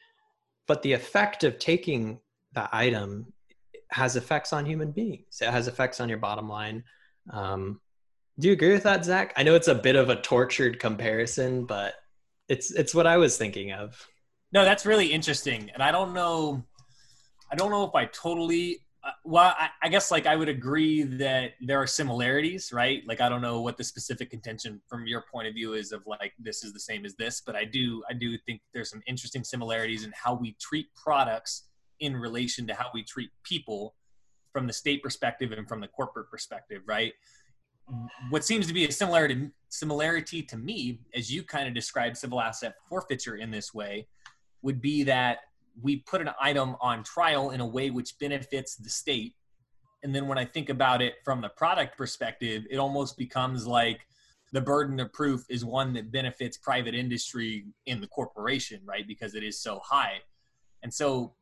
But the effect of taking the item has effects on human beings. It has effects on your bottom line. Um, do you agree with that, Zach? I know it's a bit of a tortured comparison, but it's it's what I was thinking of. No, that's really interesting, and I don't know, I don't know if I totally. Uh, well, I, I, guess like I would agree that there are similarities, right? Like I don't know what the specific contention from your point of view is of like this is the same as this, but I do I do think there's some interesting similarities in how we treat products in relation to how we treat people from the state perspective and from the corporate perspective, right? what seems to be a similarity similarity to me, as you kind of described civil asset forfeiture in this way, would be that we put an item on trial in a way which benefits the state. And then when I think about it from the product perspective, it almost becomes like the burden of proof is one that benefits private industry in the corporation, right? Because it is so high. And so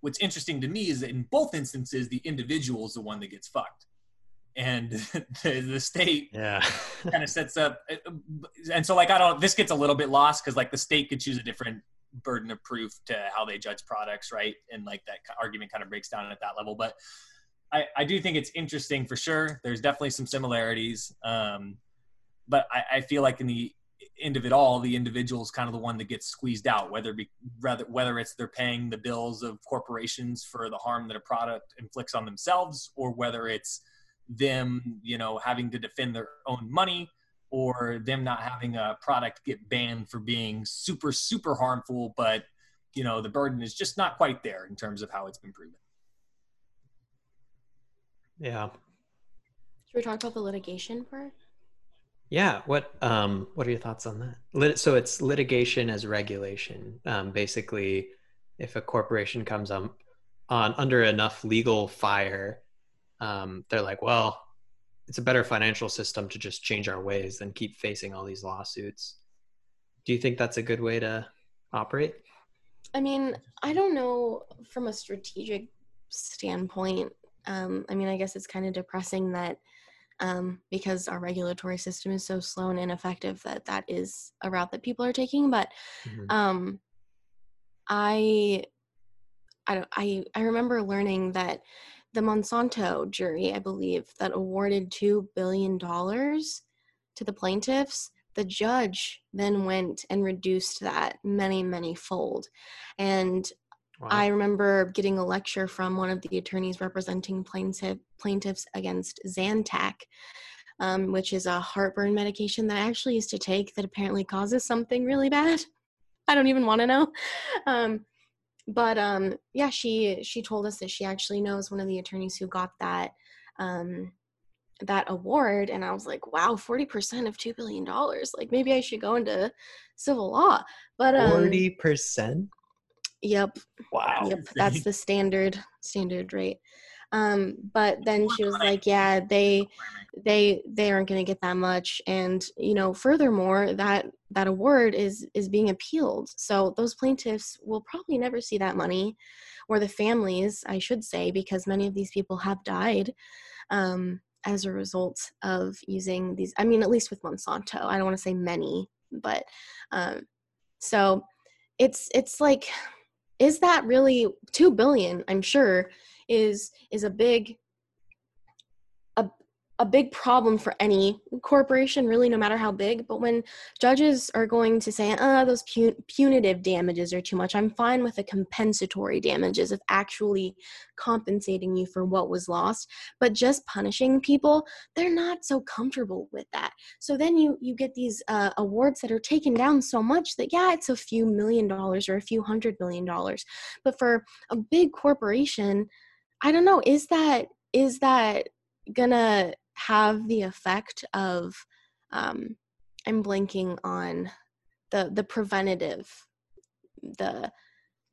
what's interesting to me is that in both instances, the individual is the one that gets fucked and [LAUGHS] the, the state yeah kind of sets up uh, and so like i don't this gets a little bit lost because like the state could choose a different burden of proof to how they judge products right? And like that argument kind of breaks down at that level. But i i do think it's interesting for sure. There's definitely some similarities um but i, I feel like in the end of it all the individual is kind of the one that gets squeezed out whether be rather whether it's they're paying the bills of corporations for the harm that a product inflicts on themselves or whether it's them, you know, having to defend their own money or them not having a product get banned for being super, super harmful, but, you know, the burden is just not quite there in terms of how it's been proven. Yeah. Should we talk about the litigation part? Yeah. What um what are your thoughts on that? Lit- so it's litigation as regulation. Um, basically, if a corporation comes up on under enough legal fire um, they're like, well, it's a better financial system to just change our ways than keep facing all these lawsuits. Do you think that's a good way to operate? I mean, I don't know from a strategic standpoint Um, I mean, I guess it's kind of depressing that um, because our regulatory system is so slow and ineffective that that is a route that people are taking. But mm-hmm. um, I, I don't, I, I remember learning that the Monsanto jury, I believe, that awarded two billion dollars to the plaintiffs the judge then went and reduced that many, many fold. And wow. I remember getting a lecture from one of the attorneys representing plaintiff, plaintiffs against Zantac, um, which is a heartburn medication that I actually used to take that apparently causes something really bad. I don't even want to know. Um, but um, yeah, she she told us that she actually knows one of the attorneys who got that um, that award and i was like wow 40% of $2 billion like maybe i should go into civil law. But um, 40% yep. Wow. Yep that's the standard standard rate um but then she was like yeah they they they aren't going to get that much. And you know furthermore that that award is is being appealed. So those plaintiffs will probably never see that money or the families i should say because many of these people have died um as a result of using these i mean at least with monsanto. I don't want to say many but um so it's it's like is that really 2 billion? I'm sure is is a big a a big problem for any corporation, really, no matter how big. But when judges are going to say, ah, those punitive damages are too much, I'm fine with the compensatory damages of actually compensating you for what was lost. But just punishing people, they're not so comfortable with that. So then you you get these uh, awards that are taken down so much that yeah, it's a few million dollars or a few hundred million dollars. But for a big corporation, I don't know, is that is that gonna have the effect of um, I'm blanking on the the preventative the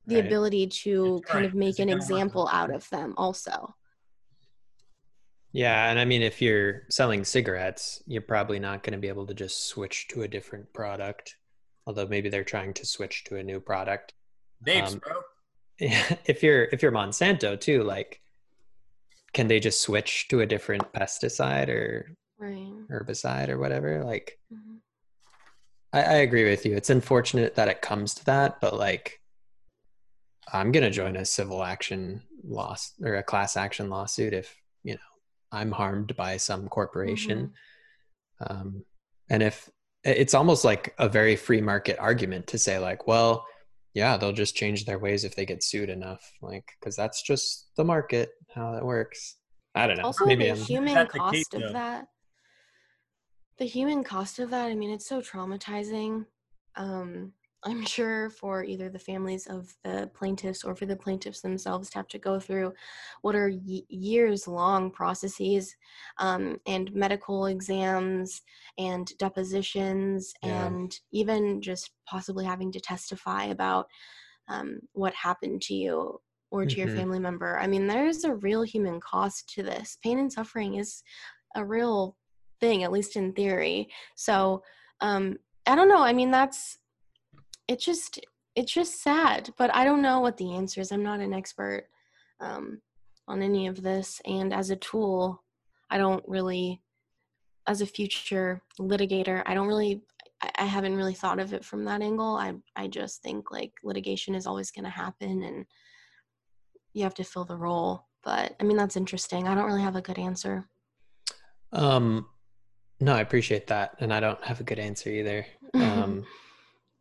the right. ability to kind of make an example out of them also yeah and i mean if you're selling cigarettes you're probably not going to be able to just switch to a different product although maybe they're trying to switch to a new product Vapes, um, bro. [LAUGHS] if you're if you're monsanto too like can they just switch to a different pesticide or right. herbicide or whatever like mm-hmm. I, I agree with you it's unfortunate that it comes to that but like i'm gonna join a civil action loss or a class action lawsuit if you know i'm harmed by some corporation mm-hmm. um, and if it's almost like a very free market argument to say like well yeah they'll just change their ways if they get sued enough like because that's just the market how that works i don't know also Maybe the I'm, human cost case, of though. that the human cost of that i mean it's so traumatizing um I'm sure for either the families of the plaintiffs or for the plaintiffs themselves to have to go through what are y- years long processes um, and medical exams and depositions yeah. and even just possibly having to testify about um, what happened to you or to mm-hmm. your family member. I mean, there's a real human cost to this. Pain and suffering is a real thing, at least in theory. So, um, I don't know. I mean, that's it just it's just sad but i don't know what the answer is. I'm not an expert um, on any of this and as a tool i don't really as a future litigator i don't really I, haven't really thought of it from that angle. I i just think like litigation is always going to happen and you have to fill the role but i mean that's interesting. I don't really have a good answer. Um no i appreciate that and i don't have a good answer either. [LAUGHS] Um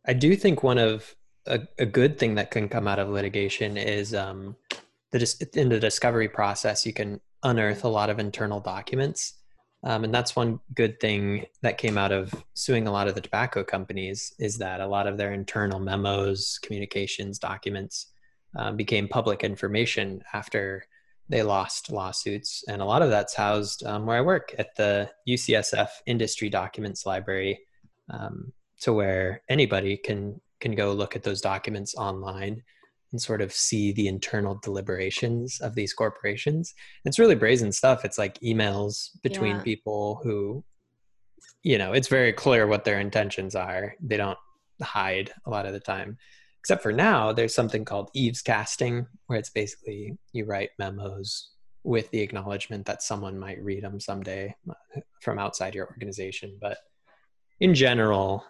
I do think one of a, a good thing that can come out of litigation is um, the in the discovery process you can unearth a lot of internal documents, um, and that's one good thing that came out of suing a lot of the tobacco companies is that a lot of their internal memos, communications, documents um, became public information after they lost lawsuits, and a lot of that's housed um, where I work at the UCSF Industry Documents Library. Um, to where anybody can can go look at those documents online and sort of see the internal deliberations of these corporations. It's really brazen stuff. It's like emails between yeah. people who, you know, it's very clear what their intentions are. They don't hide a lot of the time. Except for now, there's something called eavescasting, where it's basically you write memos with the acknowledgement that someone might read them someday uh, from outside your organization. But in general,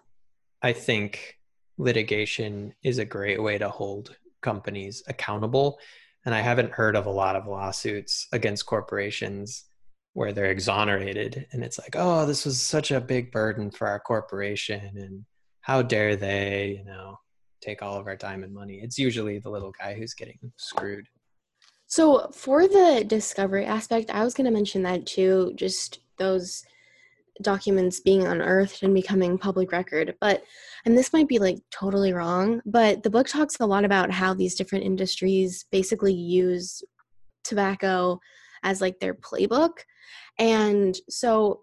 I think litigation is a great way to hold companies accountable. And I haven't heard of a lot of lawsuits against corporations where they're exonerated and it's like, oh, this was such a big burden for our corporation and how dare they, you know, take all of our time and money. It's usually the little guy who's getting screwed. So, for the discovery aspect, I was going to mention that too, just those documents being unearthed and becoming public record. But, and this might be like totally wrong, but the book talks a lot about how these different industries basically use tobacco as like their playbook. And so,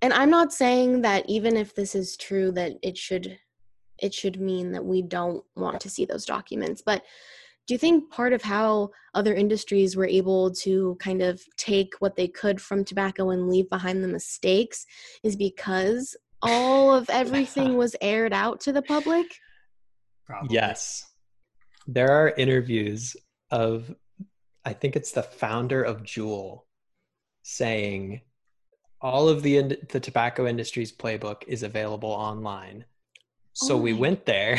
and I'm not saying that even if this is true, that it should it should mean that we don't want to see those documents but do you think part of how other industries were able to kind of take what they could from tobacco and leave behind the mistakes is because all of [LAUGHS] everything was aired out to the public? Probably. Yes. There are interviews of, I think it's the founder of Juul saying all of the the tobacco industry's playbook is available online. So oh we went there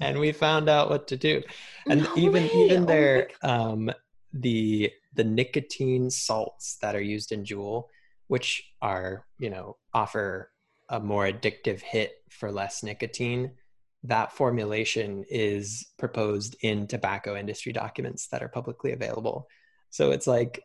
and we found out what to do. And no even way. even oh um the the nicotine salts that are used in Juul which are you know offer a more addictive hit for less nicotine that formulation is proposed in tobacco industry documents that are publicly available. So it's like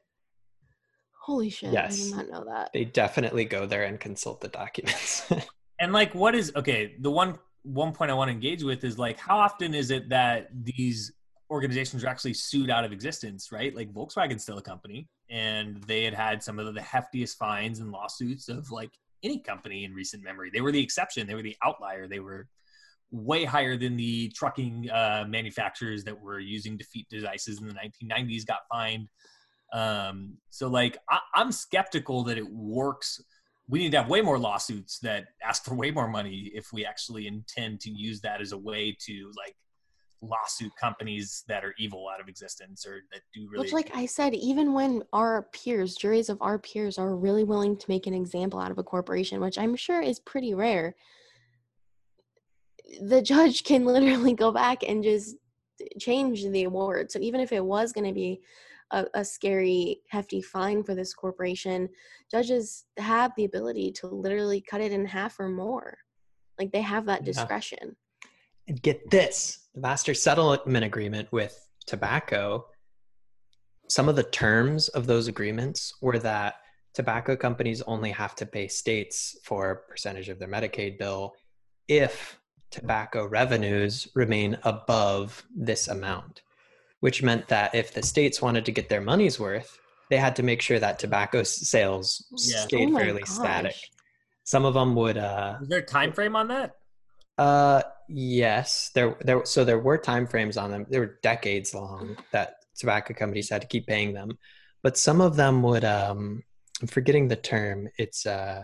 holy shit yes, i did not know that. They definitely go there and consult the documents. [LAUGHS] And like what is okay the one one point I want to engage with is like, how often is it that these organizations are actually sued out of existence, right? Like Volkswagen's still a company, and they had had some of the heftiest fines and lawsuits of like any company in recent memory. They were the exception. They were the outlier. They were way higher than the trucking uh, manufacturers that were using defeat devices in the 1990s got fined. Um, so like, I, I'm skeptical that it works we need to have way more lawsuits that ask for way more money if we actually intend to use that as a way to like lawsuit companies that are evil out of existence or that do really which like i said even when our peers juries of our peers are really willing to make an example out of a corporation which i'm sure is pretty rare the judge can literally go back and just change the award. So even if it was going to be a, a scary, hefty fine for this corporation, judges have the ability to literally cut it in half or more. Like they have that discretion. Yeah. And get this the master settlement agreement with tobacco, some of the terms of those agreements were that tobacco companies only have to pay states for a percentage of their Medicaid bill if tobacco revenues remain above this amount which meant that if the states wanted to get their money's worth, they had to make sure that tobacco sales yeah. stayed oh fairly gosh. static. Some of them would. Uh, Is there a time frame on that? Uh, yes. There, there. So there were time frames on them. They were decades long that tobacco companies had to keep paying them, but some of them would. Um, I'm forgetting the term. It's uh,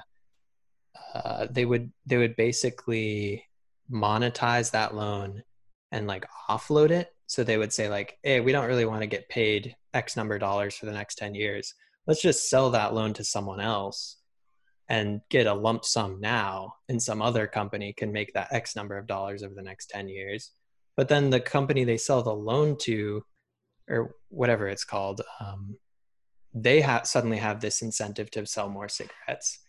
uh, they would they would basically monetize that loan and like offload it so they would say like, "Hey, we don't really want to get paid X number of dollars for the next 10 years. Let's just sell that loan to someone else and get a lump sum now and some other company can make that X number of dollars over the next 10 years." But then the company they sell the loan to or whatever it's called, um, they suddenly have this incentive to sell more cigarettes.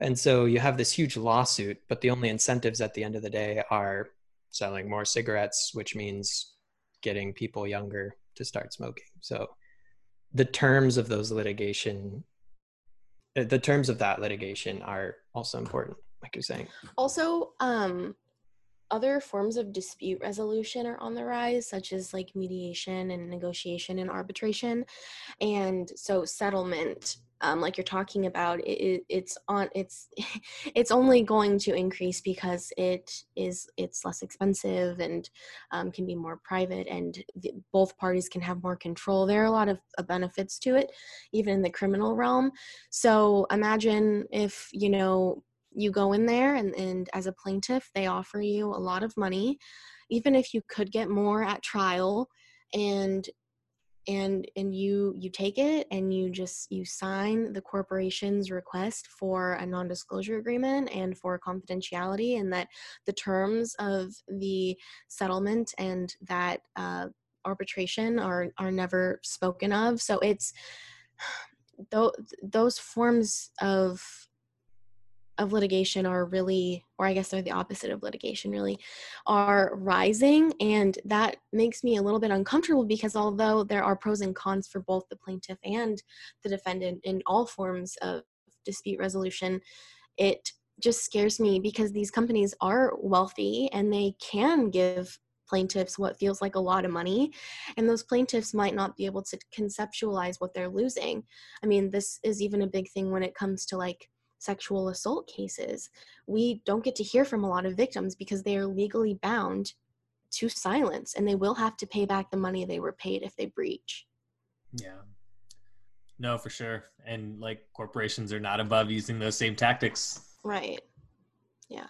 And so you have this huge lawsuit, but the only incentives at the end of the day are selling more cigarettes, which means getting people younger to start smoking. So the terms of those litigation uh, the terms of that litigation are also important like you're saying also um other forms of dispute resolution are on the rise such as like mediation and negotiation and arbitration and so settlement um, like you're talking about it, it's on it's [LAUGHS] it's only going to increase because it is it's less expensive and um, can be more private and the, both parties can have more control. There are a lot of uh, benefits to it even in the criminal realm. So imagine if you know you go in there and, and as a plaintiff they offer you a lot of money. Even if you could get more at trial and and and you you take it and you just you sign the corporation's request for a non-disclosure agreement and for confidentiality and that the terms of the settlement and that uh, arbitration are are never spoken of. So it's [SIGHS] those those forms of of litigation are really or i guess they're the opposite of litigation really are rising and that makes me a little bit uncomfortable because although there are pros and cons for both the plaintiff and the defendant in all forms of dispute resolution it just scares me because these companies are wealthy and they can give plaintiffs what feels like a lot of money and those plaintiffs might not be able to conceptualize what they're losing. I mean this is even a big thing when it comes to like sexual assault cases we don't get to hear from a lot of victims because they are legally bound to silence and they will have to pay back the money they were paid if they breach. Yeah. No for sure. And like corporations are not above using those same tactics. Right. Yeah.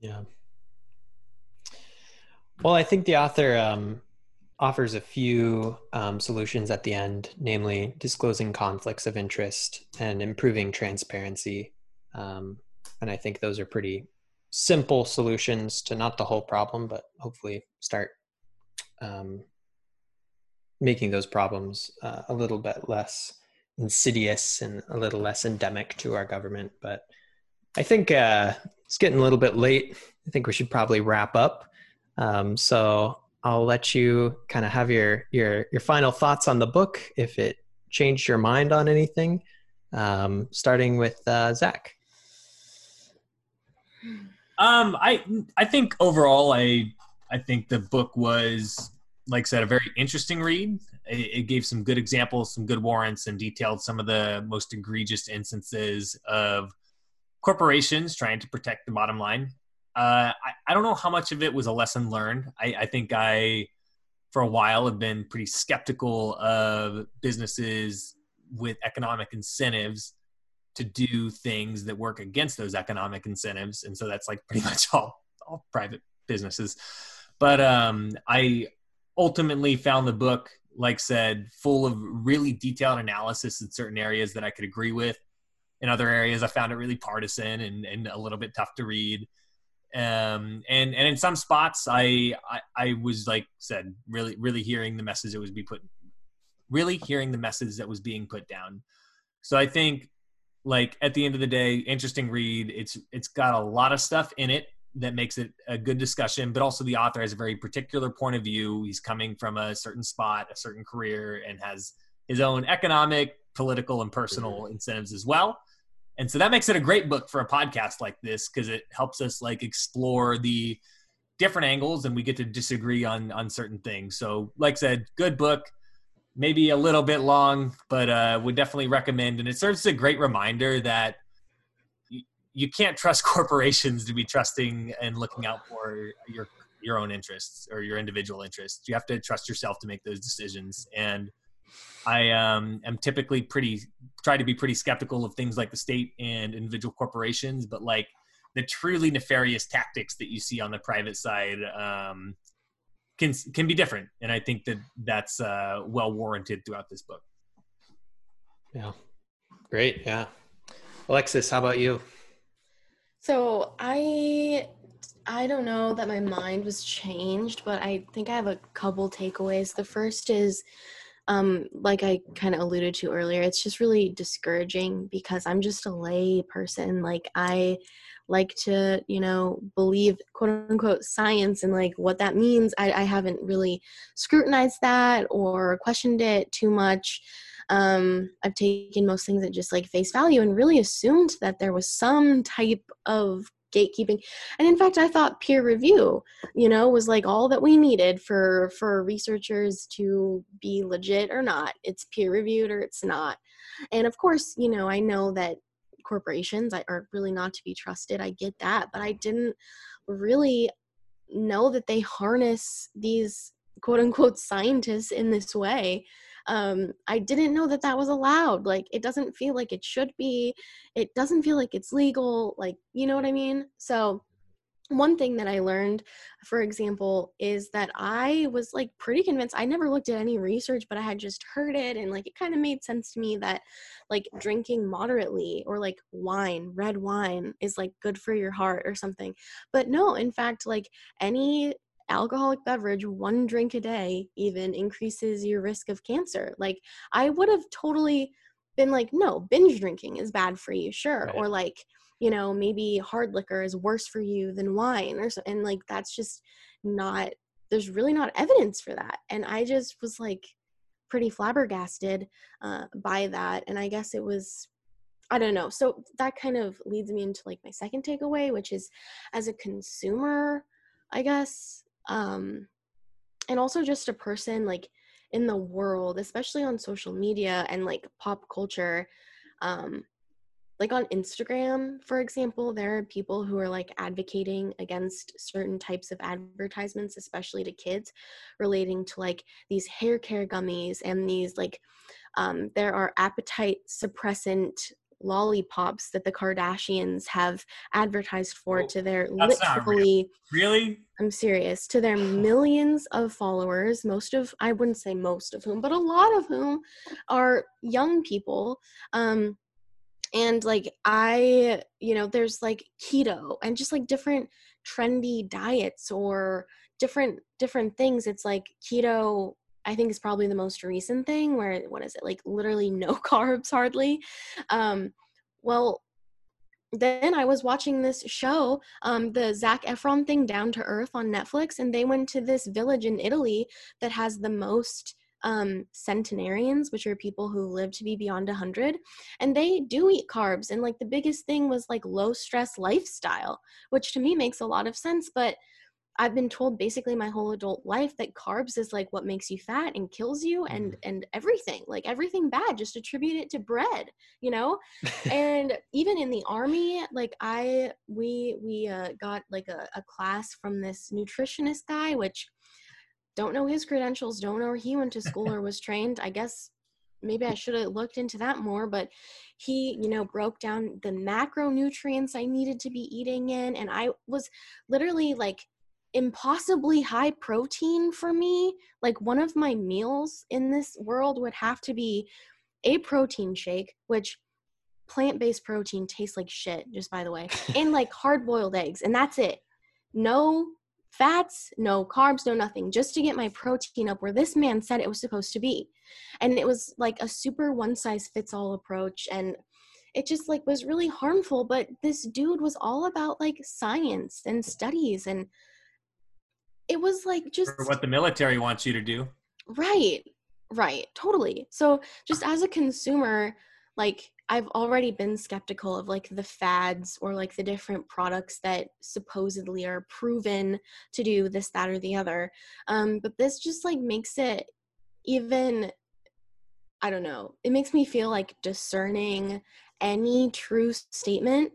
Yeah. Well, I think the author um, offers a few um, solutions at the end, namely disclosing conflicts of interest and improving transparency. Um, and I think those are pretty simple solutions to not the whole problem, but hopefully start um, making those problems uh, a little bit less insidious and a little less endemic to our government. But I think uh, it's getting a little bit late. I think we should probably wrap up. Um, so I'll let you kind of have your your your final thoughts on the book if it changed your mind on anything. Um, starting with uh, Zach. Um, I I think overall, I I think the book was, like I said, a very interesting read. It, it, gave some good examples, some good warrants, and detailed some of the most egregious instances of corporations trying to protect the bottom line uh, I, I don't know how much of it was a lesson learned. I, I think I, for a while, have been pretty skeptical of businesses with economic incentives to do things that work against those economic incentives. And so that's like pretty [LAUGHS] much all, all private businesses. But um, I ultimately found the book, like said, full of really detailed analysis in certain areas that I could agree with. In other areas, I found it really partisan and, and a little bit tough to read um, and and in some spots I, I, I was like said really really hearing the message that was being put really hearing the message that was being put down. So i think like at the end of the day interesting read. It's it's got a lot of stuff in it that makes it a good discussion but also the author has a very particular point of view. He's coming from a certain spot a certain career and has his own economic political and personal incentives as well and so that makes it a great book for a podcast like this because it helps us like explore the different angles and we get to disagree on on certain things. So like I said good book maybe a little bit long but uh would definitely recommend. And it serves as a great reminder that you, you can't trust [LAUGHS] corporations to be trusting and looking out for your your own interests or your individual interests. You have to trust yourself to make those decisions. And I um, am typically pretty try to be pretty skeptical of things like the state and individual corporations, but like the truly nefarious tactics that you see on the private side um, can can be different, and I think that that's uh, well warranted throughout this book. Yeah, great. Yeah, Alexis, how about you? So I I don't know that my mind was changed, but I think I have a couple takeaways. The first is um, like I kind of alluded to earlier, it's just really discouraging because I'm just a lay person. Like I like to, you know, believe quote unquote science and like what that means. I, I haven't really scrutinized that or questioned it too much. Um, I've taken most things at just like face value and really assumed that there was some type of gatekeeping. And in fact i thought peer review you know was like all that we needed for for researchers to be legit or not. It's peer reviewed or it's not. And of course you know i know that corporations are really not to be trusted. I get that. But i didn't really know that they harness these quote unquote scientists in this way um, I didn't know that that was allowed. Like, it doesn't feel like it should be. It doesn't feel like it's legal. Like, you know what I mean? So, one thing that I learned, for example, is that I was like pretty convinced. I never looked at any research, but I had just heard it and like it kind of made sense to me that like drinking moderately or like wine, red wine is like good for your heart or something. But no, in fact, like any alcoholic beverage, one drink a day even increases your risk of cancer. Like I would have totally been like, no, binge drinking is bad for you, sure. Right. Or like, you know maybe hard liquor is worse for you than wine or so and like that's just not there's really not evidence for that and i just was like pretty flabbergasted uh, by that and i guess it was i don't know so that kind of leads me into like my second takeaway which is as a consumer i guess um and also just a person like in the world especially on social media and like pop culture um like on Instagram, for example, there are people who are like advocating against certain types of advertisements, especially to kids, relating to like these hair care gummies and these like, um, there are appetite suppressant lollipops that the Kardashians have advertised for oh, to their literally really? I'm serious to their [SIGHS] millions of followers most of I wouldn't say most of whom but a lot of whom are young people um and like i you know there's like keto and just like different trendy diets or different different things. It's like keto i think is probably the most recent thing where what is it like literally no [LAUGHS] carbs hardly um well then I was watching this show, um, the Zac Efron thing, Down to Earth on Netflix, and they went to this village in Italy that has the most um, centenarians, which are people who live to be beyond 100, and they do eat carbs. And like the biggest thing was like low stress lifestyle, which to me makes a lot of sense. But I've been told basically my whole adult life that carbs is like what makes you fat and kills you and mm-hmm. and everything like everything bad just attribute it to bread you know [LAUGHS] and even in the army like I we we uh, got like a, a class from this nutritionist guy which don't know his credentials, don't know where he went to school or [LAUGHS] was trained. I guess maybe I should have looked into that more, but he, you know, broke down the macronutrients I needed to be eating in. And I was literally like impossibly high protein for me. Like one of my meals in this world would have to be a protein shake, which plant based protein tastes like shit, just by the way, [LAUGHS] and like hard boiled eggs. And that's it. No fats, no carbs, no nothing, just to get my protein up where this man said it was supposed to be. And it was like a super one size fits all approach. And it just like was really harmful. But this dude was all about like science and studies. And it was like just what the military wants you to do. Right. Right. Totally. So just as a consumer, like I've already been skeptical of like the fads or like the different products that supposedly are proven to do this, that, or the other. Um, but this just like makes it even, I don't know, it makes me feel like discerning any true statement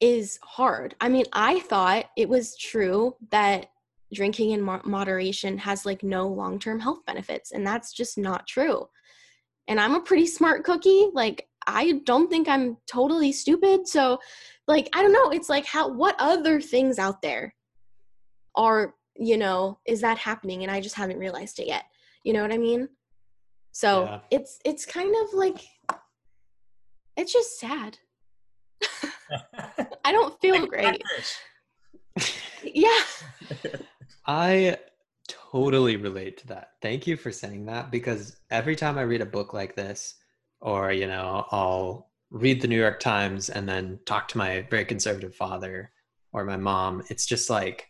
is hard. I mean, I thought it was true that drinking in mo- moderation has like no long term health benefits, and that's just not true and I'm a pretty smart cookie. Like I don't think I'm totally stupid. So like I don't know, it's like how what other things out there are, you know, is that happening and I just haven't realized it yet. You know what I mean? So yeah. it's it's kind of like it's just sad. [LAUGHS] [LAUGHS] I don't feel great. [LAUGHS] yeah. I totally relate to that. Thank you for saying that because every time I read a book like this, or, you know, I'll read the New York Times and then talk to my very conservative father or my mom, it's just like,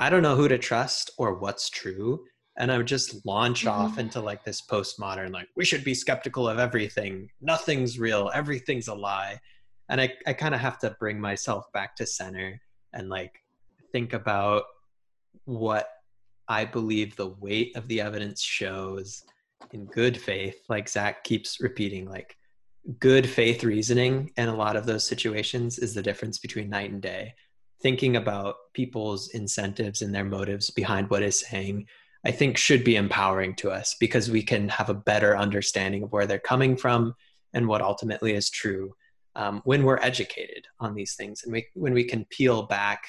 I don't know who to trust or what's true. And I would just launch mm-hmm. off into like this postmodern, like, we should be skeptical of everything. Nothing's real. Everything's a lie. And I, I kind of have to bring myself back to center and like think about what I believe the weight of the evidence shows in good faith, like Zach keeps repeating, like good faith reasoning in a lot of those situations is the difference between night and day. Thinking about people's incentives and their motives behind what is saying, I think should be empowering to us because we can have a better understanding of where they're coming from and what ultimately is true um, when we're educated on these things and we, when we can peel back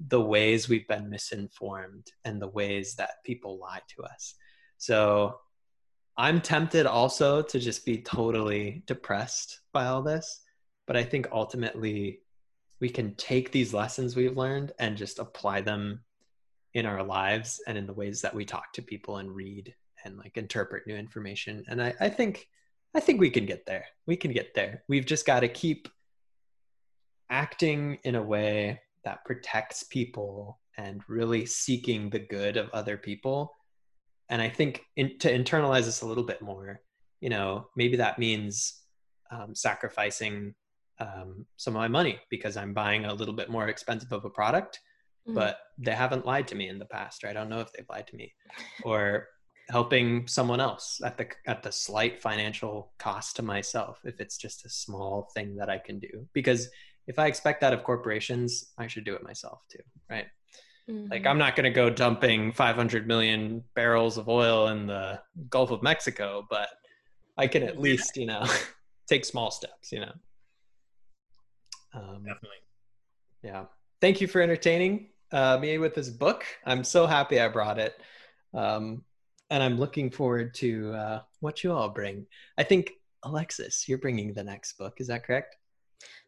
the ways we've been misinformed and the ways that people lie to us. So I'm tempted also to just be totally depressed by all this, but I think ultimately we can take these lessons we've learned and just apply them in our lives and in the ways that we talk to people and read and like interpret new information. And I, I think I think we can get there. We can get there. We've just got to keep acting in a way that protects people and really seeking the good of other people. And I think in, to internalize this a little bit more, you know, maybe that means um, sacrificing um, some of my money because I'm buying a little bit more expensive of a product, mm. but they haven't lied to me in the past, or I don't know if they've lied to me, or helping someone else at the at the slight financial cost to myself if it's just a small thing that I can do because if I expect that of corporations, I should do it myself too, right? Mm-hmm. Like I'm not going to go dumping 500 million barrels of oil in the Gulf of Mexico, but I can at least, you know, [LAUGHS] take small steps, you know. Um, Definitely. Yeah. Thank you for entertaining uh, me with this book. I'm so happy I brought it. Um, and I'm looking forward to uh, what you all bring. I think, Alexis, you're bringing the next book. Is that correct?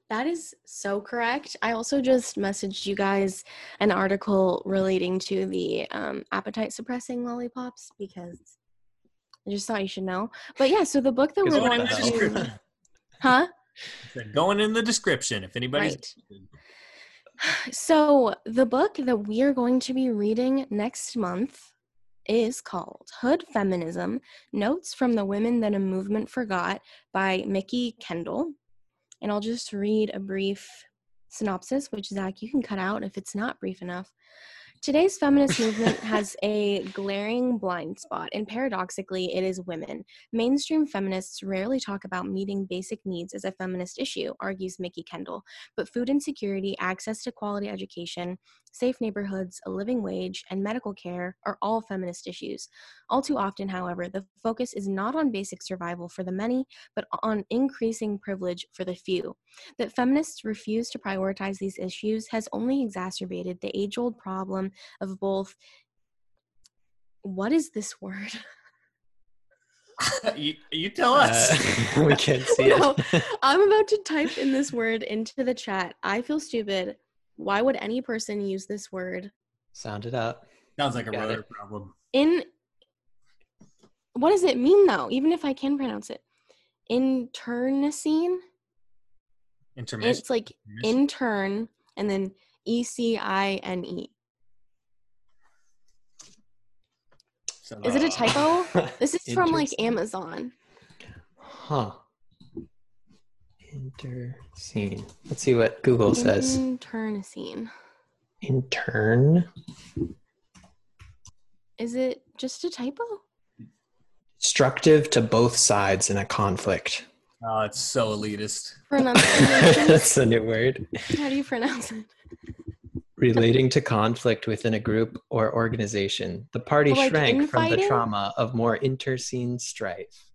That is so correct. I also just messaged you guys an article relating to the um, appetite suppressing lollipops because I just thought you should know. But yeah, so the book that we're going to, [LAUGHS] huh? Going in the description if anybody's. Right. So the book that we are going to be reading next month is called Hood Feminism Notes from the Women That a Movement Forgot by Mikki Kendall. And I'll just read a brief synopsis, which Zach, you can cut out if it's not brief enough. Today's feminist movement has a glaring blind spot, and paradoxically, it is women. Mainstream feminists rarely talk about meeting basic needs as a feminist issue, argues Mikki Kendall, but food insecurity, access to quality education, safe neighborhoods, a living wage, and medical care are all feminist issues. All too often, however, the focus is not on basic survival for the many, but on increasing privilege for the few. That feminists refuse to prioritize these issues has only exacerbated the age old problem of both. What is this word? you, you tell us. Uh, [LAUGHS] we can't see [LAUGHS] no, it. I'm about to type in this word into the chat. I feel stupid. Why would any person use this word? Sound it out. Sounds like a rotor problem. In what does it mean though? Even if I can pronounce it, internecine. Intermission. It's like intern and then E C I N E. Is it a typo? [LAUGHS] this is from like Amazon. Huh. Internecine. Let's see what Google says. Internecine. Intern. Is it just a typo? Destructive to both sides in a conflict. Oh, it's so elitist. Pronunciation. [LAUGHS] That's a new word. How do you pronounce it? Relating to conflict within a group or organization, the party like shrank infighting? from the trauma of more interscene strife.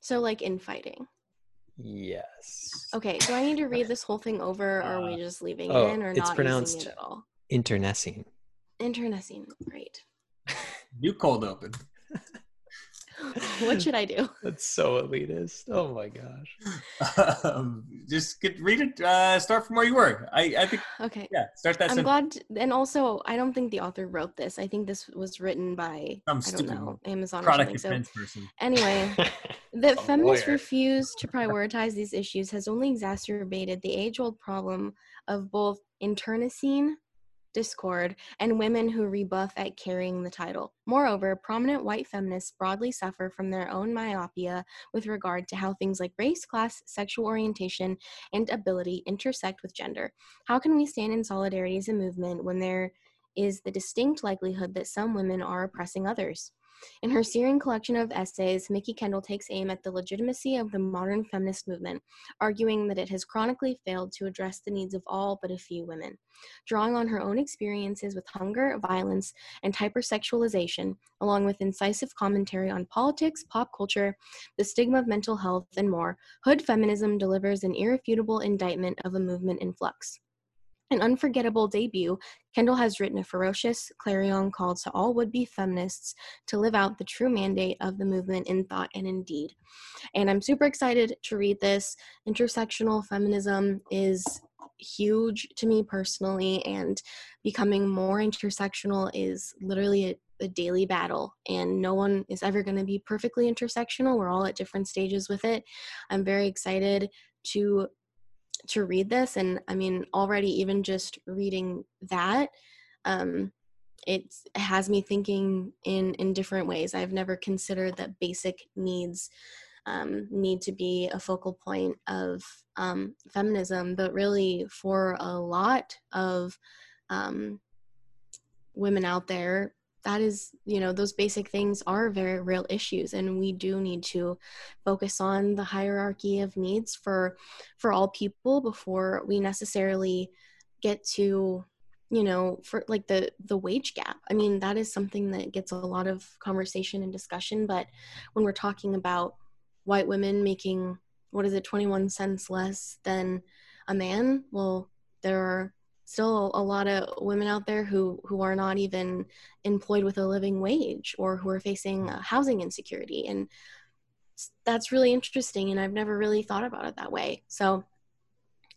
So, like infighting. Yes. Okay, do I need to read this whole thing over, or are we uh, just leaving oh, it in, or not? it's not pronounced using it at all? Internecine. Internecine, great. [LAUGHS] you cold open. [LAUGHS] [LAUGHS] what should I do? [LAUGHS] That's so elitist. Oh my gosh. [LAUGHS] Um, just get read it. Uh, start from where you were. I, I think. Okay. Yeah. Start that. I'm glad. To, and also, I don't think the author wrote this. I think this was written by Some I don't know Amazon product or something. So, person. Anyway, that feminists refuse to prioritize these issues has only exacerbated the age-old problem of both internecine discord, and women who rebuff at carrying the title. Moreover, prominent white feminists broadly suffer from their own myopia with regard to how things like race, class, sexual orientation, and ability intersect with gender. How can we stand in solidarity as a movement when there is the distinct likelihood that some women are oppressing others? In her searing collection of essays, Mikki Kendall takes aim at the legitimacy of the modern feminist movement, arguing that it has chronically failed to address the needs of all but a few women. Drawing on her own experiences with hunger, violence, and hypersexualization, along with incisive commentary on politics, pop culture, the stigma of mental health, and more, Hood Feminism delivers an irrefutable indictment of a movement in flux. An unforgettable debut, Kendall has written a ferocious clarion call to all would be feminists to live out the true mandate of the movement in thought and in deed. And I'm super excited to read this. Intersectional feminism is huge to me personally, and becoming more intersectional is literally a, a daily battle. And no one is ever going to be perfectly intersectional. We're all at different stages with it. I'm very excited to to read this and i mean already even just reading that um it has me thinking in in different ways. I've never considered that basic needs um, need to be a focal point of um, feminism but really for a lot of um, women out there that is you know those basic things are very real issues and we do need to focus on the hierarchy of needs for for all people before we necessarily get to you know for like the the wage gap. I mean that is something that gets a lot of conversation and discussion but when we're talking about white women making what is it 21 cents less than a man well there are still a lot of women out there who who are not even employed with a living wage or who are facing housing insecurity. And that's really interesting and i've never really thought about it that way. So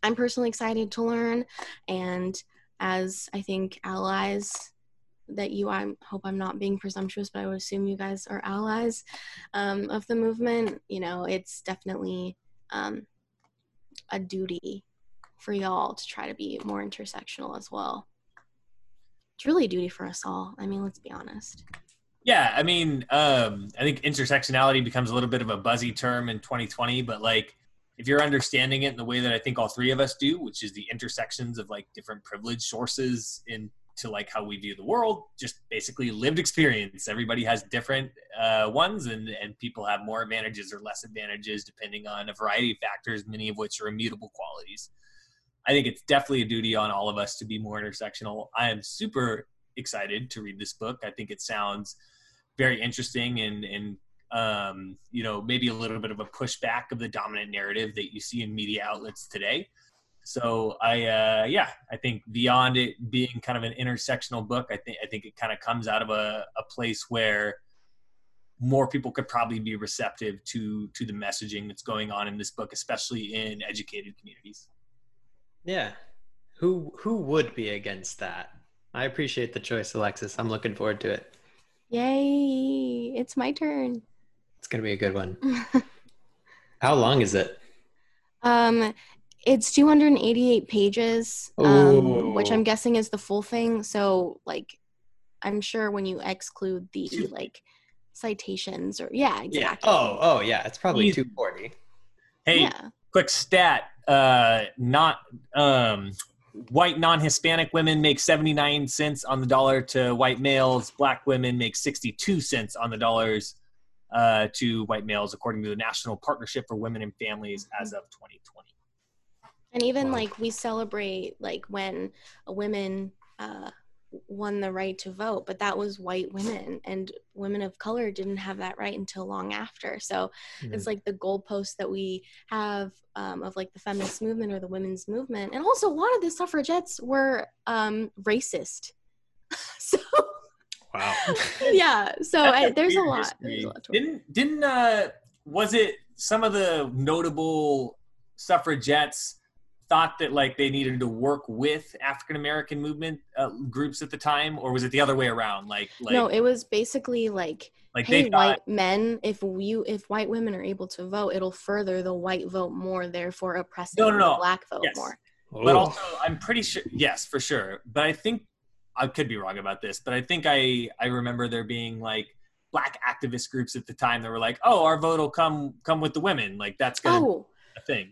i'm personally excited to learn and as i think allies that you i hope i'm not being presumptuous but i would assume you guys are allies um, of the movement you know it's definitely um, a duty for y'all to try to be more intersectional as well. It's really a duty for us all. I mean, let's be honest. Yeah, I mean, um, I think intersectionality becomes a little bit of a buzzy term in 2020, but like if you're understanding it in the way that I think all three of us do, which is the intersections of like different privilege sources into like how we view the world, just basically lived experience. Everybody has different uh, ones, and and people have more advantages or less advantages depending on a variety of factors, many of which are immutable qualities. I think it's definitely a duty on all of us to be more intersectional. I am super excited to read this book. I think it sounds very interesting and and um, you know maybe a little bit of a pushback of the dominant narrative that you see in media outlets today. So I uh, yeah I think beyond it being kind of an intersectional book, I think I think it kind of comes out of a, a place where more people could probably be receptive to to the messaging that's going on in this book, especially in educated communities. Yeah. Who who would be against that? I appreciate the choice, Alexis. I'm looking forward to it. Yay! It's my turn. It's gonna be a good one. [LAUGHS] How long is it? Um, it's 288 pages, um, which I'm guessing is the full thing. So, like, I'm sure when you exclude the like citations or yeah, exactly. Yeah. Oh, oh yeah, it's probably 240. Hey, yeah. quick stat: uh, not um, white non-Hispanic women make 79 cents on the dollar to white males. Black women make 62 cents on the dollars uh, to white males, according to the National Partnership for Women and Families as of 2020. And even wow. like we celebrate like when a women uh, won the right to vote, but that was white women and women of color didn't have that right until long after. So mm-hmm. it's like the goalpost that we have um, of like the feminist movement or the women's movement. And also a lot of the suffragettes were um, racist. [LAUGHS] so wow. [LAUGHS] yeah. So I, there's, a lot, there's, a lot, Didn't, didn't, uh, was it some of the notable suffragettes thought that like they needed to work with African American movement uh, groups at the time, or was it the other way around? Like, like no, it was basically like, like hey, thought, white men, if you if white women are able to vote, it'll further the white vote more, therefore oppressing no, no, no. the black vote yes. more. But also, I'm pretty sure, yes, for sure. But I think I could be wrong about this, but I think I I remember there being like black activist groups at the time that were like, oh, our vote will come come with the women, like that's gonna oh. a thing.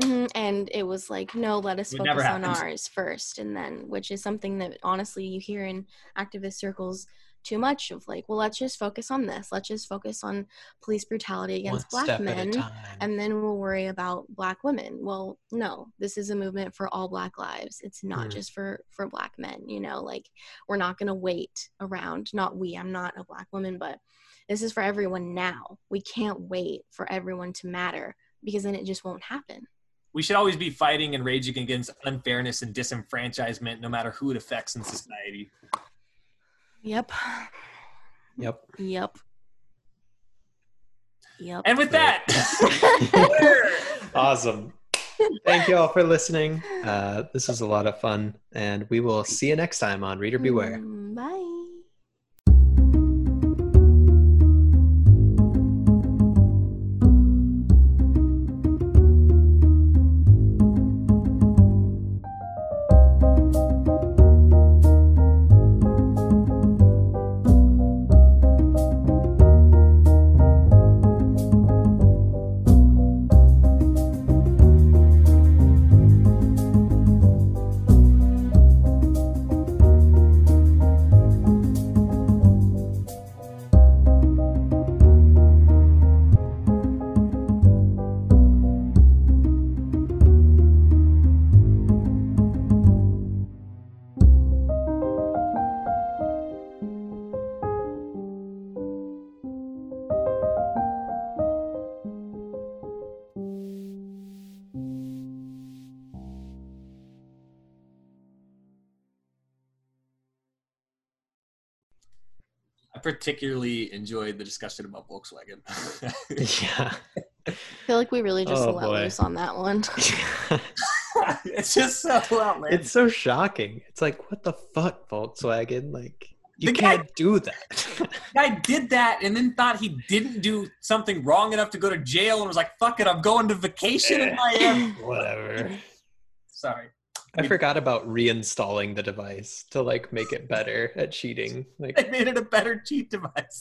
Mm-hmm. And it was like, no, let us it focus on ours first. And then, which is something that honestly you hear in activist circles too much of like, well, let's just focus on this. Let's just focus on police brutality against One black men. And then we'll worry about black women. Well, no, this is a movement for all black lives. It's not mm. just for, for black men, you know, like we're not going to wait around. Not we, I'm not a black woman, but this is for everyone now. We can't wait for everyone to matter because then it just won't happen we should always be fighting and raging against unfairness and disenfranchisement, no matter who it affects in society. Yep. Yep. Yep. Yep. And with that, [LAUGHS] [LAUGHS] awesome. Thank you all for listening. Uh, this was a lot of fun, and we will see you next time on Reader Beware. Mm, Bye. I particularly enjoyed the discussion about Volkswagen. [LAUGHS] yeah. I feel like we really just Oh, let boy. loose on that one. [LAUGHS] [LAUGHS] it's just so outlandish. it's so shocking. It's like, what the fuck, Volkswagen? Like, you The can't do that. guy did that and then thought he didn't do something wrong enough to go to jail and was like, fuck it, I'm going to vacation in Miami. Whatever. Sorry. I forgot about reinstalling the device to like make it better at cheating. Like [LAUGHS] I made it a better cheat device.